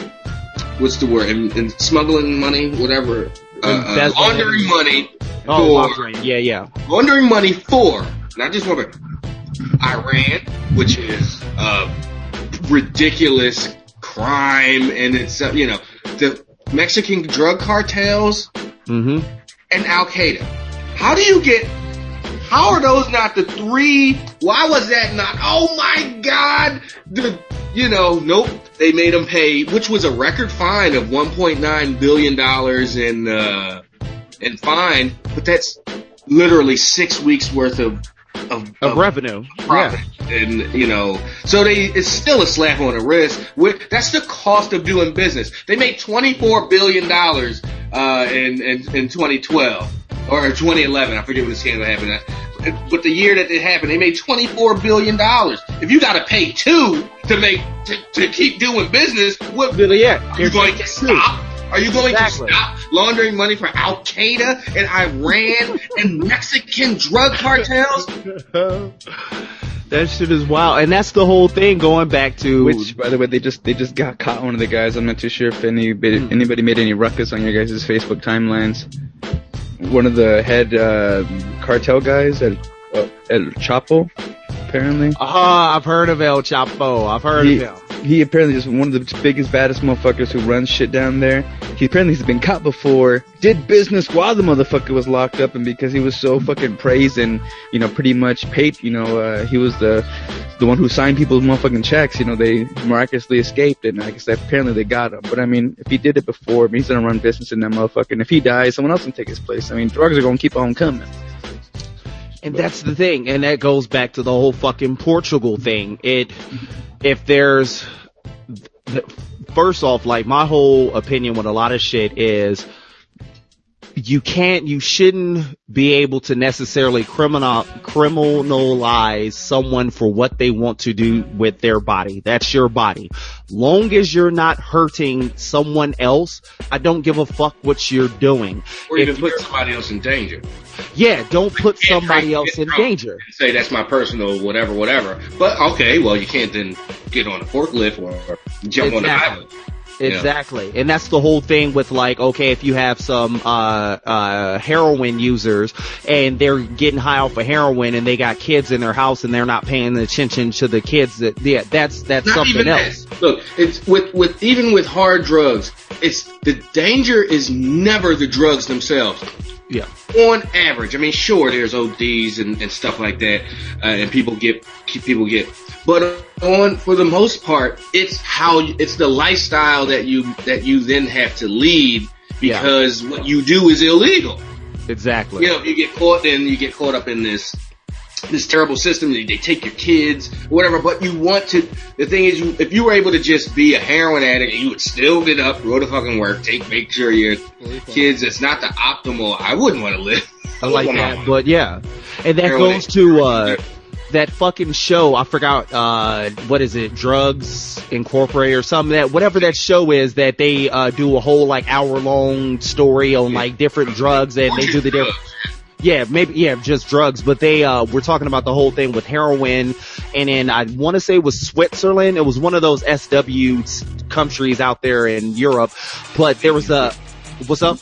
what's the word, in, in smuggling money, whatever, uh, uh, laundering money Oh, for, laundering. Yeah, yeah. laundering money for, not just one, Iran, which is uh, ridiculous crime, and it's uh, you know the Mexican drug cartels Mm-hmm. and Al Qaeda. How do you get? How are those not the three? Why was that not? Oh my God! The you know nope. They made them pay, which was a record fine of 1.9 billion dollars in uh, in fine, but that's literally six weeks worth of of, Of of revenue. Yeah. profit. And, you know, so they, it's still a slap on the wrist. With, that's the cost of doing business. They made $24 billion, uh, in, in, in 2012. Or 2011, I forget when the scandal happened. But the year that it happened, they made $24 billion. If you gotta pay two to make, to, to keep doing business, what, yeah. are going to stop? Are you going Exactly. to stop laundering money for Al Qaeda and Iran and Mexican drug cartels? that shit is wild, and that's the whole thing. Going back to Which, by the way, they just they just got caught one of the guys. I'm not too sure if anybody anybody made any ruckus on your guys' Facebook timelines. One of the head uh, cartel guys at uh, at Chapo, apparently. Ah, I've heard of El Chapo. I've heard He, of him. He apparently is one of the biggest, baddest motherfuckers who runs shit down there. He apparently has been caught before, did business while the motherfucker was locked up, and because he was so fucking praised and, you know, pretty much paid, you know, uh, he was the, the one who signed people's motherfucking checks, you know, they miraculously escaped, and I guess apparently they got him. But I mean, if he did it before, he's gonna run business in that motherfucker, and if he dies, someone else can take his place. I mean, drugs are gonna keep on coming. And that's the thing, and that goes back to the whole fucking Portugal thing. It, if there's, first off, like my whole opinion with a lot of shit is, you can't, you shouldn't be able to necessarily criminal, criminalize someone for what they want to do with their body. That's your body. Long as you're not hurting someone else, I don't give a fuck what you're doing. Or If even put somebody else in danger. Yeah, don't put somebody else in danger. Say that's my personal whatever, whatever. But okay, well you can't then get on a forklift or, or jump on the Exactly. Yeah. And that's the whole thing with like, okay, if you have some, uh, uh, heroin users and they're getting high off of heroin and they got kids in their house and they're not paying attention to the kids that, yeah, that's, that's Not something else. that. Look, it's with with even with hard drugs, it's the danger is never the drugs themselves. Yeah. on average, I mean, sure, there's ODs and, and stuff like that, uh, and people get people get, but on for the most part, it's how it's the lifestyle that you that you then have to lead Yeah. because what you do is illegal. Exactly. You know, if you get caught, then you get caught up in this this terrible system. They, they take your kids, whatever. But you want to. The thing is, you, if you were able to just be a heroin addict, you would still get up, go to fucking work, take make sure your kids. It's not the optimal. I wouldn't want to live. I like that, on. but yeah. And that Heroin goes to, uh, that fucking show, I forgot, uh, what is it, Drugs Incorporated or something that, whatever that show is that they, uh, do a whole like hour long story on like different drugs and they do the different, yeah, maybe, yeah, just drugs, but they, uh, we're talking about the whole thing with heroin and then I want to say it was Switzerland. It was one of those SW countries out there in Europe, but there was a, what's up?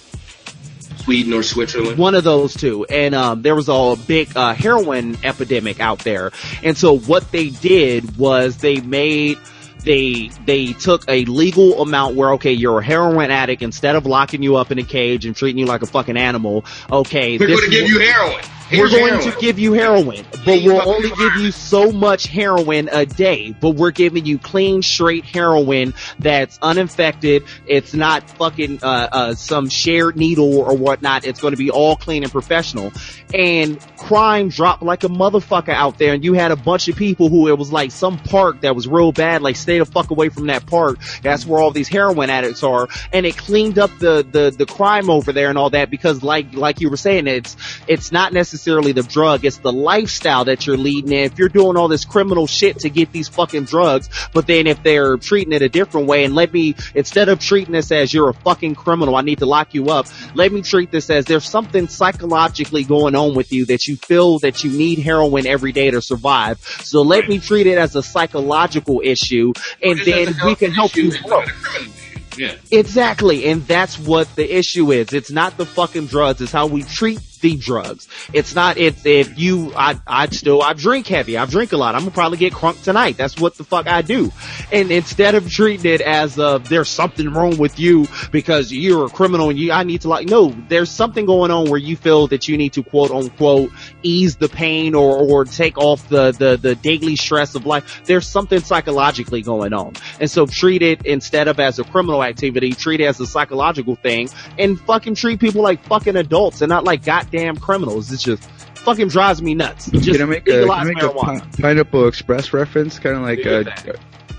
Sweden or Switzerland. one of those two and um there was a big uh heroin epidemic out there and so what they did was they made they they took a legal amount where okay you're a heroin addict instead of locking you up in a cage and treating you like a fucking animal okay We're this going to is give you heroin. We're going heroin. to give you heroin, but we'll only give you so much heroin a day. But we're giving you clean, straight heroin that's uninfected. It's not fucking uh, uh, some shared needle or whatnot. It's going to be all clean and professional. And crime dropped like a motherfucker out there. And you had a bunch of people who it was like some park that was real bad. Like stay the fuck away from that park. That's where all these heroin addicts are. And it cleaned up the the the crime over there and all that because like like you were saying, it's it's not necessarily the drug, it's the lifestyle that you're leading. And if you're doing all this criminal shit to get these fucking drugs, but then if they're treating it a different way and let me, instead of treating this as you're a fucking criminal, I need to lock you up, let me treat this as there's something psychologically going on with you that you feel that you need heroin every day to survive. So let me treat it as a psychological issue and then we can help you grow. of a criminal issue. Yeah. Exactly, and that's what the issue is. It's not the fucking drugs, it's how we treat the drugs. It's not, if, if you, I, I still, I drink heavy, I drink a lot, I'm gonna probably get crunk tonight. That's what the fuck I do. And instead of treating it as, uh, there's something wrong with you because you're a criminal and you, I need to like, no, there's something going on where you feel that you need to quote unquote ease the pain or, or take off the, the, the daily stress of life. There's something psychologically going on. And so treat it instead of as a criminal activity, treat it as a psychological thing and fucking treat people like fucking adults and not like goddamn goddamn criminals. It's just fucking drives me nuts. Just Can I make a, can I make a. Pi- Pineapple Express reference? Kind of like, uh,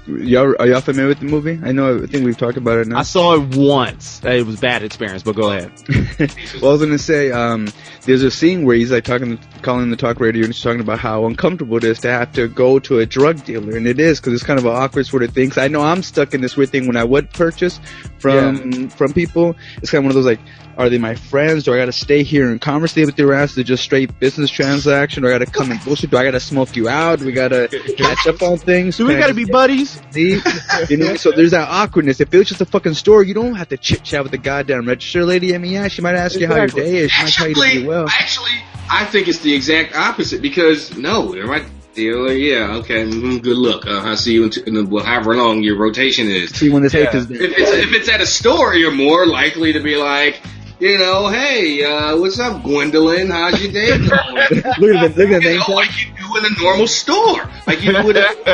y'all, are y'all familiar with the movie? I know, I think we've talked about it now. I saw it once. It was a bad experience, but go ahead. well, I was gonna say, um, there's a scene where he's like talking, calling the talk radio, and he's talking about how uncomfortable it is to have to go to a drug dealer, and it is because it's kind of an awkward sort of thing. 'Cause I know I'm stuck in this weird thing when I would purchase from from people. It's kind of one of those like, are they my friends? Do I got to stay here and conversate with your ass? Is it just straight business transaction? Or I got to come and bullshit? Do I got to smoke you out? Do we got to catch up on things? Do we gotta be buddies? leave? you know, so there's that awkwardness. If it was just a fucking store, you don't have to chit chat with the goddamn register lady. I mean, yeah, she might ask you how your day is. She might tell you to Actually, be well. actually, I think it's the exact opposite because no, they're right dealer. Yeah, okay, mm, good luck. Uh, I see you in, t- in the, well, however long your rotation is. See when this hate is If it's if it's at a store, you're more likely to be like, you know, hey, uh, what's up, Gwendolyn? How's your day going? look at the look at the you know, tag. like you do in a normal store, like you would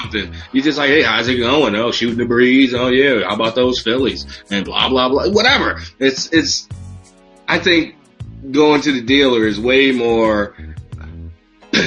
something. You just like, hey, how's it going? Oh, shooting the breeze. Oh yeah, how about those Phillies? And blah blah blah. Whatever. It's it's. I think going to the dealer is way more.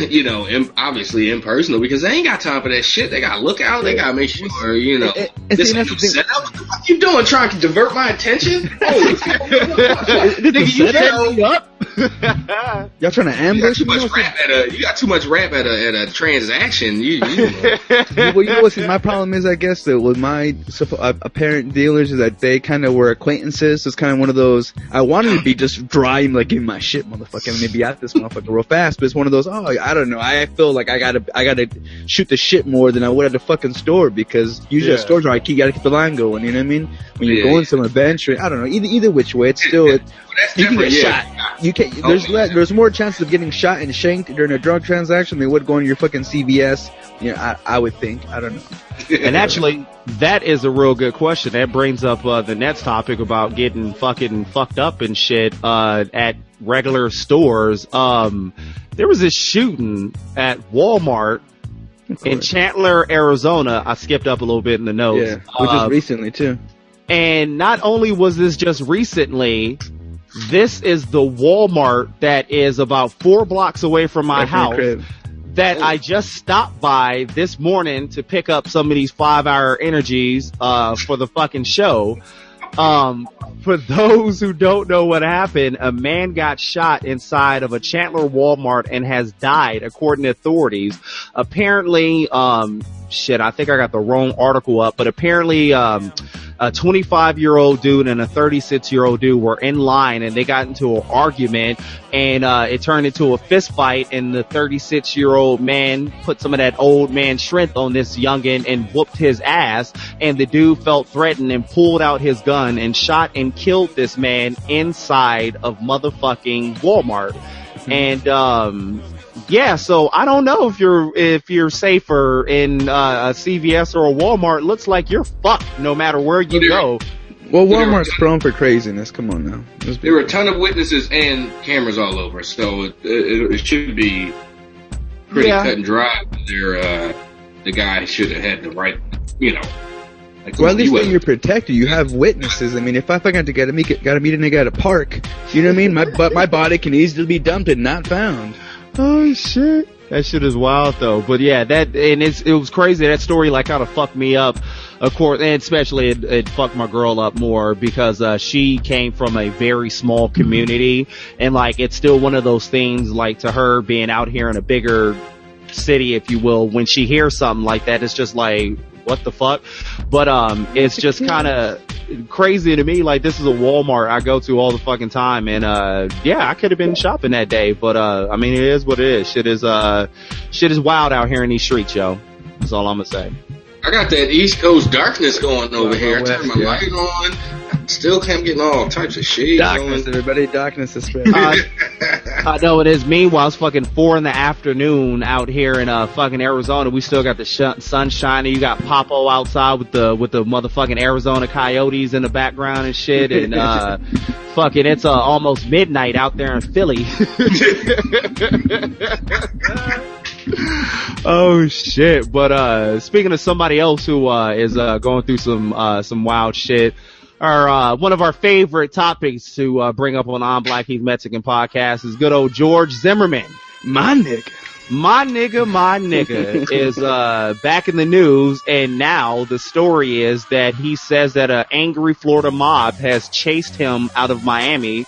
You know, im- obviously impersonal because they ain't got time for that shit. They gotta look out. They gotta make sure, you know, And- and this see, ain't that's no the thing. setup. What the fuck you doing? Trying to divert my attention? Holy. Nigga, you know, me up. Y'all trying to you got ambush too me? much rap at a you got too much rap at a at a transaction. You, you well, you know what? See, my problem is, I guess, that with my uh, apparent dealers is that they kind of were acquaintances. So it's kind of one of those. I wanted to be just dry and like, give my shit, motherfucker. I'm gonna be at this motherfucker real fast. But it's one of those. Oh, I don't know. I feel like I gotta, I gotta shoot the shit more than I would at the fucking store because usually Yeah. at stores, I keep, gotta keep the line going. You know what I mean? When you're Yeah, going yeah. an event, I don't know. Either either which way, it's still. It, that's you can get yeah. shot. You can There's Oh, le- yeah. there's more chances of getting shot and shanked during a drug transaction than would going to your fucking CVS. You know, I, I would think. I don't know. And actually, that is a real good question. That brings up uh, the next topic about getting fucking fucked up and shit uh, at regular stores. Um, there was this shooting at Walmart in. Chandler, Arizona. I skipped up a little bit in the notes. Yeah, which Uh, is recently too. and not only was this just recently, this is the Walmart that is about four blocks away from my house that I just stopped by this morning to pick up some of these five hour energies, uh, for the fucking show. Um, for those who don't know what happened, a man got shot inside of a Chandler Walmart and has died according to authorities. Apparently, um, shit, I think I got the wrong article up, but apparently, um, a 25 year old dude and a 36 year old dude were in line and they got into an argument and uh, it turned into a fist fight and the 36 year old man put some of that old man strength on this youngin and whooped his ass and the dude felt threatened and pulled out his gun and shot and killed this man inside of motherfucking Walmart. And um yeah, so I don't know if you're if you're safer in uh, a CVS or a Walmart. Looks like you're fucked no matter where you go. Well, Walmart's prone for craziness. Come on now. There were a ton of witnesses and cameras all over, so it, it, it should be pretty Yeah. cut and dry. There, uh, the guy should have had the right, you know. Like, Well, at least he then you're protected. You have witnesses. I mean, if I fucking to get a meet, gotta meet a nigga at a park, you know what I mean? My but my body can easily be dumped and not found. Oh shit. That shit is wild though. But yeah, that and it's it was crazy. That story like kind of fucked me up. Of course, and especially it, it fucked my girl up more because uh she came from a very small community and like it's still one of those things like to her being out here in a bigger city, if you will, when she hears something like that, it's just like, what the fuck? But um, it's just kind of crazy to me. Like this is a Walmart I go to all the fucking time, and uh, yeah, I could have been shopping that day, but uh, I mean, it is what it is. Shit is uh, shit is wild out here in these streets, yo. That's all I'm gonna say. I got that East Coast darkness going over Wild here. I West, turned my yeah. light on. Still can't get all types of shades Darkness, on. everybody. Darkness is spread. Uh, I know it is. Meanwhile, it's fucking four in the afternoon out here in uh fucking Arizona. We still got the sh- sun shining. You got Papo outside with the with the motherfucking Arizona Coyotes in the background and shit. And uh, fucking, it's uh, almost midnight out there in Philly. oh shit! But uh, speaking of somebody else who uh is uh going through some uh some wild shit. our uh, one of our favorite topics to uh, bring up on I'm Black, He's Mexican podcast is good old George Zimmerman. My nigga. My nigga, my nigga is uh back in the news and now the story is that he says that an angry Florida mob has chased him out of Miami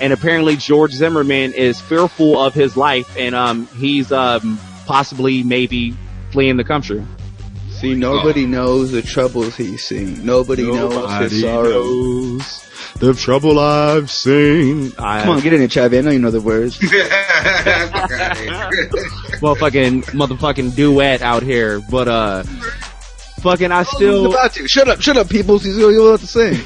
and apparently George Zimmerman is fearful of his life and um he's um possibly maybe fleeing the country. See, nobody knows the troubles he's seen. Nobody, knows his sorrows. knows the trouble I've seen. I, Come on, get in it, Chavi. I know you know the words. motherfucking motherfucking duet out here, but uh, fucking I Who's still. about to? Shut up, shut up, people. He's you about to sing.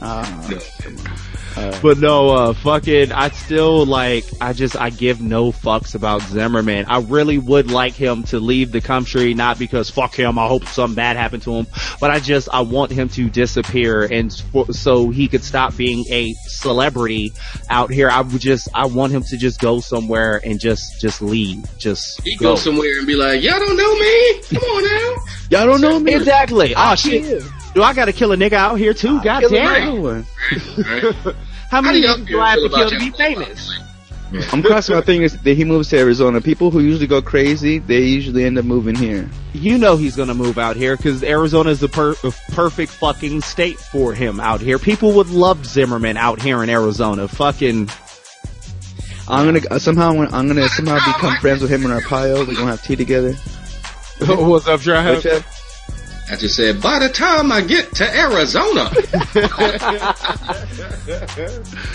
Huh? Ah, But no, uh, fucking, I still like, I just, I give no fucks about Zimmerman. I really would like him to leave the country, not because fuck him, I hope something bad happened to him, but I just, I want him to disappear and for, so he could stop being a celebrity out here. I would just, I want him to just go somewhere and just, just leave. Just He go. go somewhere and be like, y'all don't know me. Come on now. Y'all don't know me. Exactly. Oh shit. Do I gotta kill a nigga out here too? God damn. another. Right? How How many do y'all do I have to kill to be y'all? famous? I'm crossing my fingers that he moves to Arizona. People who usually go crazy, they usually end up moving here. you know he's gonna move out here because Arizona is the per- perfect fucking state for him out here. People would love Zimmerman out here in Arizona. Fucking I'm gonna uh, somehow I'm gonna, I'm gonna somehow become friends with him and Arpaio. We're gonna have tea together. what's up, Right, Trey? Chad? I just said, by the time I get to Arizona,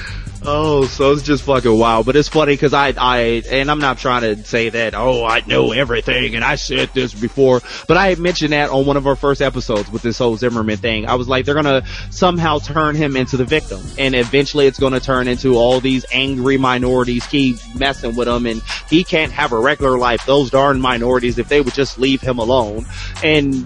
Oh, so it's just fucking wild. But it's funny because I, I, and I'm not trying to say that, oh, I know everything and I said this before, but I had mentioned that on one of our first episodes with this whole Zimmerman thing. I was like, they're gonna somehow turn him into the victim and eventually it's gonna turn into all these angry minorities keep messing with him and he can't have a regular life. Those darn minorities, if they would just leave him alone and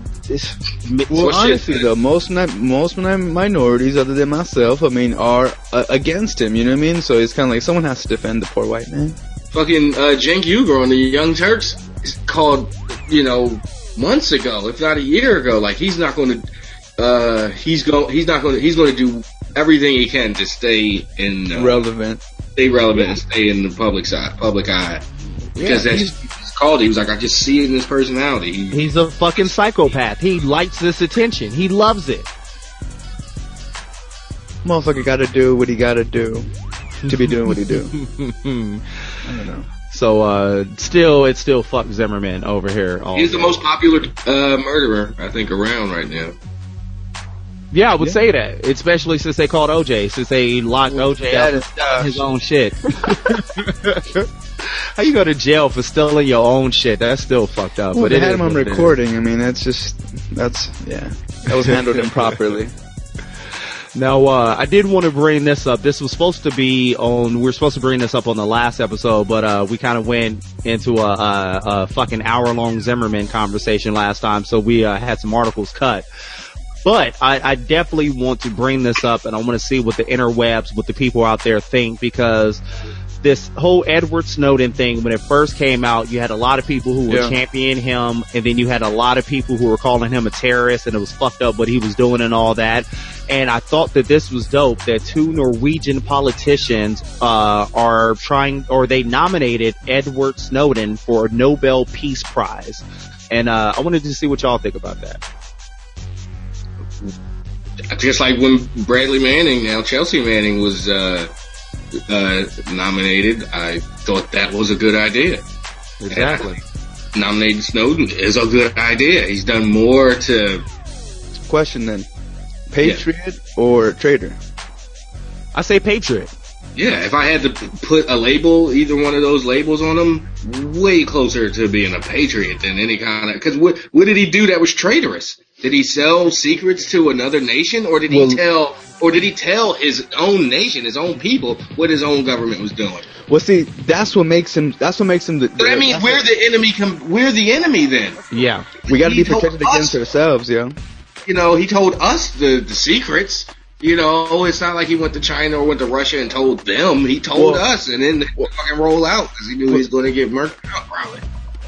Well, Well, honestly though, most most minorities, other than myself, I mean, are uh, against him. You know what I mean? So it's kind of like someone has to defend the poor white man. fucking uh, Cenk Uygur on the Young Turks called, you know, months ago, if not a year ago. Like he's not going to, uh, he's going, he's not going to, he's going to do everything he can to stay in, uh, Relevant. stay relevant and stay in the public side, public eye. Because Yeah, that's he's- he's called. He was like, I just see it in his personality. He, he's a fucking psychopath. He likes this attention. He loves it. Motherfucker, got to do what he got to do to be doing what he do. I don't know. So uh still it's still fuck Zimmerman over here. all he's the most popular uh, murderer I think around right now. Yeah, I would Yeah. say that. Especially since they called OJ, since they locked OJ that up his own shit. How you go to jail for stealing your own shit? That's still fucked up. Well, but they it had is him on what it is. recording. I mean, that's just that's yeah. That was handled improperly. Now, uh, I did want to bring this up. This was supposed to be on, we are supposed to bring this up on the last episode, but, uh, we kind of went into a, a, a fucking hour long Zimmerman conversation last time, so we, uh, had some articles cut. But I, I definitely want to bring this up and I want to see what the interwebs, what the people out there think because this whole Edward Snowden thing, when it first came out, you had a lot of people who were Yeah. championing him and then you had a lot of people who were calling him a terrorist and it was fucked up what he was doing and all that. And I thought that this was dope that two Norwegian politicians, uh, are trying, or they nominated Edward Snowden for a Nobel Peace Prize. And, uh, I wanted to see what y'all think about that. Just like when Bradley Manning, now Chelsea Manning, was uh, uh, nominated, I thought that was a good idea. Exactly. Nominating Snowden is a good idea. He's done more to. Question then: Patriot or traitor? I say Patriot. Yeah, if I had to put a label, either one of those labels on him, way closer to being a patriot than any kind of. Because what what did he do that was traitorous? Did he sell secrets to another nation, or did he Well- tell, or did he tell his own nation, his own people, what his own government was doing? Well, see, that's what makes him. That's what makes him. The, But I mean, we're what- the enemy. Com- we're the enemy then. Yeah. we got to be protected against ourselves, yo. You know, he told us the the secrets. You know, it's not like he went to China or went to Russia and told them. He told Well- us, and then they fucking roll out because he knew he was going to get murked out probably.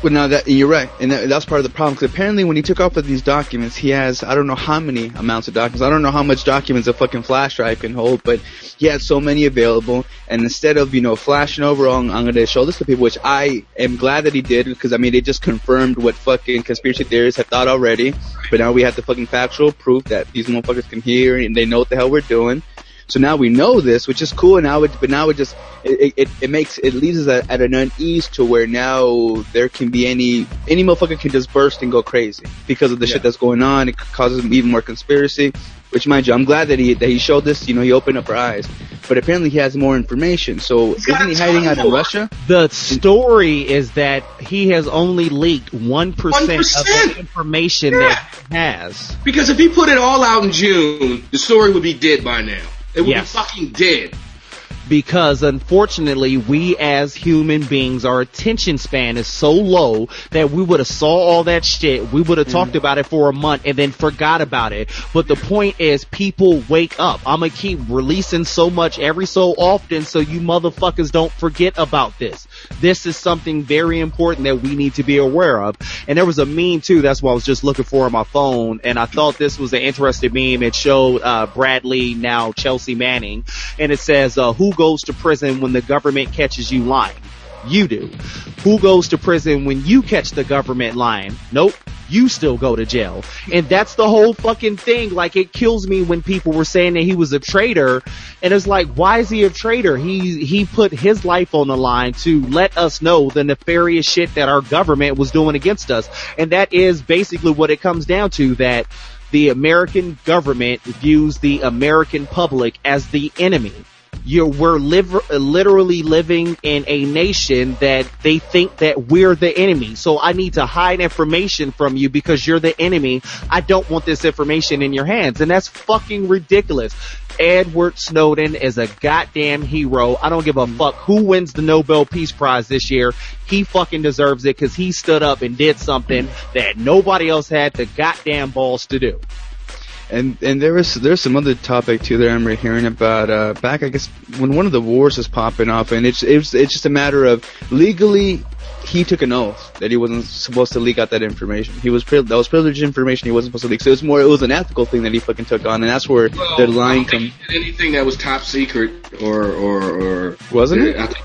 Well, now that you're right, and that, that's part of the problem. Because apparently, when he took off with these documents, he has I don't know how many amounts of documents. I don't know how much documents a fucking flash drive can hold, but he had so many available. And instead of you know flashing over, I'm, I'm going to show this to people, which I am glad that he did because I mean it just confirmed what fucking conspiracy theorists have thought already. But now we have the fucking factual proof that these motherfuckers can hear and they know what the hell we're doing. So now we know this, which is cool. And Now it, but now it just it, it, it makes it leaves us at, at, an unease to where now there can be any any motherfucker can just burst and go crazy because of the yeah. shit that's going on. It causes even more conspiracy. Which, mind you, I'm glad that he that he showed this. You know, he opened up our eyes. But apparently, he has more information. So isn't he hiding out in Russia? The story is that he has only leaked one percent of the information yeah. that he has. Because if he put it all out in June, the story would be dead by now. It would yes. be fucking dead. Because unfortunately, we as human beings, our attention span is so low that we would have saw all that shit, we would have mm. talked about it for a month and then forgot about it. But the point is, people wake up. I'm gonna keep releasing so much every so often so you motherfuckers don't forget about this. This is something very important that we need to be aware of. And there was a meme too, that's what I was just looking for on my phone, and I thought this was an interesting meme. It showed, uh, Bradley, now Chelsea Manning, and it says, uh, who goes to prison when the government catches you lying? You do. Who goes to prison when you catch the government lying? Nope you still go to jail. And that's the whole fucking thing. Like it kills me when people were saying that he was a traitor. And it's like, why is he a traitor? He, he put his life on the line to let us know the nefarious shit that our government was doing against us. And that is basically what it comes down to that the American government views the American public as the enemy you're, we're live, literally living in a nation that they think that we're the enemy. So I need to hide information from you because you're the enemy. I don't want this information in your hands. And that's fucking ridiculous. Edward Snowden is a goddamn hero. I don't give a mm-hmm. fuck who wins the Nobel Peace Prize this year. He fucking deserves it because he stood up and did something mm-hmm. that nobody else had the goddamn balls to do. And and there was there's some other topic too that I'm hearing about uh, back I guess when one of the wars is popping off and it's it's it's just a matter of legally he took an oath that he wasn't supposed to leak out that information. He was pri- that was privileged information he wasn't supposed to leak. So it was more it was an ethical thing that he fucking took on, and that's where well, the line comes. Anything that was top secret or or or wasn't it? Think,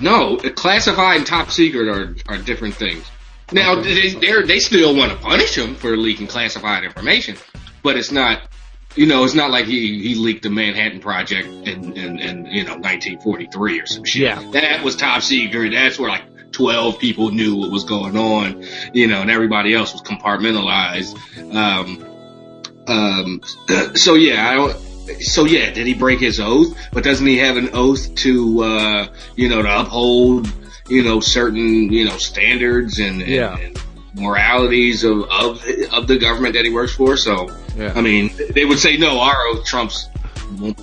no, classified and top secret are are different things. Now okay. they they still want to punish him for leaking classified information, but it's not, you know, it's not like he, he leaked the Manhattan Project in, in, in, you know, 1943 or some shit. Yeah. That was top secret. That's where like 12 people knew what was going on, you know, and everybody else was compartmentalized. Um, um, so yeah, I don't, so yeah, did he break his oath? But doesn't he have an oath to, uh, you know, to uphold, you know, certain, you know, standards and, and, yeah. and moralities of, of, of the government that he works for. So, yeah. I mean, they would say no, our trumps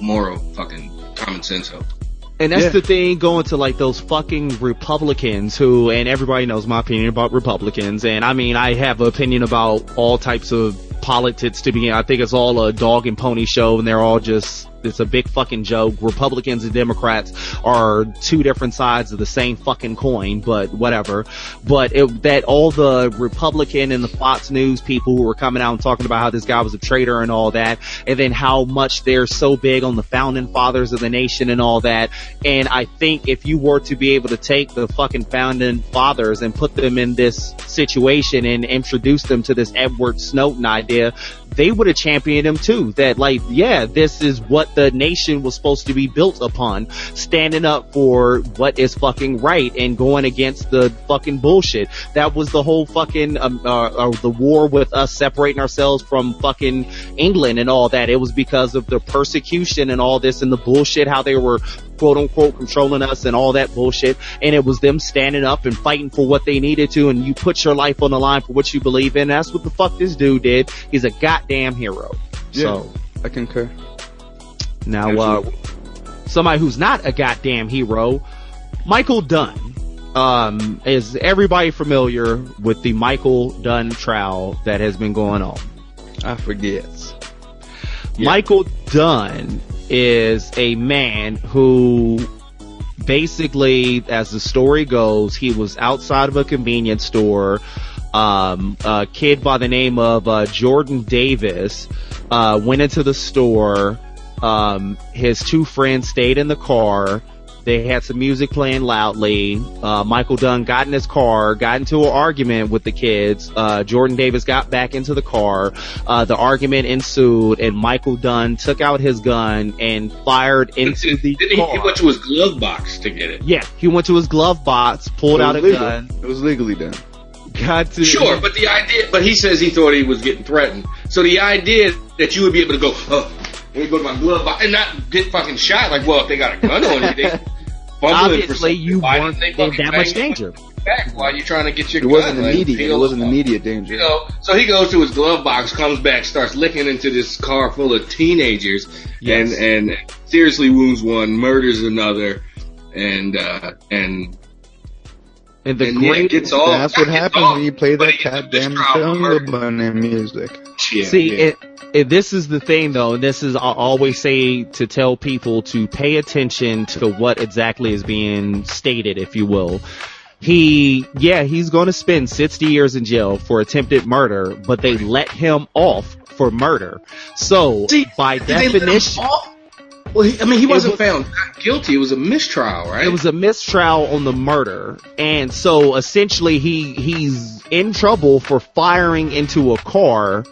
moral fucking common sense oath. And that's yeah. the thing going to like those fucking Republicans who, and everybody knows my opinion about Republicans. And I mean, I have an opinion about all types of politics to begin. I think it's all a dog and pony show and they're all just it's a big fucking joke. Republicans and Democrats are two different sides of the same fucking coin, but whatever. But it, that all the Republican and the Fox News people who were coming out and talking about how this guy was a traitor and all that, and then how much they're so big on the founding fathers of the nation and all that. And I think if you were to be able to take the fucking founding fathers and put them in this situation and introduce them to this Edward Snowden idea, here they would have championed him too. That like, yeah, this is what the nation was supposed to be built upon, standing up for what is fucking right and going against the fucking bullshit. That was the whole fucking, um, uh, uh, the war with us separating ourselves from fucking England and all that. It was because of the persecution and all this and the bullshit, how they were quote unquote controlling us and all that bullshit. And it was them standing up and fighting for what they needed to. And you put your life on the line for what you believe in. That's what the fuck this dude did. He's a goddamn hero. Yeah, so I concur. Now, uh, somebody who's not a goddamn hero, Michael Dunn. Um, is everybody familiar with the Michael Dunn trial that has been going on? I forget. Michael Dunn is a man who basically, as the story goes, he was outside of a convenience store. Um, a kid by the name of uh, Jordan Davis uh, went into the store. Um, his two friends stayed in the car. They had some music playing loudly. Uh, Michael Dunn got in his car, got into an argument with the kids. Uh, Jordan Davis got back into the car. Uh, the argument ensued and Michael Dunn took out his gun and fired into the Didn't car. he, he went to his glove box to get it? yeah, he went to his glove box, pulled out a legal. gun, It was legally done. Got to Sure, but the idea, but he says he thought he was getting threatened. So the idea that you would be able to go, oh, let me go to my glove box and not get fucking shot. Like, well, if they got a gun on you, they fumbling for obviously something. you Why weren't didn't they in fucking that much danger. Back while you're trying to get your It wasn't like, immediate. It peel wasn't immediate danger. You know, so he goes to his glove box, comes back, starts licking into this car full of teenagers, Yes. and and seriously wounds one, murders another, and uh and And the and yeah, great gets off. That's what happens off, when you play that he gets a goddamn mistrial for murder. bunny music. Yeah, See, yeah. it, it, this is the thing though, and this is I always say to tell people to pay attention to what exactly is being stated, if you will. He, yeah, he's going to spend 60 years in jail for attempted murder, but they let him off for murder. So, See, by Did they let him definition, off? Well, he, I mean, he wasn't was- found not guilty. It was a mistrial, right? It was a mistrial on the murder, and so essentially he he's in trouble for firing into a car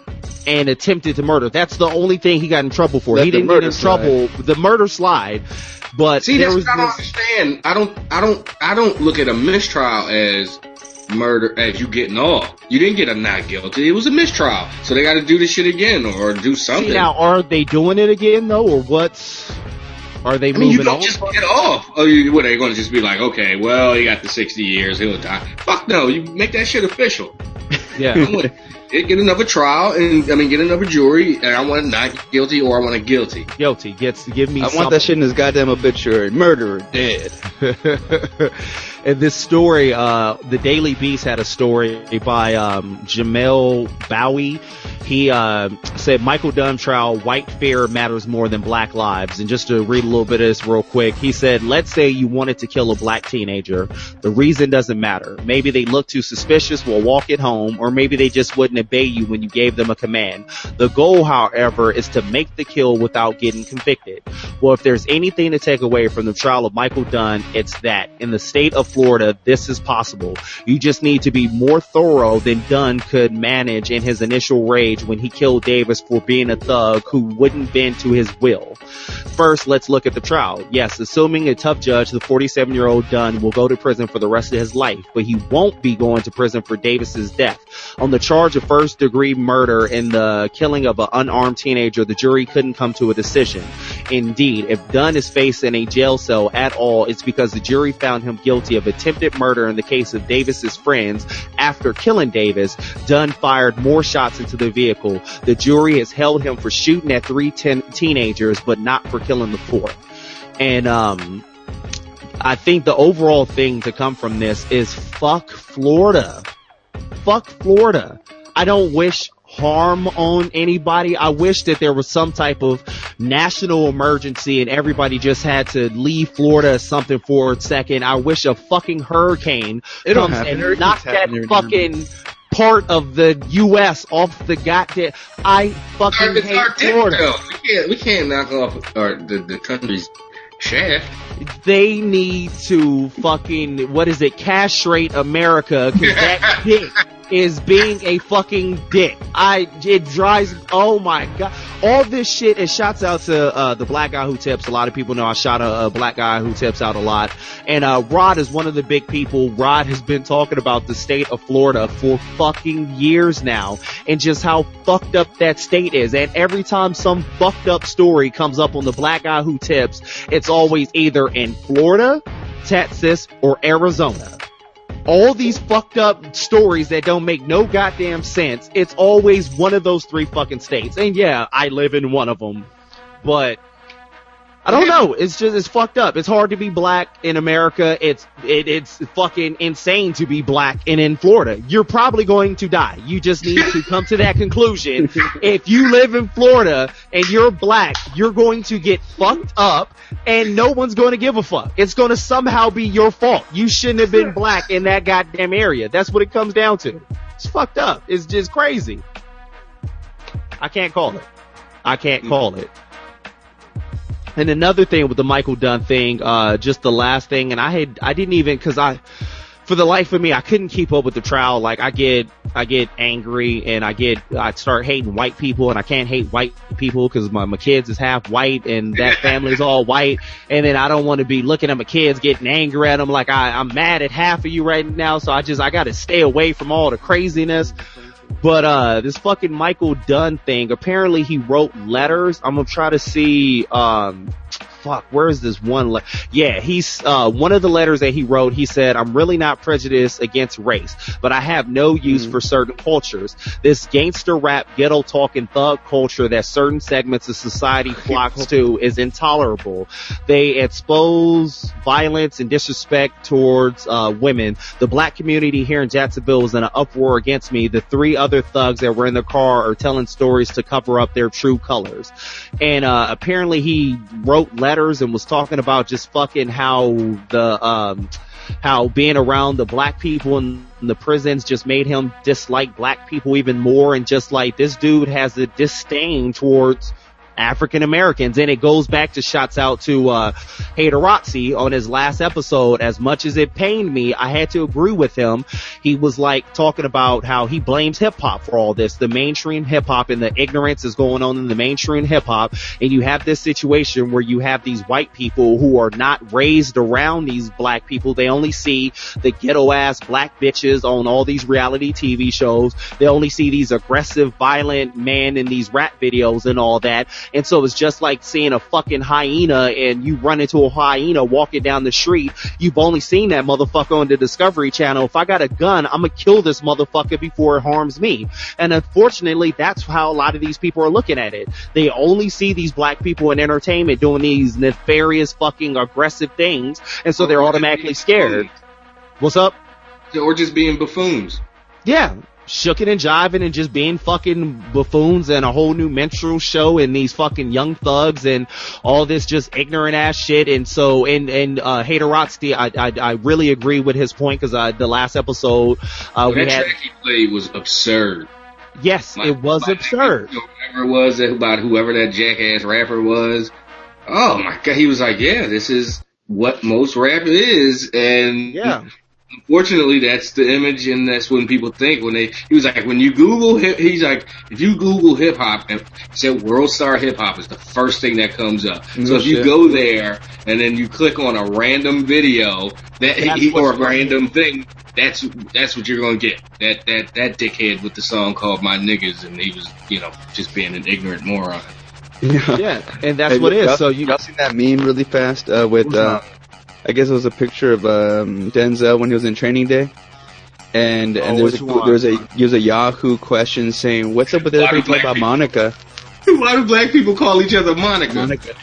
and attempted to murder. That's the only thing he got in trouble for. That's he didn't get murder in trouble the murder slide, but See, there that's was what I don't understand. I don't, I don't, I don't look at a mistrial as murder as you getting off. You didn't get a not guilty. It was a mistrial, so they got to do this shit again or do something. see now are they doing it again though, or what's are they I mean, you moving don't on? just get off. Oh, you, what are they going to just be like? Okay, well, he got the sixty years. He'll die. Fuck no. You make that shit official. Yeah. Want- get another trial, and I mean, get another jury, and I want not guilty or I want a guilty. Guilty gets give me I want that shit in his goddamn obituary. Murderer, dead. and this story, uh, the Daily Beast had a story by um, Jamelle Bouie. He uh, said Michael Dunn trial, white fear matters more than black lives. And just to read a little bit of this real quick, he said, let's say you wanted to kill a black teenager. The reason doesn't matter. Maybe they look too suspicious while walking home, or maybe they just wouldn't obey you when you gave them a command. The goal, however, is to make the kill without getting convicted. Well, if there's anything to take away from the trial of Michael Dunn, it's that in the state of Florida, this is possible. You just need to be more thorough than Dunn could manage in his initial rage when he killed Davis for being a thug who wouldn't bend to his will. First, let's look at the trial. Yes, assuming a tough judge, the 47 year old Dunn will go to prison for the rest of his life, but he won't be going to prison for Davis's death. On the charge of first degree murder and the killing of an unarmed teenager, the jury couldn't come to a decision. Indeed, if Dunn is facing a jail cell at all, it's because the jury found him guilty of attempted murder in the case of Davis's friends. After killing Davis, Dunn fired more shots into the vehicle. The jury has held him for shooting at three ten- teenagers, but not for killing the fourth. And, um, I think the overall thing to come from this is fuck Florida. Fuck Florida. I don't wish harm on anybody. I wish that there was some type of national emergency and everybody just had to leave Florida or something for a second. I wish a fucking hurricane It don't comes happen. and Hurricanes knocks that happen here and fucking part of the U.S. off the goddamn. I fucking Our, it's hate our Florida. We can't, we can't knock off our, the, the country's shaft. They need to fucking what is it castrate America because that dick is being a fucking dick. I it drives. Oh my god! All this shit. And shouts out to uh, the black guy who tips. A lot of people know I shot a, a black guy who tips out a lot. And uh, Rod is one of the big people. Rod has been talking about the state of Florida for fucking years now, and just how fucked up that state is. And every time some fucked up story comes up on the black guy who tips, it's always either in Florida, Texas, or Arizona all these fucked up stories that don't make no goddamn sense. It's always one of those three fucking states. And yeah, I live in one of them, but I don't know. It's just it's fucked up. It's hard to be black in America. It's it, it's fucking insane to be black and in Florida. You're probably going to die. You just need to come to that conclusion. If you live in Florida and you're black, you're going to get fucked up and no one's going to give a fuck. It's going to somehow be your fault. You shouldn't have been black in that goddamn area. That's what it comes down to. It's fucked up. It's just crazy. I can't call it. I can't call it. And another thing with the Michael Dunn thing, uh, just the last thing, and I had, I didn't even, cause I, for the life of me, I couldn't keep up with the trial. Like I get, I get angry and I get, I start hating white people and I can't hate white people because my, my kids is half white and that family is all white. And then I don't want to be looking at my kids getting angry at them like I, I'm mad at half of you right now. So I just, I gotta stay away from all the craziness. But uh this fucking Michael Dunn thing, apparently he wrote letters. I'm gonna try to see um fuck, where is this one? Le- yeah, he's, uh, one of the letters that he wrote, he said, I'm really not prejudiced against race, but I have no use mm-hmm. for certain cultures. This gangster rap, ghetto talking thug culture that certain segments of society flocks to is intolerable. They expose violence and disrespect towards, uh, women. The black community here in Jacksonville is in an uproar against me. The three other thugs that were in the car are telling stories to cover up their true colors. And, uh, apparently he wrote letters letters and was talking about just fucking how the, um, how being around the black people in the prisons just made him dislike black people even more. And just like this dude has a disdain towards African Americans. And it goes back to shots out to, uh, Haterotzi on his last episode. As much as it pained me, I had to agree with him. He was like talking about how he blames hip hop for all this. The mainstream hip hop and the ignorance is going on in the mainstream hip hop. And you have this situation where you have these white people who are not raised around these black people. They only see the ghetto ass black bitches on all these reality TV shows. They only see these aggressive, violent men in these rap videos and all that. And so it's just like seeing a fucking hyena and you run into a hyena walking down the street. You've only seen that motherfucker on the Discovery Channel. If I got a gun, I'm gonna kill this motherfucker before it harms me. And unfortunately, that's how a lot of these people are looking at it. They only see these black people in entertainment doing these nefarious fucking aggressive things. And so they're automatically scared. What's up? Or just being buffoons. Yeah, shooking and jiving and just being fucking buffoons and a whole new menstrual show and these fucking young thugs and all this just ignorant ass shit. And so, and, and, uh, Haterotsky, I, I, I really agree with his point because, uh, the last episode, uh, we had. track he played was absurd. Yes, my, it was absurd. Whoever it was about whoever that jackass rapper was. Oh my god, he was like, yeah, this is what most rap is. And yeah unfortunately, that's the image, and that's when people think when they. He was like, when you Google hip, he's like, if you Google hip hop, and said World Star Hip Hop is the first thing that comes up. Mm-hmm. So if you go there and then you click on a random video that he, or a random thing, that's that's what you're gonna get. That that that dickhead with the song called My Niggas, and he was, you know, just being an ignorant moron. Yeah, yeah and that's hey, what it is. So you y'all seen that meme really fast uh, with uh, I guess it was a picture of um, Denzel when he was in Training Day. And and oh, there's a there's a there's a Yahoo question saying, "What's up with everybody about people? Monica?" Why do black people call each other Monica? Monica.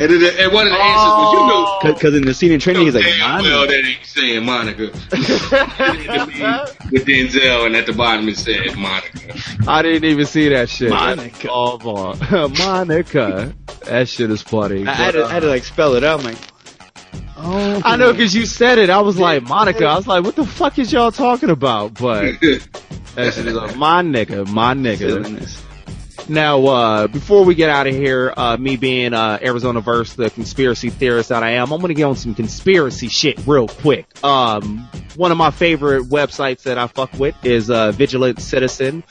And, then, and one of the oh. answers was, you know, oh. because in the scene in training, he's like, Monica. well, that ain't saying Monica. with Denzel, and at the bottom it said Monica. I didn't even see that shit. Monica. Oh, Monica. That shit is funny. I, had to, I had to like spell it out. I'm like, Oh, I know because you said it. I was like, Monica. I was like, what the fuck is y'all talking about? But that shit is like, my nigga, my nigga. Now, uh, before we get out of here, uh, me being, uh, Arizona verse, the conspiracy theorist that I am, I'm gonna get on some conspiracy shit real quick. Um, one of my favorite websites that I fuck with is, uh, Vigilant Citizen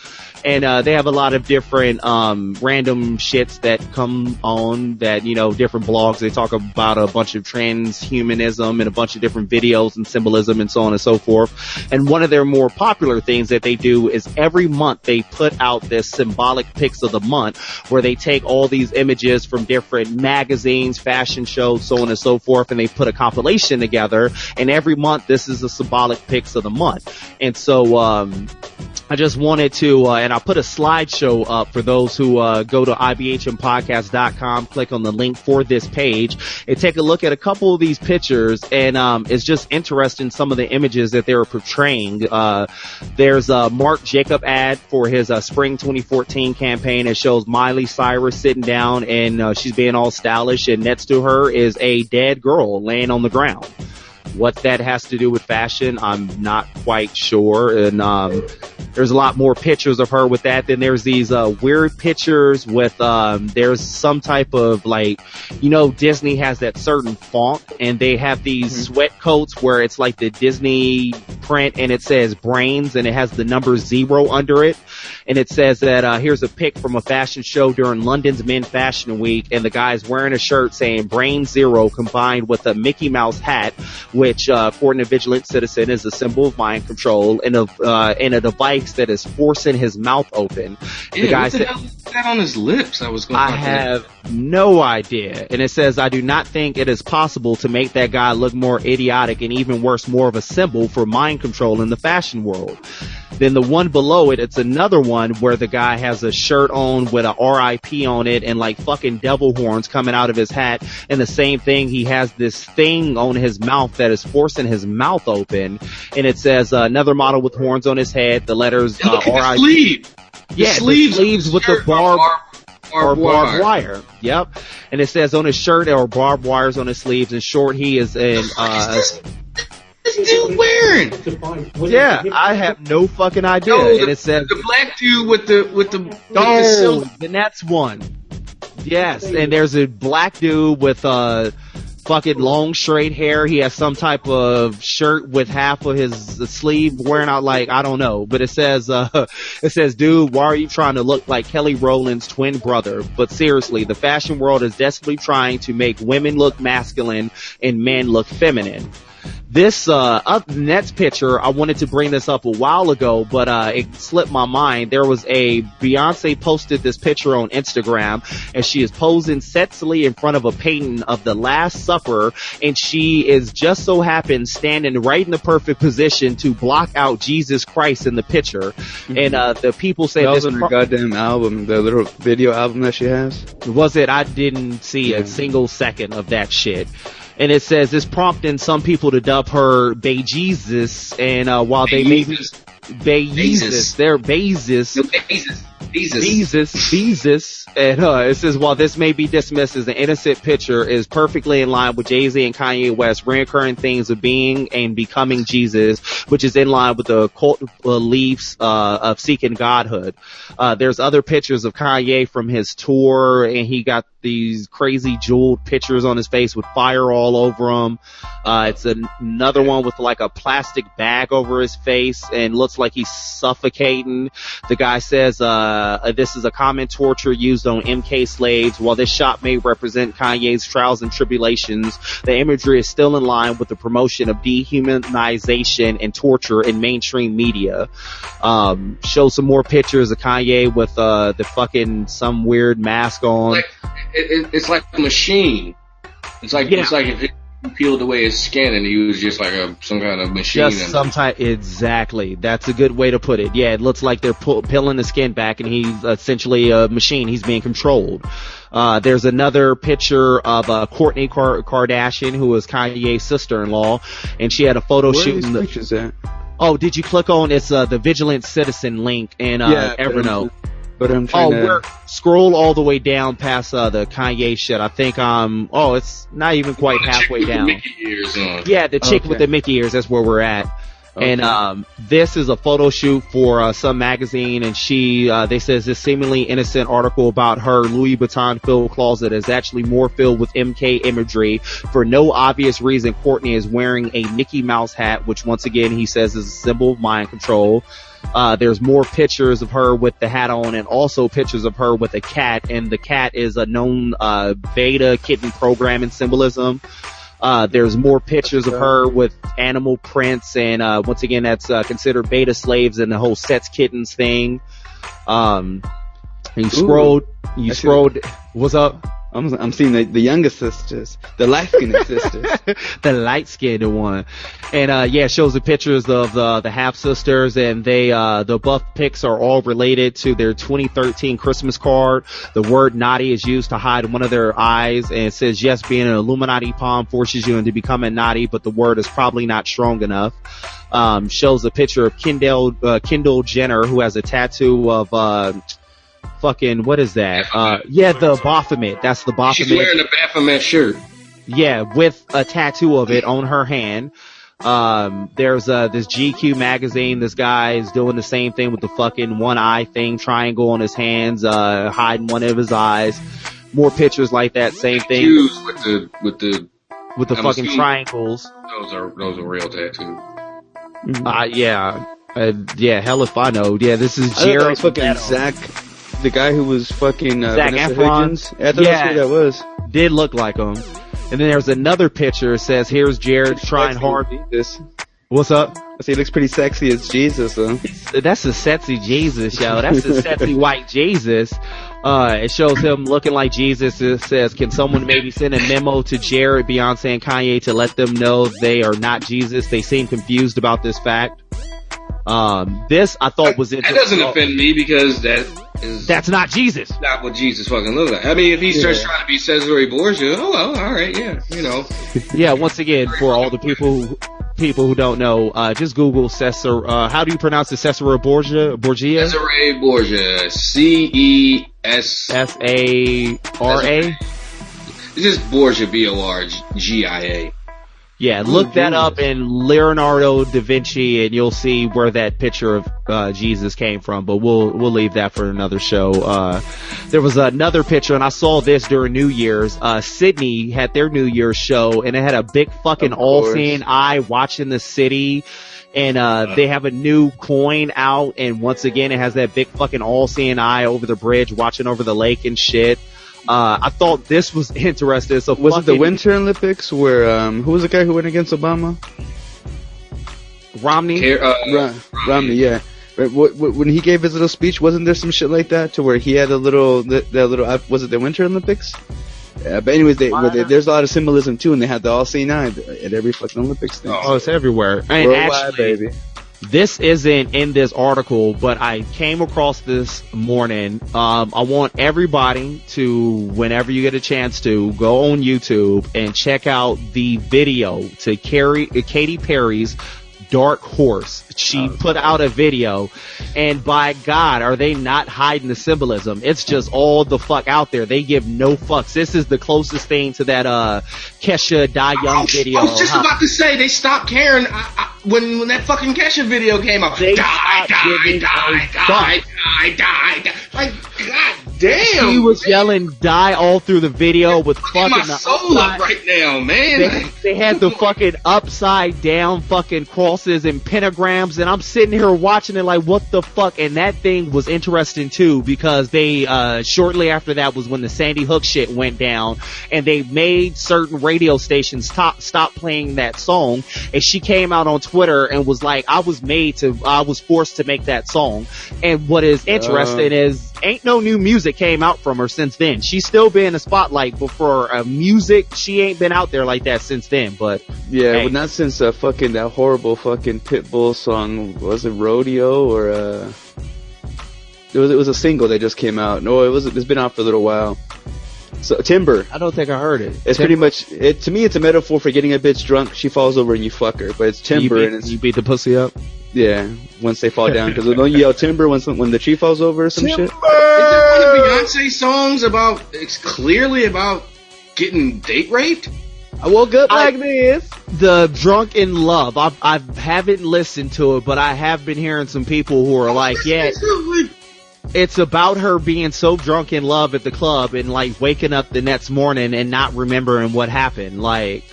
and uh, they have a lot of different um, random shits that come on that you know different blogs. They talk about a bunch of transhumanism and a bunch of different videos and symbolism and so on and so forth. And one of their more popular things that they do is every month they put out this symbolic picks of the month where they take all these images from different magazines, fashion shows, so on and so forth, and they put a compilation together. And every month this is a symbolic picks of the month. And so um, I just wanted to, uh, and I'll put a slideshow up for those who uh, go to ibhmpodcast.com, click on the link for this page, and take a look at a couple of these pictures. And um, it's just interesting some of the images that they're portraying. Uh, there's a Marc Jacob ad for his uh, spring 2014 campaign. It shows Miley Cyrus sitting down and uh, she's being all stylish, and next to her is a dead girl laying on the ground. What that has to do with fashion, I'm not quite sure. And um, there's a lot more pictures of her with that. Then there's these uh, weird pictures with um, there's some type of like, you know, Disney has that certain font, and they have these mm-hmm. sweat coats where it's like the Disney print, and it says brains, and it has the number zero under it, and it says that uh, here's a pic from a fashion show during London's Men Fashion Week, and the guy's wearing a shirt saying brain zero combined with a Mickey Mouse hat which, uh, according to Vigilant Citizen, is a symbol of mind control and a, uh, and a device that is forcing his mouth open. Yeah, the guy what the said, hell is that on his lips? I was going I have no idea. And it says, I do not think it is possible to make that guy look more idiotic and even worse, more of a symbol for mind control in the fashion world. Then the one below it, it's another one where the guy has a shirt on with a RIP on it and like fucking devil horns coming out of his hat. And the same thing, he has this thing on his mouth that is forcing his mouth open. And it says uh, another model with horns on his head, the letters uh. Sleeve. Yeah, the sleeves, the sleeves with the barb, or barbed wire. Yep. And it says on his shirt or barbed wires on his sleeves. In short, he is in, uh, this dude wearing? Yeah, I have no fucking idea. No, the, and it says the black dude with the with the with oh, the, the Nets one. Yes, and there's a black dude with uh fucking long straight hair. He has some type of shirt with half of his sleeve wearing out like I don't know, but it says uh it says, "Dude, why are you trying to look like Kelly Rowland's twin brother?" But seriously, the fashion world is desperately trying to make women look masculine and men look feminine. This uh, up next picture, I wanted to bring this up a while ago, but uh, it slipped my mind. There was a Beyonce posted this picture on Instagram, and she is posing sexily in front of a painting of the Last Supper, and she is just so happens standing right in the perfect position to block out Jesus Christ in the picture. Mm-hmm. And uh, the people say that was this her goddamn album, the little video album that she has. Was it? I didn't see yeah. a single second of that shit and it says this prompting some people to dub her Bay Jesus, and uh, while they may be Bay Jesus, they're. Jesus. Bezos. Bezos. Bezos. And uh, it says, while this may be dismissed as an innocent picture, is perfectly in line with Jay-Z and Kanye West reoccurring themes of being and becoming Jesus, which is in line with the cult beliefs uh, of seeking godhood. Uh, there's other pictures of Kanye from his tour, and he got these crazy jeweled pictures on his face with fire all over him. Uh, it's an, another one with like a plastic bag over his face and looks like he's suffocating. The guy says, uh, this is a common torture used on MK slaves. While this shot may represent Kanye's trials and tribulations, the imagery is still in line with the promotion of dehumanization and torture in mainstream media. Um, show some more pictures of Kanye with, uh, the fucking, some weird mask on. Like, it, it, it's like a machine. It's like, yeah. it's like if it, peeled away his skin and he was just like a some kind of machine. Just some type, exactly. That's a good way to put it. Yeah, it looks like they're pull, peeling the skin back and he's essentially a machine. He's being controlled. Uh, there's another picture of uh, Kourtney Car- Kardashian, who is Kanye's sister-in-law, and she had a photo Where shoot. Where are these pictures at? Oh, did you click on it's uh, the Vigilant Citizen link in uh, yeah, Evernote? But I'm trying oh, to... scroll all the way down past uh, the Kanye shit. I think um oh it's not even quite halfway down. Yeah, the chick okay. with the Mickey ears. That's where we're at. Okay. And um, this is a photo shoot for uh, some magazine, and she uh, they says this seemingly innocent article about her Louis Vuitton filled closet is actually more filled with MK imagery. For no obvious reason, Kourtney is wearing a Mickey Mouse hat, which once again he says is a symbol of mind control. Uh, there's more pictures of her with the hat on and also pictures of her with a cat and the cat is a known, uh, beta kitten programming symbolism. Uh, there's more pictures of her with animal prints and, uh, once again, that's, uh, considered beta slaves and the whole sets kittens thing. Um, you scrolled, you scrolled, what's up? I'm, I'm seeing the, the younger sisters, the light skinned sisters. the light skinned one. And, uh, yeah, it shows the pictures of the, the half sisters and they, uh, the buff pics are all related to their 2013 Christmas card. The word naughty is used to hide one of their eyes and it says, yes, being an Illuminati palm forces you into becoming naughty, but the word is probably not strong enough. Um, shows a picture of Kendall, uh, Kendall Jenner who has a tattoo of, uh, fucking, what is that? Uh, yeah, the Baphomet. That's the Baphomet. She's wearing a Baphomet shirt. Yeah, with a tattoo of it on her hand. Um, there's, uh, this GQ magazine. This guy is doing the same thing with the fucking one eye thing, triangle on his hands, uh, hiding one of his eyes. More pictures like that, same thing. Tattoos with the, with the, with the I'm fucking triangles. those are, those are real tattoos. Uh, yeah. Uh, yeah, hell if I know. Yeah, this is I thought that Jared. fucking Zach, the guy who was fucking uh, Zac Vanessa Efron? Hudgens. Yeah, I thought Yeah. that's who that was. Did look like him. And then there's another picture. It says, here's Jared trying hard. Jesus. What's up? I say he looks pretty sexy as Jesus though. That's a sexy Jesus, yo. That's a sexy white Jesus. Uh, it shows him looking like Jesus. It says, can someone maybe send a memo to Jared, Beyonce, and Kanye to let them know they are not Jesus? They seem confused about this fact. Um, this I thought was That doesn't offend me because that is That's not Jesus. not what Jesus fucking looks like. I mean, if he starts trying to be Cesare Borgia, oh well, alright, yeah, you know. Yeah, once again, for all the people who, people who don't know, uh, just Google Cesar, uh, how do you pronounce it? Cesare Borgia? Borgia? Cesare Borgia, C-E-S, S-A-R-A? it's just Borgia, B-O-R-G-I-A. Yeah, look that up in Leonardo da Vinci and you'll see where that picture of uh, Jesus came from, but we'll we'll leave that for another show. Uh there was another picture and I saw this during New Year's. Uh Sydney had their New Year's show and it had a big fucking all-seeing eye watching the city and uh they have a new coin out and once again it has that big fucking all-seeing eye over the bridge watching over the lake and shit. Uh, I thought this was interesting. So Was it the Winter Olympics where um who was the guy who went against Obama? Romney? Care- uh, Ra- Romney, yeah. Right, wh- wh- when he gave his little speech, wasn't there some shit like that to where he had a little, that, that little, uh, was it the Winter Olympics? Yeah, but anyways, they, where they, there's a lot of symbolism too, and they had the all seeing eye at every fucking Olympics thing. Oh, it's everywhere. And Worldwide, actually, baby. This isn't in this article, but I came across this morning. Um, I want everybody to, whenever you get a chance to, go on YouTube and check out the video to Carrie, uh, Katy Perry's Dark Horse. She put out a video, and by God, are they not hiding the symbolism? It's just all the fuck out there. They give no fucks. This is the closest thing to that uh Kesha Die Young I was, video. I was just How- about to say they stopped caring I, I, when when that fucking Kesha video came out. They die, die, giving die, die, die, die, die. Like, god damn. He was man. yelling "die" all through the video with Fucking my soul up right now, man. They, they had the fucking upside down fucking crosses and pentagrams, and I'm sitting here watching it like, what the fuck? And that thing was interesting too because they uh shortly after that was when the Sandy Hook shit went down, and they made certain radio stations stop stop playing that song. And she came out on Twitter and was like, I was made to, I was forced to make that song. And what is interesting is ain't no new music came out from her since then. She's still been in the spotlight, but for uh, music, she ain't been out there like that since then. But Yeah, Hey. but not since uh, fucking that horrible fucking Pitbull song. Was it Rodeo or uh? It was it was a single that just came out. No, it was it's been out for a little while. So Timber. I don't think I heard it. It's pretty much it to me. It's a metaphor for getting a bitch drunk. She falls over and you fuck her, but it's you timber beat, and it's you beat the pussy up. yeah. Once they fall down, because don't you yell timber when some, when the tree falls over or some shit? Is it one of Beyonce songs about? It's clearly about getting date raped. I woke up I- like this. The drunk in love. I I haven't listened to it, but I have been hearing some people who are like, yeah, it's about her being so drunk in love at the club and like waking up the next morning and not remembering what happened. Like,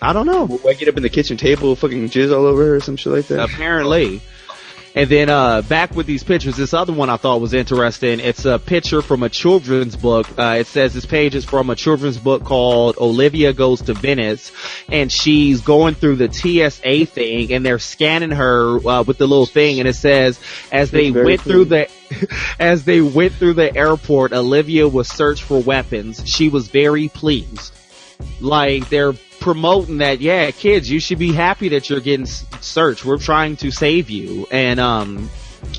I don't know. Wake it up in the kitchen table, fucking jizz all over her or some shit like that. Apparently. And then uh, back with these pictures, this other one I thought was interesting. It's a picture from a children's book. Uh, it says this page is from a children's book called Olivia Goes to Venice, and she's going through the TSA thing, and they're scanning her uh, with the little thing, and it says as they went cool. through the as they went through the airport, Olivia was searched for weapons. She was very pleased. Like they're promoting that, yeah, kids, you should be happy that you're getting searched. We're trying to save you. And, um,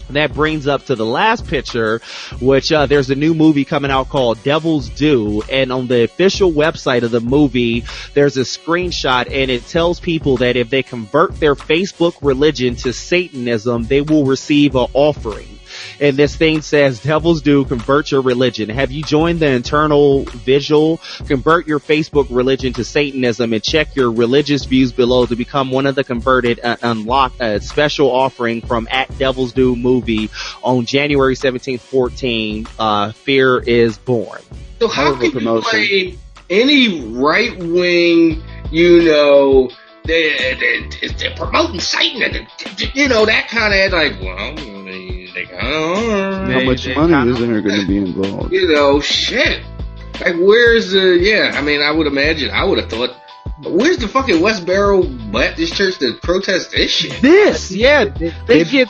that brings up to the last picture, which uh, there's a new movie coming out called Devil's Due, and on the official website of the movie, there's a screenshot, and it tells people that if they convert their Facebook religion to Satanism, they will receive an offering and this thing says Devil's Due convert your religion. Have you joined the internal visual? Convert your Facebook religion to Satanism and check your religious views below to become one of the converted uh, unlock a special offering from at Devils Due movie on January 17th, 14. Uh, Fear is born. So how can you play any right wing, you know, they're, they're, they're promoting Satan, you know, that kind of like, well, they kind of How much money kinda, is there going to be involved? You know, shit. Like, where's the, yeah, I mean, I would imagine, I would have thought, where's the fucking Westboro Baptist Church to protest this shit? This, yeah, they get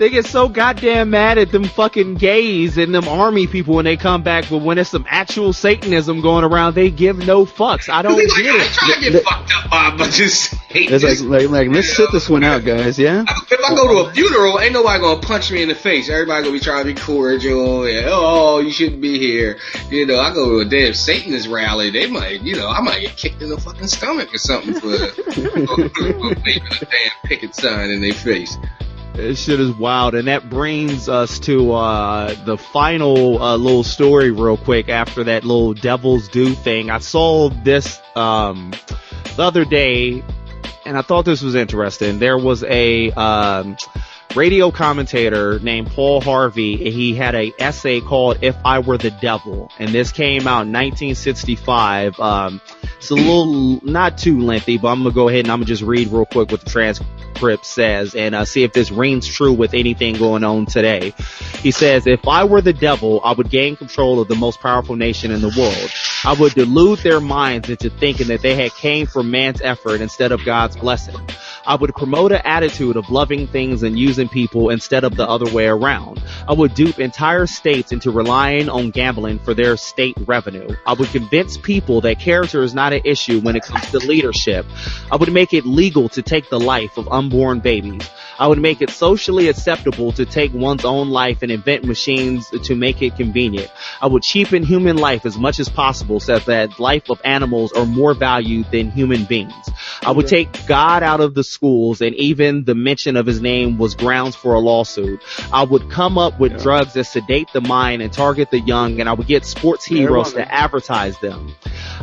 they get so goddamn mad at them fucking gays and them army people when they come back, but when it's some actual Satanism going around, they give no fucks. I don't like, get it. I try to get the, fucked up by a bunch of It's like, like, like let's sit this one out, guys. Yeah. If I go to a funeral, ain't nobody gonna punch me in the face. Everybody gonna be trying to be cordial. Oh, yeah, oh, you shouldn't be here. You know, I go to a damn Satanist rally. They might, you know, I might get kicked in the fucking stomach or something for waving a damn picket sign in their face. This shit is wild, and that brings us to uh, the final uh, little story, real quick. After that little Devil's Due thing, I saw this um, the other day, and I thought this was interesting. There was a um, radio commentator named Paul Harvey. He had a essay called "If I Were the Devil," and this came out in 1965. Um, it's a little not too lengthy, but I'm gonna go ahead and I'm gonna just read real quick what the transcript says and uh, see if this rings true with anything going on today. He says, if I were the devil, I would gain control of the most powerful nation in the world. I would delude their minds into thinking that they had came from man's effort instead of God's blessing. I would promote an attitude of loving things and using people instead of the other way around. I would dupe entire states into relying on gambling for their state revenue. I would convince people that character is not an issue when it comes to leadership. I would make it legal to take the life of unborn babies. I would make it socially acceptable to take one's own life and invent machines to make it convenient. I would cheapen human life as much as possible so that life of animals are more valued than human beings. I would take God out of the schools and even the mention of his name was grounds for a lawsuit. I would come up with yeah. drugs that sedate the mind and target the young and I would get sports heroes to advertise them.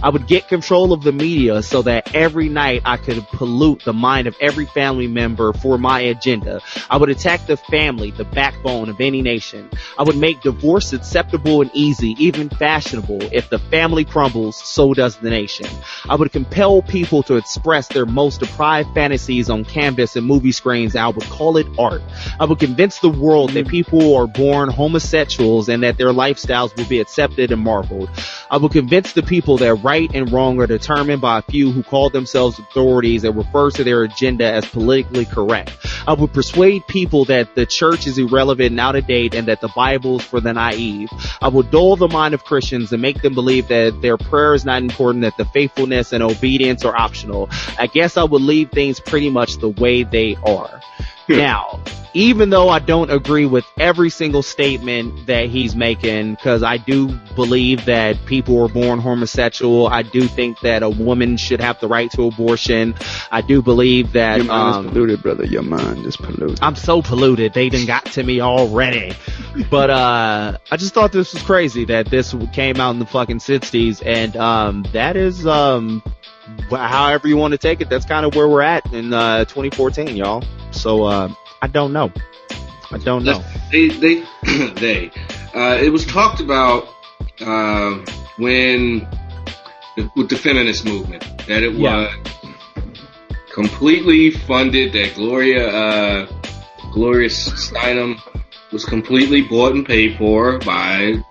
I would get control of the media so that every night I could pollute the mind of every family member for my agenda. I would attack the family, the backbone of any nation. I would make divorce acceptable and easy, even fashionable. If the family crumbles, so does the nation. I would compel people to express their most deprived fantasies on canvas and movie screens. I would call it art. I would convince the world that people are born homosexuals and that their lifestyles will be accepted and marveled. I would convince the people that right and wrong are determined by a few who call themselves authorities and refer to their agenda as politically correct. I would persuade people that the church is irrelevant and out of date and that the Bible is for the naive. I would dull the mind of Christians and make them believe that their prayer is not important, that the faithfulness and obedience are optional. I guess I would leave things pretty much the way they are. now, even though I don't agree with every single statement that he's making, because I do believe that people were born homosexual. I do think that a woman should have the right to abortion. I do believe that your mind um, is polluted, brother. Your mind is polluted. I'm so polluted. They done got to me already. but uh, I just thought this was crazy that this came out in the fucking 60s, and um, that is um, however you want to take it. That's kind of where we're at in uh, 2014, y'all. So. Uh, I don't know. I don't know. They they they. Uh, it was talked about uh, when with the feminist movement that it yeah. was completely funded. That Gloria uh, Gloria Steinem was completely bought and paid for by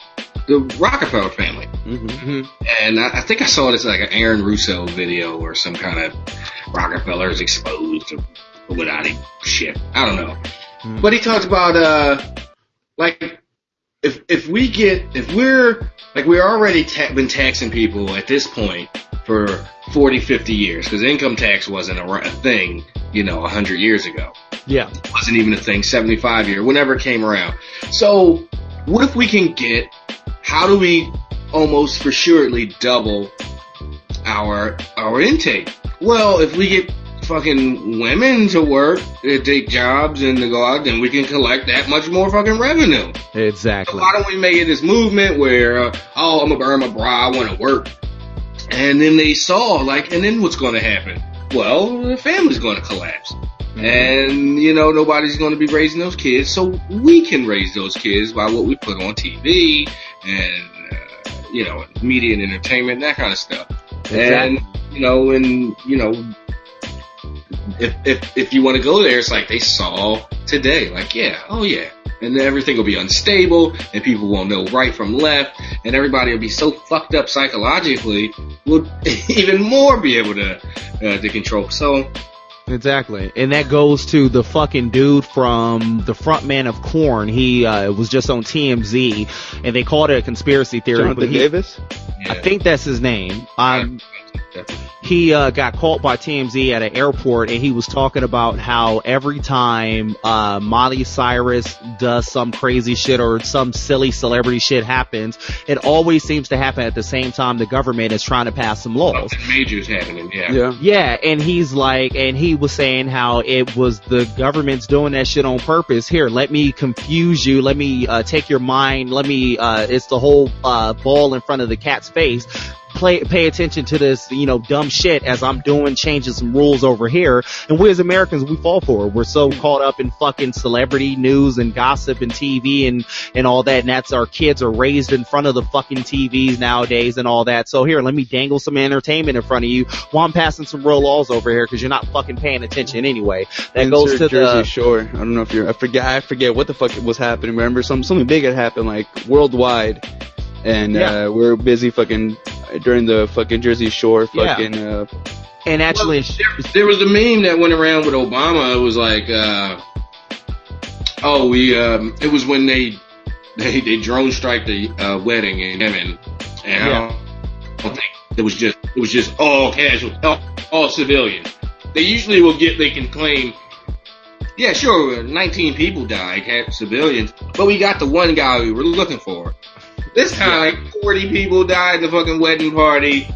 the Rockefeller family. Mm-hmm. And I, I think I saw this like an Aaron Russo video or some kind of Rockefeller's exposed or Illuminati shit. I don't know. Hmm. But he talked about uh like if if we get if we're like we're already ta- been taxing people at this point for 40 50 years because income tax wasn't a, a thing you know 100 years ago Yeah. it wasn't even a thing 75 year whenever it came around so what if we can get how do we almost for surely double our our intake? Well if we get fucking women to work to take jobs and to go out then we can collect that much more fucking revenue. Exactly. why don't we make it this movement where, uh, oh, I'm gonna burn my bra, I want to work, and then they saw like, and then what's going to happen? Well, the family's going to collapse, and you know nobody's going to be raising those kids, so we can raise those kids by what we put on TV and uh, you know media and entertainment, that kind of stuff, and you know, and you know. If, if if you want to go there, it's like they saw today. Like, yeah, oh yeah, and then everything will be unstable, and people won't know right from left, and everybody will be so fucked up psychologically, will even more be able to uh, to control. So Exactly. And that goes to the fucking dude from the frontman of Korn. He uh, was just on TMZ and they called it a conspiracy theory. Jonathan he- Davis. yeah, I think that's his name. Um, definitely. He uh, got caught by TMZ at an airport and he was talking about how every time uh, Molly Cyrus does some crazy shit or some silly celebrity shit happens, it always seems to happen at the same time the government is trying to pass some laws. Something major's happening. Yeah. Yeah. Yeah, and he's like, and he was saying how it was the government's doing that shit on purpose. Here, let me confuse you. Let me uh, take your mind. Let me. Uh, it's the whole uh, ball in front of the cat's face. Play, pay attention to this, you know, dumb shit as I'm doing, changing some rules over here. And we as Americans, we fall for it. We're so caught up in fucking celebrity news and gossip and TV and, and all that. And that's our kids are raised in front of the fucking TVs nowadays and all that. So here, let me dangle some entertainment in front of you while I'm passing some real laws over here because you're not fucking paying attention anyway. That goes to Jersey the, Shore. I don't know if you're. I forget. I forget what the fuck was happening. Remember, some something big had happened, like worldwide, and Yeah. uh, we're busy fucking during the fucking Jersey Shore Yeah. fucking. Uh, and actually, There, there was a meme that went around with Obama. It was like, uh, oh, we. Um, it was when they they they drone strike the uh, wedding in Yemen, and I don't, I don't think it was just it was just all casual, all, all civilians. They usually will get they can claim. Yeah, sure, 19 people died, civilians, but we got the one guy we were looking for. This time, like 40 people died in the fucking wedding party.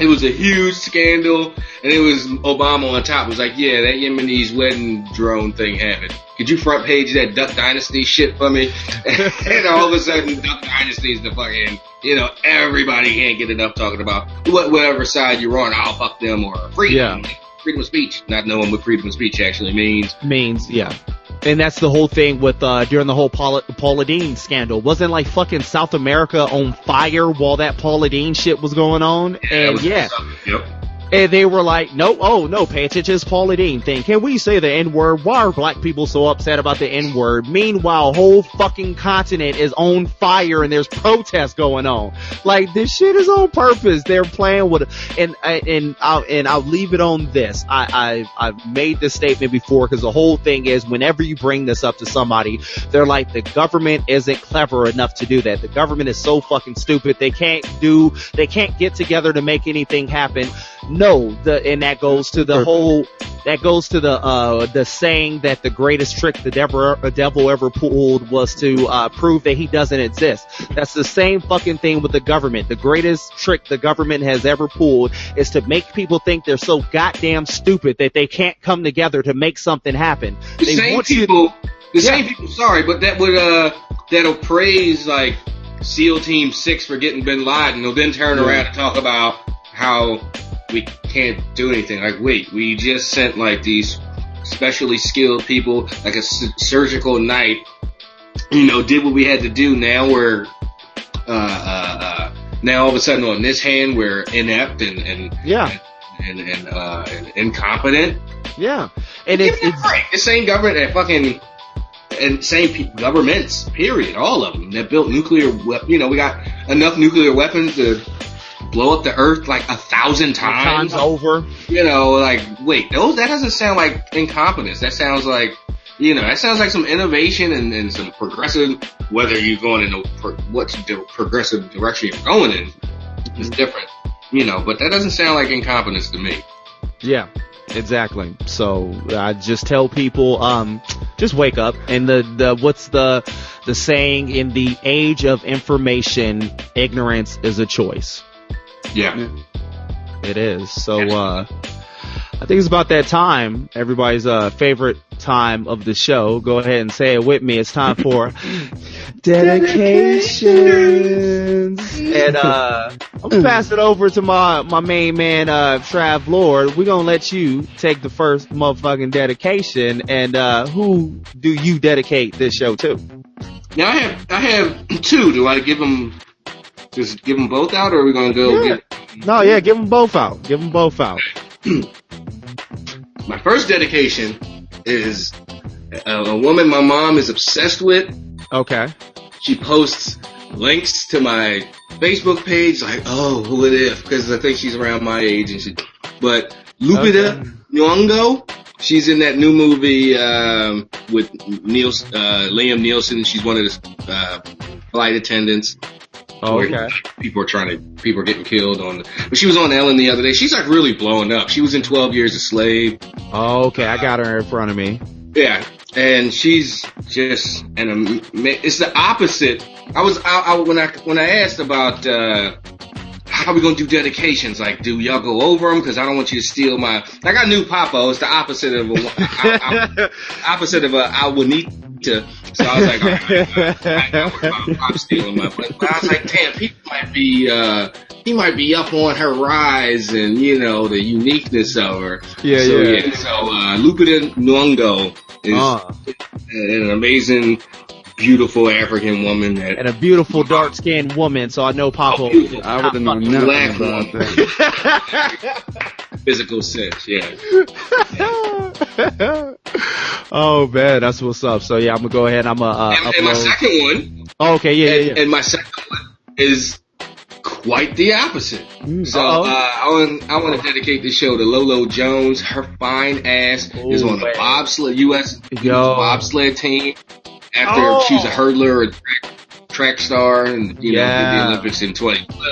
It was a huge scandal, and it was Obama on top. It was like, yeah, that Yemenis wedding drone thing happened. Could you front page that Duck Dynasty shit for me? and all of a sudden, Duck Dynasty is the fucking, you know, everybody can't get enough talking about what, whatever side you're on. I'll fuck them or freedom. Freedom of speech. Not knowing what freedom of speech actually means. means, yeah. And that's the whole thing with, uh, during the whole Paula, Paula Deen scandal. Wasn't like fucking South America on fire while that Paula Deen shit was going on? That And yeah, Yep. And they were like, no, oh no, attention to Paula Deen thing. Can we say the N-word? Why are black people so upset about the N-word? Meanwhile, whole fucking continent is on fire and there's protests going on. Like, this shit is on purpose. They're playing with, and, and I'll, and I'll leave it on this. I, I, I've made this statement before because the whole thing is whenever you bring this up to somebody, they're like, the government isn't clever enough to do that. The government is so fucking stupid. They can't do, they can't get together to make anything happen. No, the, and that goes to the whole, that goes to the, uh, the saying that the greatest trick the devil, the devil ever pulled was to, uh, prove that he doesn't exist. That's the same fucking thing with the government. The greatest trick the government has ever pulled is to make people think they're so goddamn stupid that they can't come together to make something happen. The They same want you- people, the Yeah. same people, sorry, but that would, uh, that'll praise, like, SEAL Team 6 for getting Bin Laden. They'll then turn Yeah. around and talk about how we can't do anything. Like, wait, we just sent, like, these specially skilled people, like a surgical knife, you know, did what we had to do. Now we're, uh, uh, uh, now all of a sudden on this hand, we're inept and, and, Yeah, and, and, uh, and incompetent. yeah. And it's, it's. The same government that fucking and same pe- governments, period, all of them that built nuclear. We- you know, we got enough nuclear weapons to blow up the Earth like a thousand times. Time's over. You know, like wait, those that doesn't sound like incompetence. That sounds like you know, that sounds like some innovation and, and some progressive. Whether you're going in a, pro- what the progressive direction you're going in is different. You know, but that doesn't sound like incompetence to me. Yeah, exactly. So I just tell people, um, just wake up. And the, the what's the the saying in the age of information, ignorance is a choice. Yeah. It is. So uh I think it's about that time. Everybody's uh favorite time of the show. Go ahead and say it with me. It's time for dedications. And uh I'm gonna pass it over to my my main man uh Trav Lord. We're gonna let you take the first motherfucking dedication and uh who do you dedicate this show to? Now I have I have two. Do I give them just give them both out, or are we gonna go Yeah. get No, yeah, give them both out. Give them both out. my first dedication? Is a, a woman my mom is obsessed with. Okay. She posts links to my Facebook page, like, oh, who it is? Because I think she's around my age, and she. But Lupita Okay. Nyong'o, she's in that new movie um, with Neil, uh, Liam Nielsen. She's one of the uh, flight attendants. Okay. where People are trying to, people are getting killed on. But she was on Ellen the other day. She's like really blowing up. She was in Twelve Years a Slave. Okay, I got her in front of me. Yeah, and she's just an. am- It's the opposite. I was I, I when I when I asked about uh how we gonna do dedications, like do y'all go over them? Because I don't want you to steal my. I got new Papo. It's the opposite of a I, I, opposite of a I would need Awanita. So I was like, all right, I know I'm, I'm stealing my. But, but I was like, damn, people might be. uh he might be up on her rise and, you know, the uniqueness of her. Yeah, so, yeah. So, uh, Lupita Nyong'o is Uh, an amazing, beautiful African woman that and a beautiful dark skinned woman, so I know Papa. Oh. I would have known nothing about that. physical sense, yeah. oh man, that's what's up. So yeah, I'm gonna go ahead. I'm gonna uh, And, and my upload. second one, Oh, okay, yeah, and, yeah, yeah. and my second one is quite the opposite. So Uh-oh. uh, I want I want to dedicate this show to Lolo Jones. Her fine ass is Ooh, on the man. bobsled U.S. Yo. bobsled team. After Oh. she was a hurdler, a track, track star, and you know did the Olympics in 2012.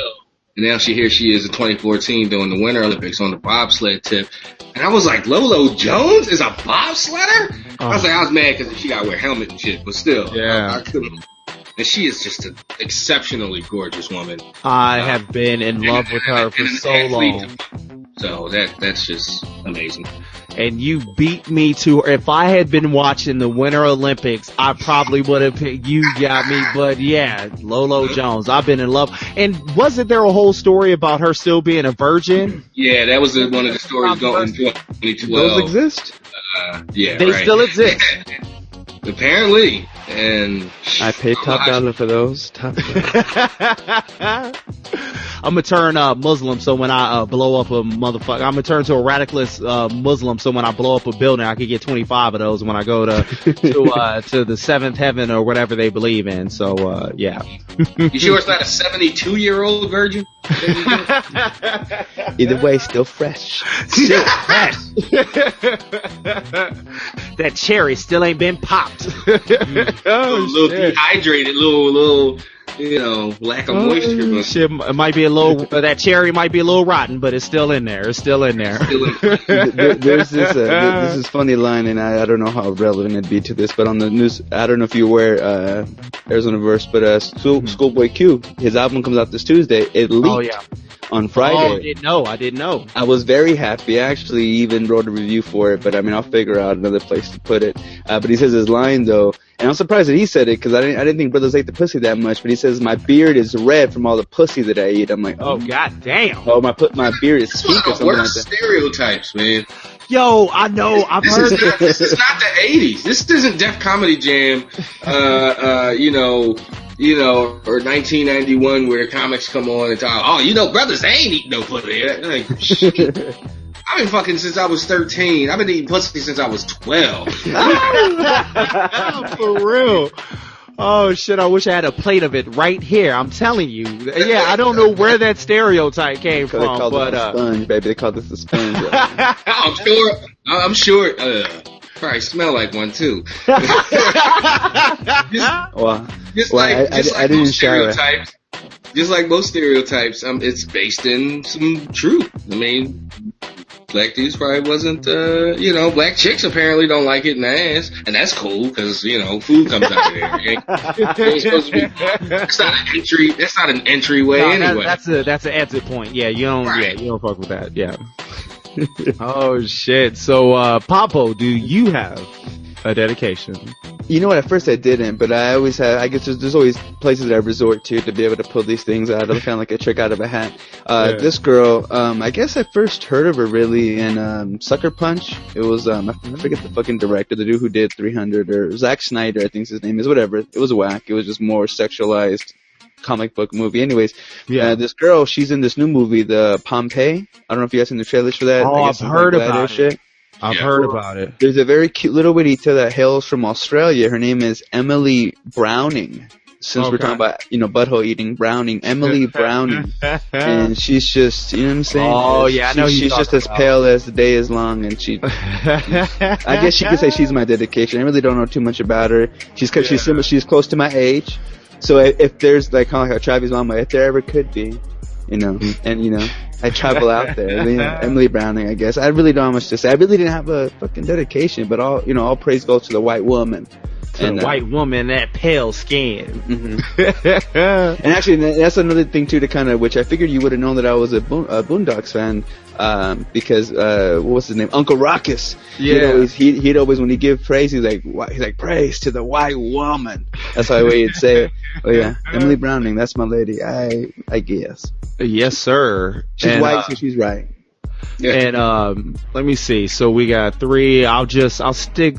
And now she here she is in 2014 doing the Winter Olympics on the bobsled tip. And I was like, Lolo Jones is a bobsledder? I was uh-huh. like, I was mad because she got to wear a helmet and shit, but still, Yeah. I, I couldn't. And she is just an exceptionally gorgeous woman. I have been in love with her for so long, So that that's just amazing. and you beat me to her. If I had been watching the Winter Olympics, I probably would have picked you. Got me, but yeah, Lolo Jones. I've been in love. And wasn't there a whole story about her still being a virgin? Yeah, that was the, one of the stories going in Those exist? Uh, yeah, They right. still exist. Apparently, and I paid top dollar for those. Top dollar. I'm gonna turn uh, Muslim, so when I uh, blow up a motherfucker, I'm gonna turn to a radicalist uh, Muslim, so when I blow up a building, I could get 25 of those when I go to to uh, to the seventh heaven or whatever they believe in. So uh, yeah. you sure it's not a 72 year old virgin? Either way, still fresh. Still fresh. that cherry still ain't been popped. a oh, little shit. dehydrated, little little, you know, lack of moisture. Oh, but shit, it might be a little. That cherry might be a little rotten, but it's still in there. It's still in there. still in- there, there's this uh, there- this is funny line, and I, I don't know how relevant it'd be to this, but on the news, I don't know if you're aware, uh, Arizona Verse, but uh, School, Schoolboy Q, his album comes out this Tuesday. It leaked Oh yeah. on Friday. Oh, I didn't know. I didn't know. I was very happy. I actually even wrote a review for it, but I mean, I'll figure out another place to put it. Uh, but he says his line though, and I'm surprised that he said it because I didn't, I didn't think brothers ate the pussy that much. But he says my beard is red from all the pussy that I eat. I'm like, Oh oh, god damn. oh my put my beard is pink or something like that. stereotypes, man. Yo, I know. I've This heard is, not, this is not the '80s. This isn't Def Comedy Jam, uh, uh, you know, you know, or 1991 where the comics come on and talk. Oh, you know, brothers, they ain't eating no pussy. Like, shit. I I've been fucking since I was 13. I've been eating pussy since I was 12. For real. Oh shit, I wish I had a plate of it right here. I'm telling you. Yeah, I don't know where that stereotype came They from, called but this a uh sponge, baby. They call this a sponge. I'm sure. I'm sure. Uh, probably smell like one too. just, well, just Well, like I- I- just I like didn't most shower. stereotypes. Just like most stereotypes, um, it's based in some truth. I mean, black dudes probably wasn't, uh, you know, black chicks apparently don't like it in the ass, and that's cool because you know food comes out of there. It ain't- it supposed to be- That's not an entry. That's not an entryway No, anyway. that's a that's an exit point. Yeah, you don't Right. yeah, you don't fuck with that. Yeah. oh shit. So uh Papo, do you have a dedication? you know what? At first I didn't, but I always have. I guess there's, there's always places that I resort to to be able to pull these things out of kind of like a trick out of a hat. Uh, Yeah. This girl, um, I guess I first heard of her really in um, Sucker Punch. It was um, I forget the fucking director, the dude who did 300 or Zack Snyder, I think his name is. Whatever. It was whack. It was just more sexualized comic book movie. Anyways, Yeah. uh, this girl, she's in this new movie, the Pompeii. I don't know if you guys seen the trailers for that. Oh, I've heard like about it. I've Yeah. heard about it. there's a very cute little witty to that hails from Australia. Her name is Emily Browning. Since we're talking about, you know, butthole eating, Browning, Emily Browning. and she's just, you know what I'm saying? Oh, yeah, I know She- She's just talking as about. pale as the day is long and she, I guess you could say she's my dedication. I really don't know too much about her. She's, cause she's she's close to my age. So if, if there's like kind of like a Travis mama, if there ever could be, you know, hmm. and you know, I travel out there. You know, Emily Browning, I guess. I really don't have much to say. I really didn't have a fucking dedication, but all, you know, all praise goes to the white woman. The And, uh, white woman, that pale skin. mhm. And actually, that's another thing too to kind of, which I figured you would have known that I was a, Boon, a Boondocks fan, um, because, uh, what was his name? Uncle Ruckus. He'd Yeah. always, he'd, he'd always, when he give praise, he's like, he's like, praise to the white woman. That's how he'd say it. Oh yeah. Emily Browning, that's my lady. I, I guess. yes, sir. She's And, white, uh, so she's right. And um, let me see. So we got three. I'll just I'll stick.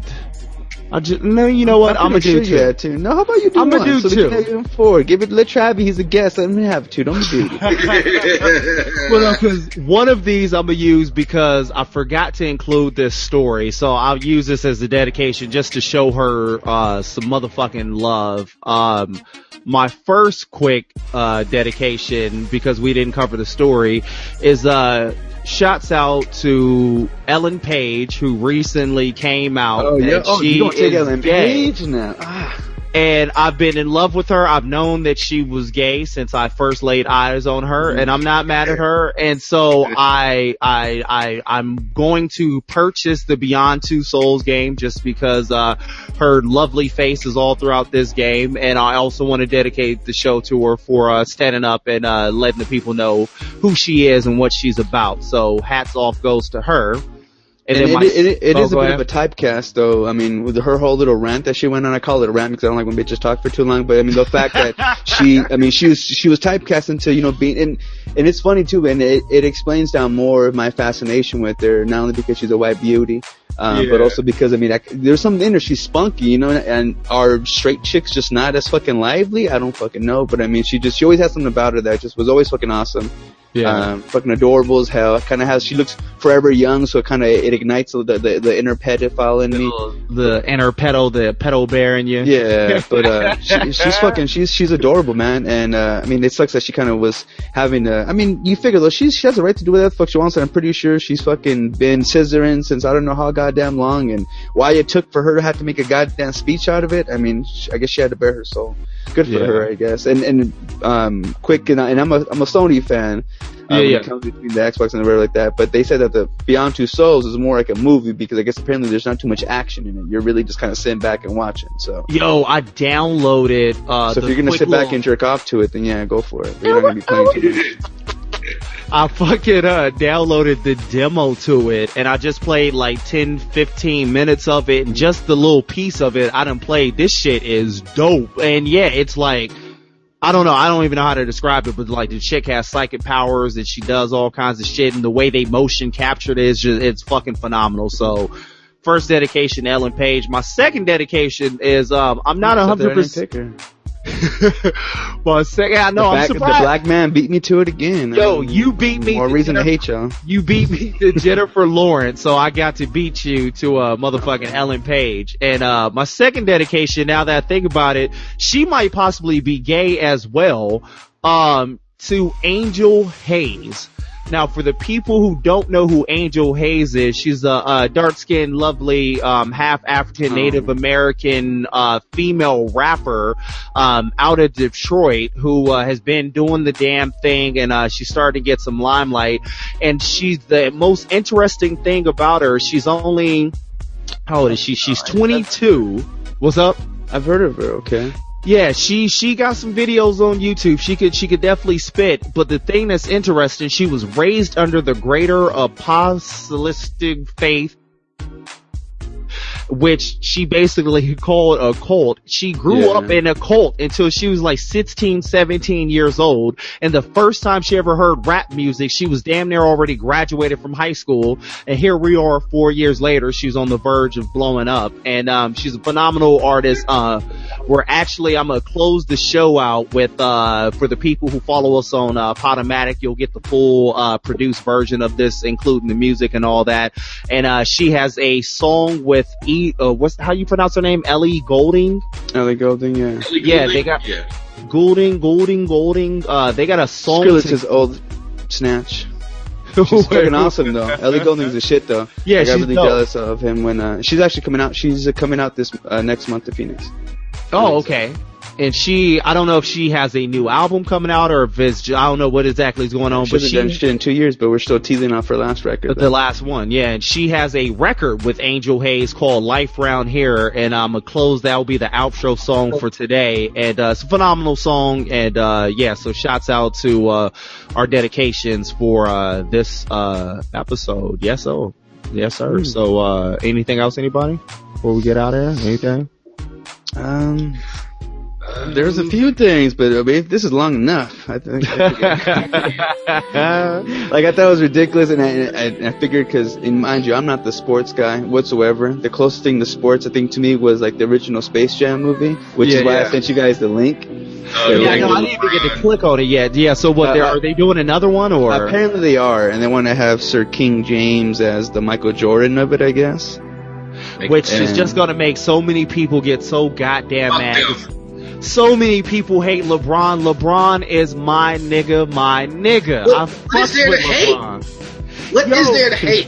I'll just no. You know what? I'm gonna do sure two. two. No, how about you do I'ma do so two. We can have four. Give it, let Travi, he's a guest. Let him have two. Don't do it. Well, because one of these I'm gonna use because I forgot to include this story, so I'll use this as a dedication just to show her uh, some motherfucking love. Um, my first quick uh, dedication because we didn't cover the story is uh, shouts out to Ellen Page who recently came out. Oh yeah. Oh, she you don't take is Ellen gay Page now. Ah. And I've been in love with her. I've known that she was gay since I first laid eyes on her, and I'm not mad at her. And so I, I, I, I'm going to purchase the Beyond Two Souls game just because uh, her lovely face is all throughout this game, and I also want to dedicate the show to her for uh, standing up and uh, letting the people know who she is and what she's about. So hats off goes to her. And, And it, my, it, it, it Oh, is a bit ahead. of a typecast, though. I mean, with her whole little rant that she went on, I call it a rant because I don't like when bitches talk for too long. But I mean, the fact that she, I mean, she was she was typecast into you know being, and and it's funny too, and it it explains down more of my fascination with her, not only because she's a white beauty, um, but also because I mean, I, there's something in her. She's spunky, you know, and are straight chicks just not as fucking lively? I don't fucking know, but I mean, she just she always has something about her that just was always fucking awesome. Yeah. Um, fucking adorable as hell. Kind of has she looks forever young, so it kind of it ignites the, the the inner pedophile in me. the inner pedo, the pedo bear in you. Yeah, but uh, she, she's fucking she's she's adorable, man. And uh, I mean, it sucks that she kind of was having. to I mean, you figure though, she's she has a right to do whatever the fuck she wants, and I'm pretty sure she's fucking been scissoring since I don't know how goddamn long, and why it took for her to have to make a goddamn speech out of it. I mean, I guess she had to bear her soul. Good for Yeah. her, I guess. And and um, quick and, I, and I'm a I'm a Sony fan. uh, Yeah, when yeah. It comes between the Xbox and the Rare like that, but they said that the Beyond Two Souls is more like a movie because I guess apparently there's not too much action in it. You're really just kind of sitting back and watching. So, Yo, I downloaded. Uh, so if you're gonna quick sit back and jerk off to it, then yeah, go for it. But you're not gonna be playing too much. I fucking uh, downloaded the demo to it, and I just played like 10, 15 minutes of it, and just the little piece of it I done played. This shit is dope, and yeah, it's like. I don't know. I don't even know how to describe it, but like the chick has psychic powers and she does all kinds of shit and the way they motion captured it is just, it's fucking phenomenal. So first dedication, Ellen Page. My second dedication is, um, I'm not a Except that I hundred percent. well, second, I know the, I'm back- the black man beat me to it again. Yo, Um, you beat me. More reason to hate y'all. You beat me to Jennifer Lawrence, so I got to beat you to uh, motherfucking Ellen Page. And uh, my second dedication, now that I think about it, she might possibly be gay as well. Um, to Angel Haze. Now, for the people who don't know who Angel Haze is, she's a, a dark-skinned, lovely, um, half African, Oh. Native American, uh, female rapper, um, out of Detroit who, uh, has been doing the damn thing and, uh, she's starting to get some limelight. And she's the most interesting thing about her, she's only, how old is she? She's 22. What's up? I've heard of her. Okay. Yeah, she she got some videos on YouTube. She could she could definitely spit. But the thing that's interesting, she was raised under the greater apostolic faith, which she basically called a cult. She grew Yeah. up in a cult until she was like 16, 17 years old. And the first time she ever heard rap music, she was damn near already graduated from high school. And here we are four years later. She's on the verge of blowing up. And, um, she's a phenomenal artist. Uh, we're actually, I'm gonna close the show out with, uh, for the people who follow us on, uh, Podomatic, you'll get the full, uh, produced version of this, including the music and all that. And, uh, she has a song with E, uh, what's, how you pronounce her name? Ellie Goulding? Ellie Goulding. Yeah. Yeah, they got- Yeah. Goulding, Goulding, Goulding, uh, they got a song. Skrillex's old snatch. She's fucking awesome though. Ellie Goulding's a shit though. Yeah, she's. I got she's really dope. jealous of him when uh, she's actually coming out. She's uh, coming out this uh, next month to Phoenix. Oh, okay. And she, I don't know if she has a new album coming out or if it's, I don't know what exactly is going on, She but she, done shit in two years, but we're still teasing off her last record. the though. last one, yeah, and she has a record with Angel Haze called Life Round Here, and I'm gonna close, that will be the outro song for today, and, uh, it's a phenomenal song, and, uh, yeah, so shouts out to, uh, our dedications for, uh, this, uh, episode. Yes, so, yes, sir. So, uh, anything else, anybody? Before we get out of here? Anything? Um, there's a few things, but I mean, this is long enough. I think. like I thought it was ridiculous, and I, and I, I figured because, and mind you, I'm not the sports guy whatsoever. The closest thing to sports, I think, to me was like the original Space Jam movie, which Yeah, is why yeah. I sent you guys the link. Oh, yeah, yeah. no, I didn't even get to click on it yet. Yeah, so what, Uh, they're, they doing another one or? Apparently they are, and they want to have Sir King James as the Michael Jordan of it, I guess. which is just gonna make so many people get so goddamn Fuck mad. them. So many people hate LeBron. LeBron is my nigga, my nigga. What- I what is there with to hate? LeBron. What is Yo. there to hate?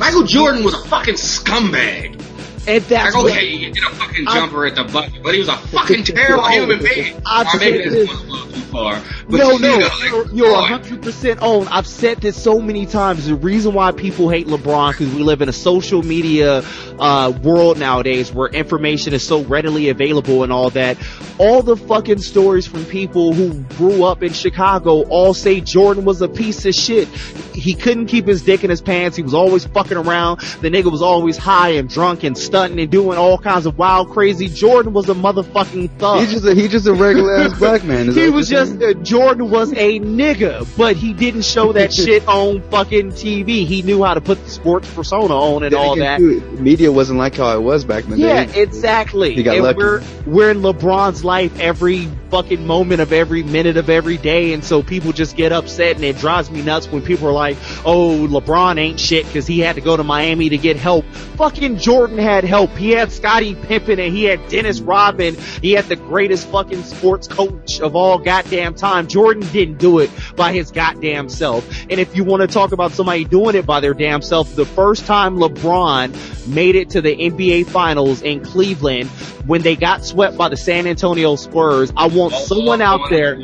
Michael Jordan was a fucking scumbag. And that's Like, okay, you get a fucking I- jumper at the bucket, but he was a fucking terrible human being. I'm making this this- a little too far. But no, you no, know, you're, you're 100% on. I've said this so many times. The reason why people hate LeBron because we live in a social media uh, world nowadays where information is so readily available and all that. All the fucking stories from people who grew up in Chicago all say Jordan was a piece of shit. He couldn't keep his dick in his pants. He was always fucking around. The nigga was always high and drunk and stunting and doing all kinds of wild, crazy. Jordan was a motherfucking thug. He's just a, he's just a regular ass black man. is He was just uh, Jordan was a nigga, but he didn't show that shit on fucking TV. He knew how to put the sports persona on and Then all that. media wasn't like how it was back in the Yeah, day. exactly. He got and lucky. we're we're in LeBron's life every fucking moment of every minute of every day, and so people just get upset, and it drives me nuts when people are like, "Oh, LeBron ain't shit because he had to go to Miami to get help." Fucking Jordan had help. He had Scottie Pippen, and he had Dennis Rodman. He had the greatest fucking sports coach of all goddamn time. Jordan didn't do it by his goddamn self. And if you want to talk about somebody doing it by their damn self, the first time LeBron made it to the NBA finals in Cleveland when they got swept by the San Antonio Spurs, I want oh, someone out there,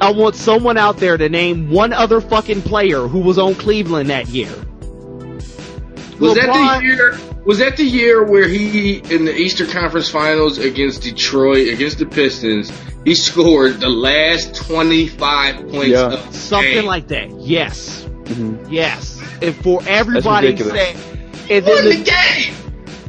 I want someone out there to name one other fucking player who was on Cleveland that year. Was that the year? Was that the year where he in the Eastern Conference Finals against Detroit against the Pistons? He scored the last twenty five points Yeah. of the Something game. like that. Yes. Mhm. Yes. And for everybody ridiculous. say, and Won then the the, game.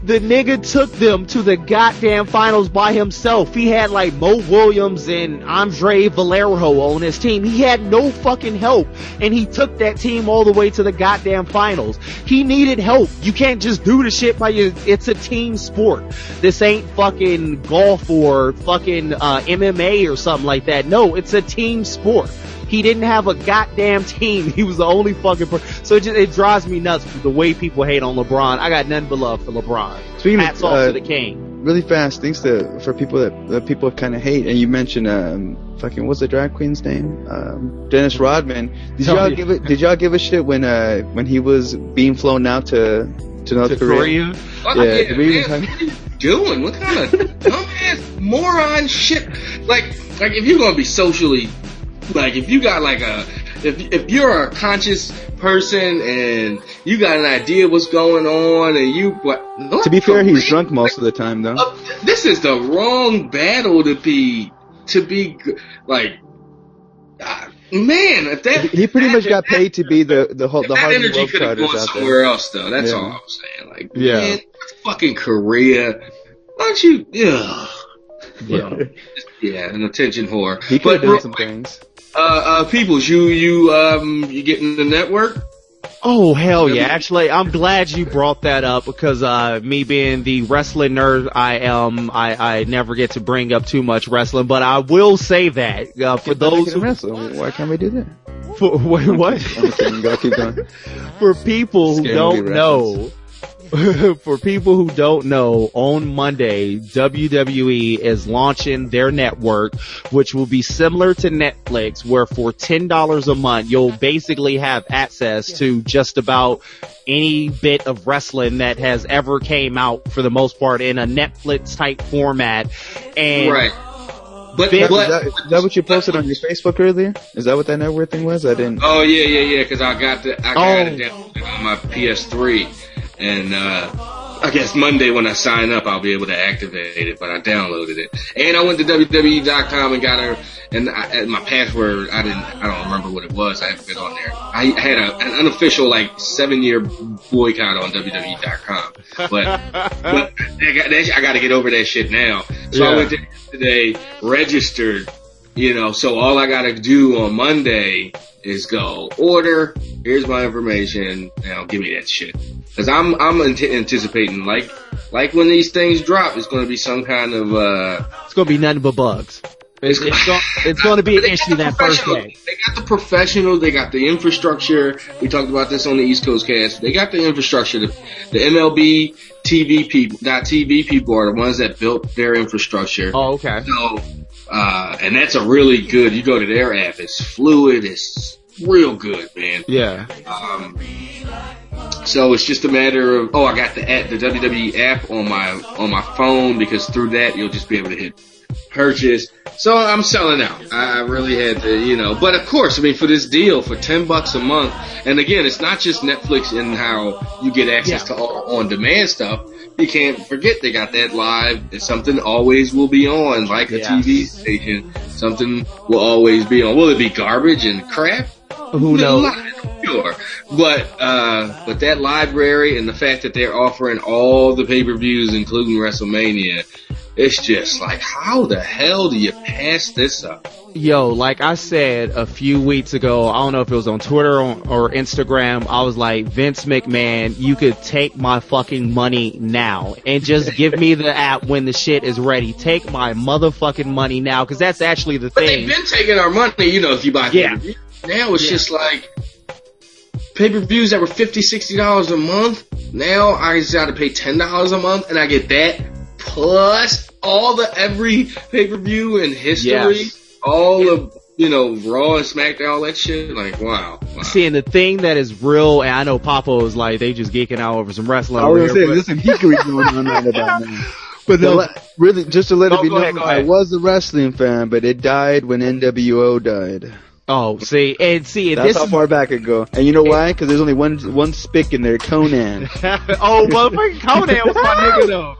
The nigga took them to the goddamn finals by himself. He had like Mo Williams and Andre Valero on his team. He had no fucking help. And he took that team all the way to the goddamn finals. He needed help. You can't just do the shit by your, it's a team sport. This ain't fucking golf or fucking, uh, MMA or something like that. No, it's a team sport. He didn't have a goddamn team. He was the only fucking person. So it just, it drives me nuts the way people hate on LeBron. I got none but love for LeBron. Speaking Hats of, off uh, to the king. really fast things to for people that, that people kind of hate. And you mentioned um, fucking what's the drag queen's name? Um, Dennis Rodman. Did Oh, y'all yeah. give it? Did y'all give a shit when uh when he was being flown out to to North To Korea? Korea. Fuck Yeah, yeah, man, what are you doing? What kind of dumbass moron shit? Like, like if you're gonna be socially, like if you got like a, if if you're a conscious person and you got an idea what's going on and you what? To be fair, he's drunk most of the time though. Uh, this is the wrong battle to be to be like. Uh, man, if that He pretty much got paid to be the the whole the that Harlem energy could have gone out there. somewhere else, though. That's Yeah. all I'm saying. Like, Yeah. man, fucking Korea. Why don't you? Yeah, Yeah. yeah, an attention whore. He could have done real some things. Uh, uh, peoples, you you um you getting the network? Oh hell yeah! Actually, I'm glad you brought that up because uh, me being the wrestling nerd I am, I, I never get to bring up too much wrestling, but I will say that uh, for those who, wrestle. Why can't we do that? for, wait, what I'm just kidding. Go keep going. for people who don't movie know. For people who don't know, on Monday, WWE is launching their network, which will be similar to Netflix, where for $10 a month, you'll basically have access to just about any bit of wrestling that has ever came out for the most part in a Netflix type format. And right. But, Big- Is that, is that what you posted on your Facebook earlier? Is that what that network thing was? I didn't. oh yeah yeah yeah because I got the I got Oh. it on my PS3 and uh I guess Monday when I sign up I'll be able to activate it, but I downloaded it. And I went to WWE.com and got her, and, I, and my password, I didn't, I don't remember what it was. I haven't been on there. I had a, an unofficial like seven year boycott on WWE.com, but, but I got, that, I got to get over that shit now. So I went to today, registered, you know, so all I got to do on Monday is go order. Here's my information. Now give me that shit. Cause I'm, I'm ant- anticipating like, like when these things drop, it's going to be some kind of, uh, it's gonna be nothing but bugs. It's, it's, go, it's gonna be an issue that first day. They got the professionals. They got the infrastructure. We talked about this on the East Coast cast. They got the infrastructure. The, the MLB TV people, not TV people, are the ones that built their infrastructure. Oh, okay. So, uh, and that's a really good. You go to their app. It's fluid. It's real good, man. Yeah. Um, so it's just a matter of oh, I got the app, the WWE app on my on my phone because through that you'll just be able to hit purchase. So I'm selling out. I really had to, you know. But of course, I mean, for this deal for ten bucks a month, and again, it's not just Netflix and how you get access Yeah. to all on demand stuff. You can't forget they got that live. It's something always will be on, like a. TV station. Something will always be on. Will it be garbage and crap? Who knows? Sure, but uh, but that library and the fact that they're offering all the pay per views, including WrestleMania, it's just like, how the hell do you pass this up? Yo, like I said a few weeks ago, I don't know if it was on Twitter or, or Instagram, I was like, Vince McMahon, you could take my fucking money now and just give me the app when the shit is ready. Take my motherfucking money now, cause that's actually the But thing. they've been taking our money, you know, if you buy Yeah. pay-per-view. Now it's Yeah. just like pay per views that were fifty, sixty dollars a month. Now I just got to pay ten dollars a month, and I get that plus all the every pay per view in history, Yes. all of you know Raw and SmackDown, all that shit. Like wow, wow. See, and the thing that is real, and I know Papa is like, they just geeking out over some wrestling I was here, gonna say, but- there's some geekery going on right about now. but To no, really, just to let Oh, it be known, ahead, go I was a wrestling fan, but it died when NWO died. Oh, see, and see, and That's this how far back it go. And you know why? Because there's only one one spick in there, Konnan. oh, motherfucking Konnan was my nigga though.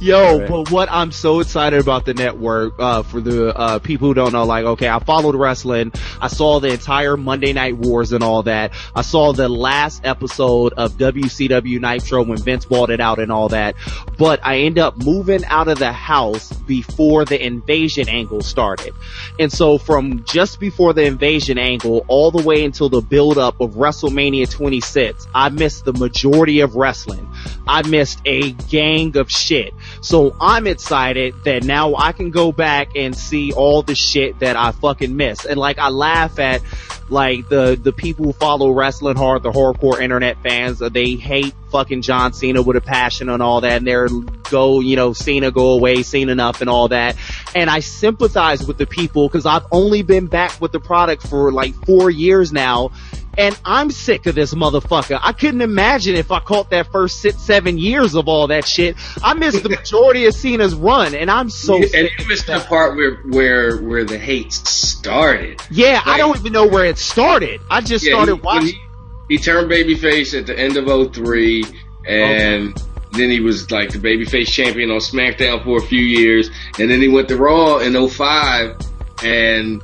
Yo, Right. but what I'm so excited about the network, uh, for the, uh, people who don't know, like, okay, I followed wrestling. I saw the entire Monday Night Wars and all that. I saw the last episode of WCW Nitro when Vince bought it out and all that. But I end up moving out of the house before the invasion angle started. And so from just before the invasion angle all the way until the build up of WrestleMania 26, I missed the majority of wrestling. I missed a gang of shit. So I'm excited that now I can go back and see all the shit that I fucking missed. And like I laugh at like the the people who follow wrestling hard, the hardcore internet fans, uh, they hate fucking John Cena with a passion and all that, and they're go, you know, Cena go away, Cena enough and all that. And I sympathize with the people because I've only been back with the product for like four years now. And I'm sick of this motherfucker. I couldn't imagine if I caught that first six, seven years of all that shit. I missed the majority of Cena's run, and I'm so and sick you missed the part where where where the hate started. Yeah, I don't even know where it started. I just Yeah, started he, watching. He, he turned babyface at the end of 03 and then he was like the babyface champion on SmackDown for a few years and then he went to Raw in 05 and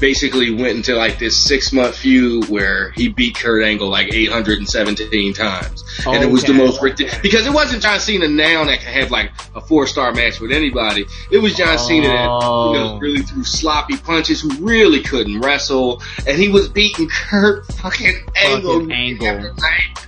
basically went into like this six month feud where he beat Kurt Angle like 817 times. And it was the most ridiculous because it wasn't John Cena now that could have like a four star match with anybody. It was John Cena that you know Oh. really threw sloppy punches who really couldn't wrestle and he was beating Kurt fucking Angle Angle.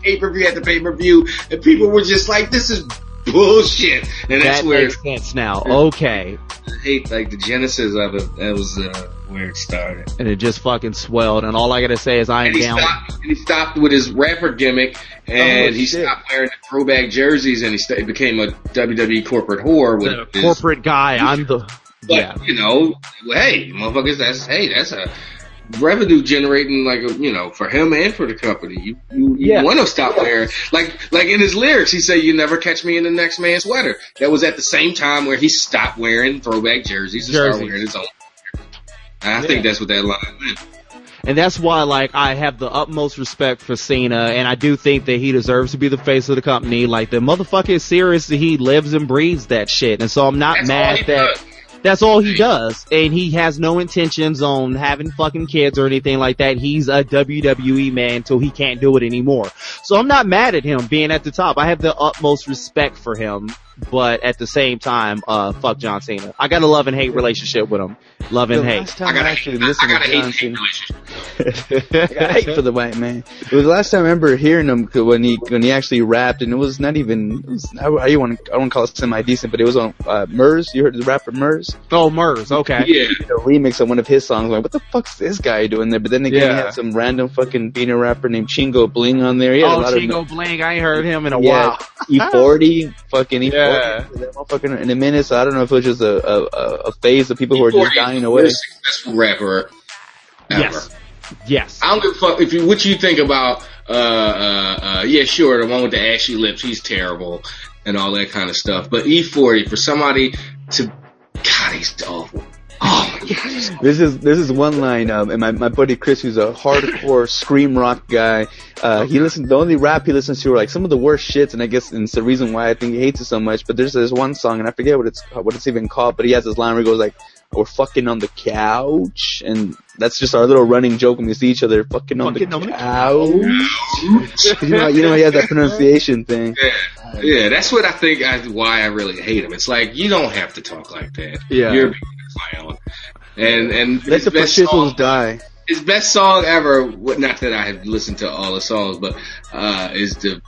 pay per view after pay per view and people were just like this is bullshit and that's that where makes sense now. Okay. I hate like the genesis of it that was uh, where it started. And it just fucking swelled. And all I gotta say is I am down. stopped. And he stopped with his rapper gimmick, and Oh, he shit. stopped wearing the throwback jerseys, and he st- became a WWE corporate whore with The corporate guy. I'm the, but yeah. you know, hey, motherfuckers, that's hey, that's a revenue generating like a, you know for him and for the company. You you, you want to stop wearing like like in his lyrics, he said, "You never catch me in the next man's sweater." That was at the same time where he stopped wearing throwback jerseys and started wearing his own. And I think that's what that line meant. And that's why, like, I have the utmost respect for Cena, and I do think that he deserves to be the face of the company. Like, the motherfucker is serious. He lives and breathes that shit. And so I'm not That's mad that does. That's all he does. And he has no intentions on having fucking kids or anything like that. He's a WWE man until he can't do it anymore. So I'm not mad at him being at the top. I have the utmost respect for him. But at the same time, uh, fuck John Cena. I got a love and hate relationship with him. Love and The hate. last time I I, gotta, actually hate, I, listened I gotta to hate John Cena. I got hate for the white man. It was the last time I remember hearing him when he when he actually rapped, and it was not even. It was, I, I want I don't call it semi decent, but it was on uh, Murs. You heard the rapper Murs? Oh, Murs. Okay. Yeah. A remix of one of his songs. Like, what the fuck's this guy doing there? But then again, he Yeah. had some random fucking beaner rapper named Chingo Bling on there. He had a Oh, lot Chingo of Bling. I ain't heard him in a Yeah. while. E40, fucking E40. Yeah. That motherfucker in a minute. So I don't know if it was just a a, a, a phase of people who are just E40 dying away. most successful rapper ever. Yes. Yes. I don't give a fuck if you what you think about uh uh uh yeah sure the one with the ashy lips he's terrible and all that kind of stuff but E40 for somebody to God he's awful oh my This is this is one line, um, and my, my buddy Chris, who's a hardcore scream rock guy, uh, he listens. The only rap he listens to are like some of the worst shits, and I guess it's the reason why I think he hates it so much. But there's this one song, and I forget what it's what it's even called, but he has this line where he goes like, "We're fucking on the couch," and that's just our little running joke when we see each other, fucking on the on the couch. you know, you know, he has that pronunciation thing. yeah yeah that's what I think I, why I really hate him it's like you don't have to talk like that Yeah. you're and and Let the best fascisms die. his best song ever not that I have listened to all the songs but uh is the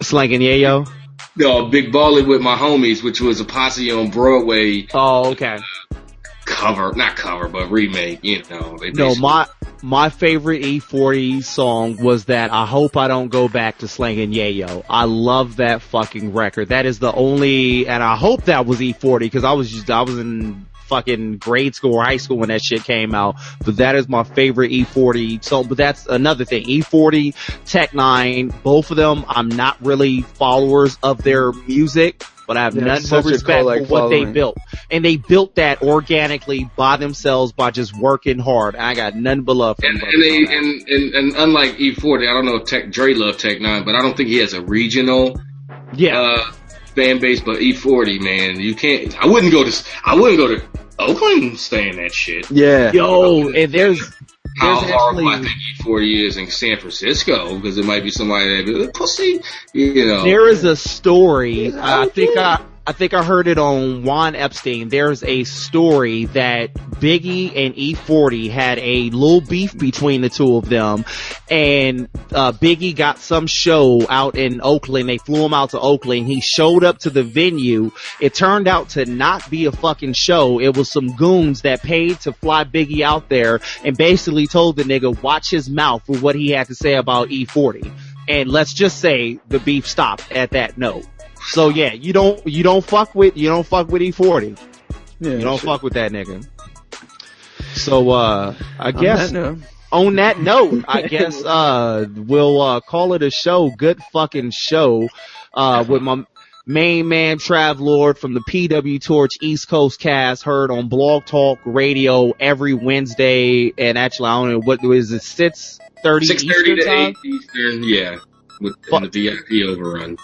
Slanging yayo. no, Big Ballin' with my homies, which was a posse on Broadway Oh, okay. cover, not cover, but remake. You know, they No, my my favorite E40 song was that I hope I don't go back to slanging yayo. I love that fucking record. That is the only, and I hope that was E40 because I was just I was in fucking grade school or high school when that shit came out. But that is my favorite E40 So, But that's another thing. E40, Tech N9ne, both of them. I'm not really followers of their music. But I have Yeah, none such but respect for what they built. And they built that organically by themselves by just working hard. I got none but love for. And, brothers and, they, and, and, and unlike E40, I don't know if Tech, Dre loved Tech N9ne, but I don't think he has a regional, yeah. uh, fan base, but E40, man, you can't. I wouldn't go to. I wouldn't go to Oakland saying that shit. Yeah. Yo, and there's How there's horrible I think E40 is in San Francisco because it might be somebody that be like, pussy, you know. there is a story. I think I I think I heard it on Juan Epstein. There's a story that Biggie and E40 had a little beef between the two of them, and uh, Biggie got some show out in Oakland. They flew him out to Oakland. He showed up to the venue. It turned out to not be a fucking show. It was some goons that paid to fly Biggie out there and basically told the nigga watch his mouth for what he had to say about E40. And let's just say the beef stopped at that note. So yeah, you don't you don't fuck with you don't fuck with E40. yeah You don't sure. fuck with that nigga. So uh I On guess that note, on that note, I guess uh we'll uh call it a show. Good fucking show. Uh with my main man Trav Lord from the PW Torch East Coast cast heard on Blog Talk Radio every Wednesday and actually I don't know what is it six thirty Six Eastern thirty to time? eight Eastern, yeah, with Fuck. the VIP overrun.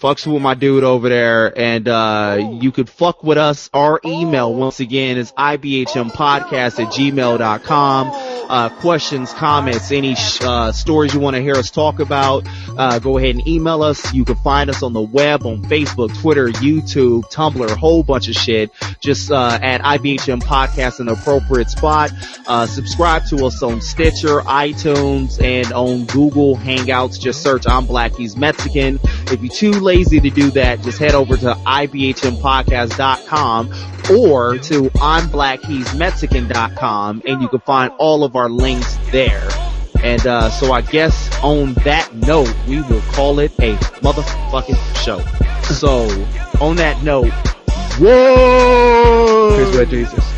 Fucks with my dude over there and uh you could fuck with us. Our email once again is ibhmpodcast at gmail.com uh questions comments any uh stories you want to hear us talk about uh go ahead and email us. You can find us on the web on facebook twitter youtube tumblr a whole bunch of shit. Just uh at ibhm podcast in the appropriate spot. Uh subscribe to us on stitcher itunes and on google hangouts. Just search i'm black he's mexican. If you're too lazy to do that, just head over to ibhmpodcast.com or to I'mBlackHe'sMexican.com and you can find all of links there. And uh, so I guess on that note, we will call it a motherfucking show. So on that note, whoa! Praise Jesus.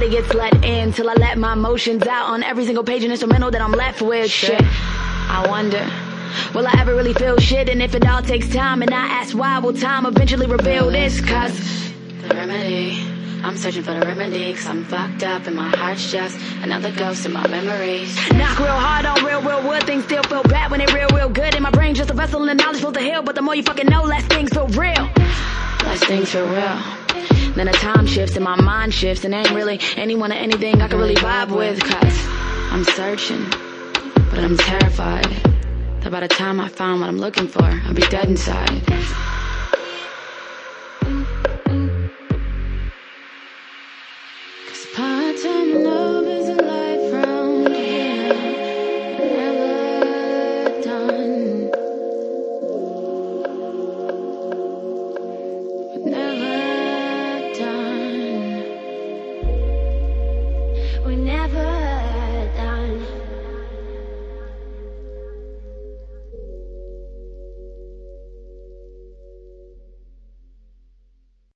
Nobody gets let in till I let my emotions out on every single page and instrumental that I'm left with. Shit. I wonder. Will I ever really feel shit? And if it all takes time and I ask why, will time eventually reveal this? Cause the remedy I'm searching for the remedy, cause I'm fucked up and my heart's just another ghost in my memories. Knock real hard on real, real wood, things still feel bad when they're real, real good. In my brain, just a vessel and the knowledge supposed to heal, but the more you fucking know, less things feel real. Less things feel real. Then the time shifts and my mind shifts, and ain't really anyone or anything I can really vibe with, cause I'm searching, but I'm terrified that by the time I find what I'm looking for, I'll be dead inside.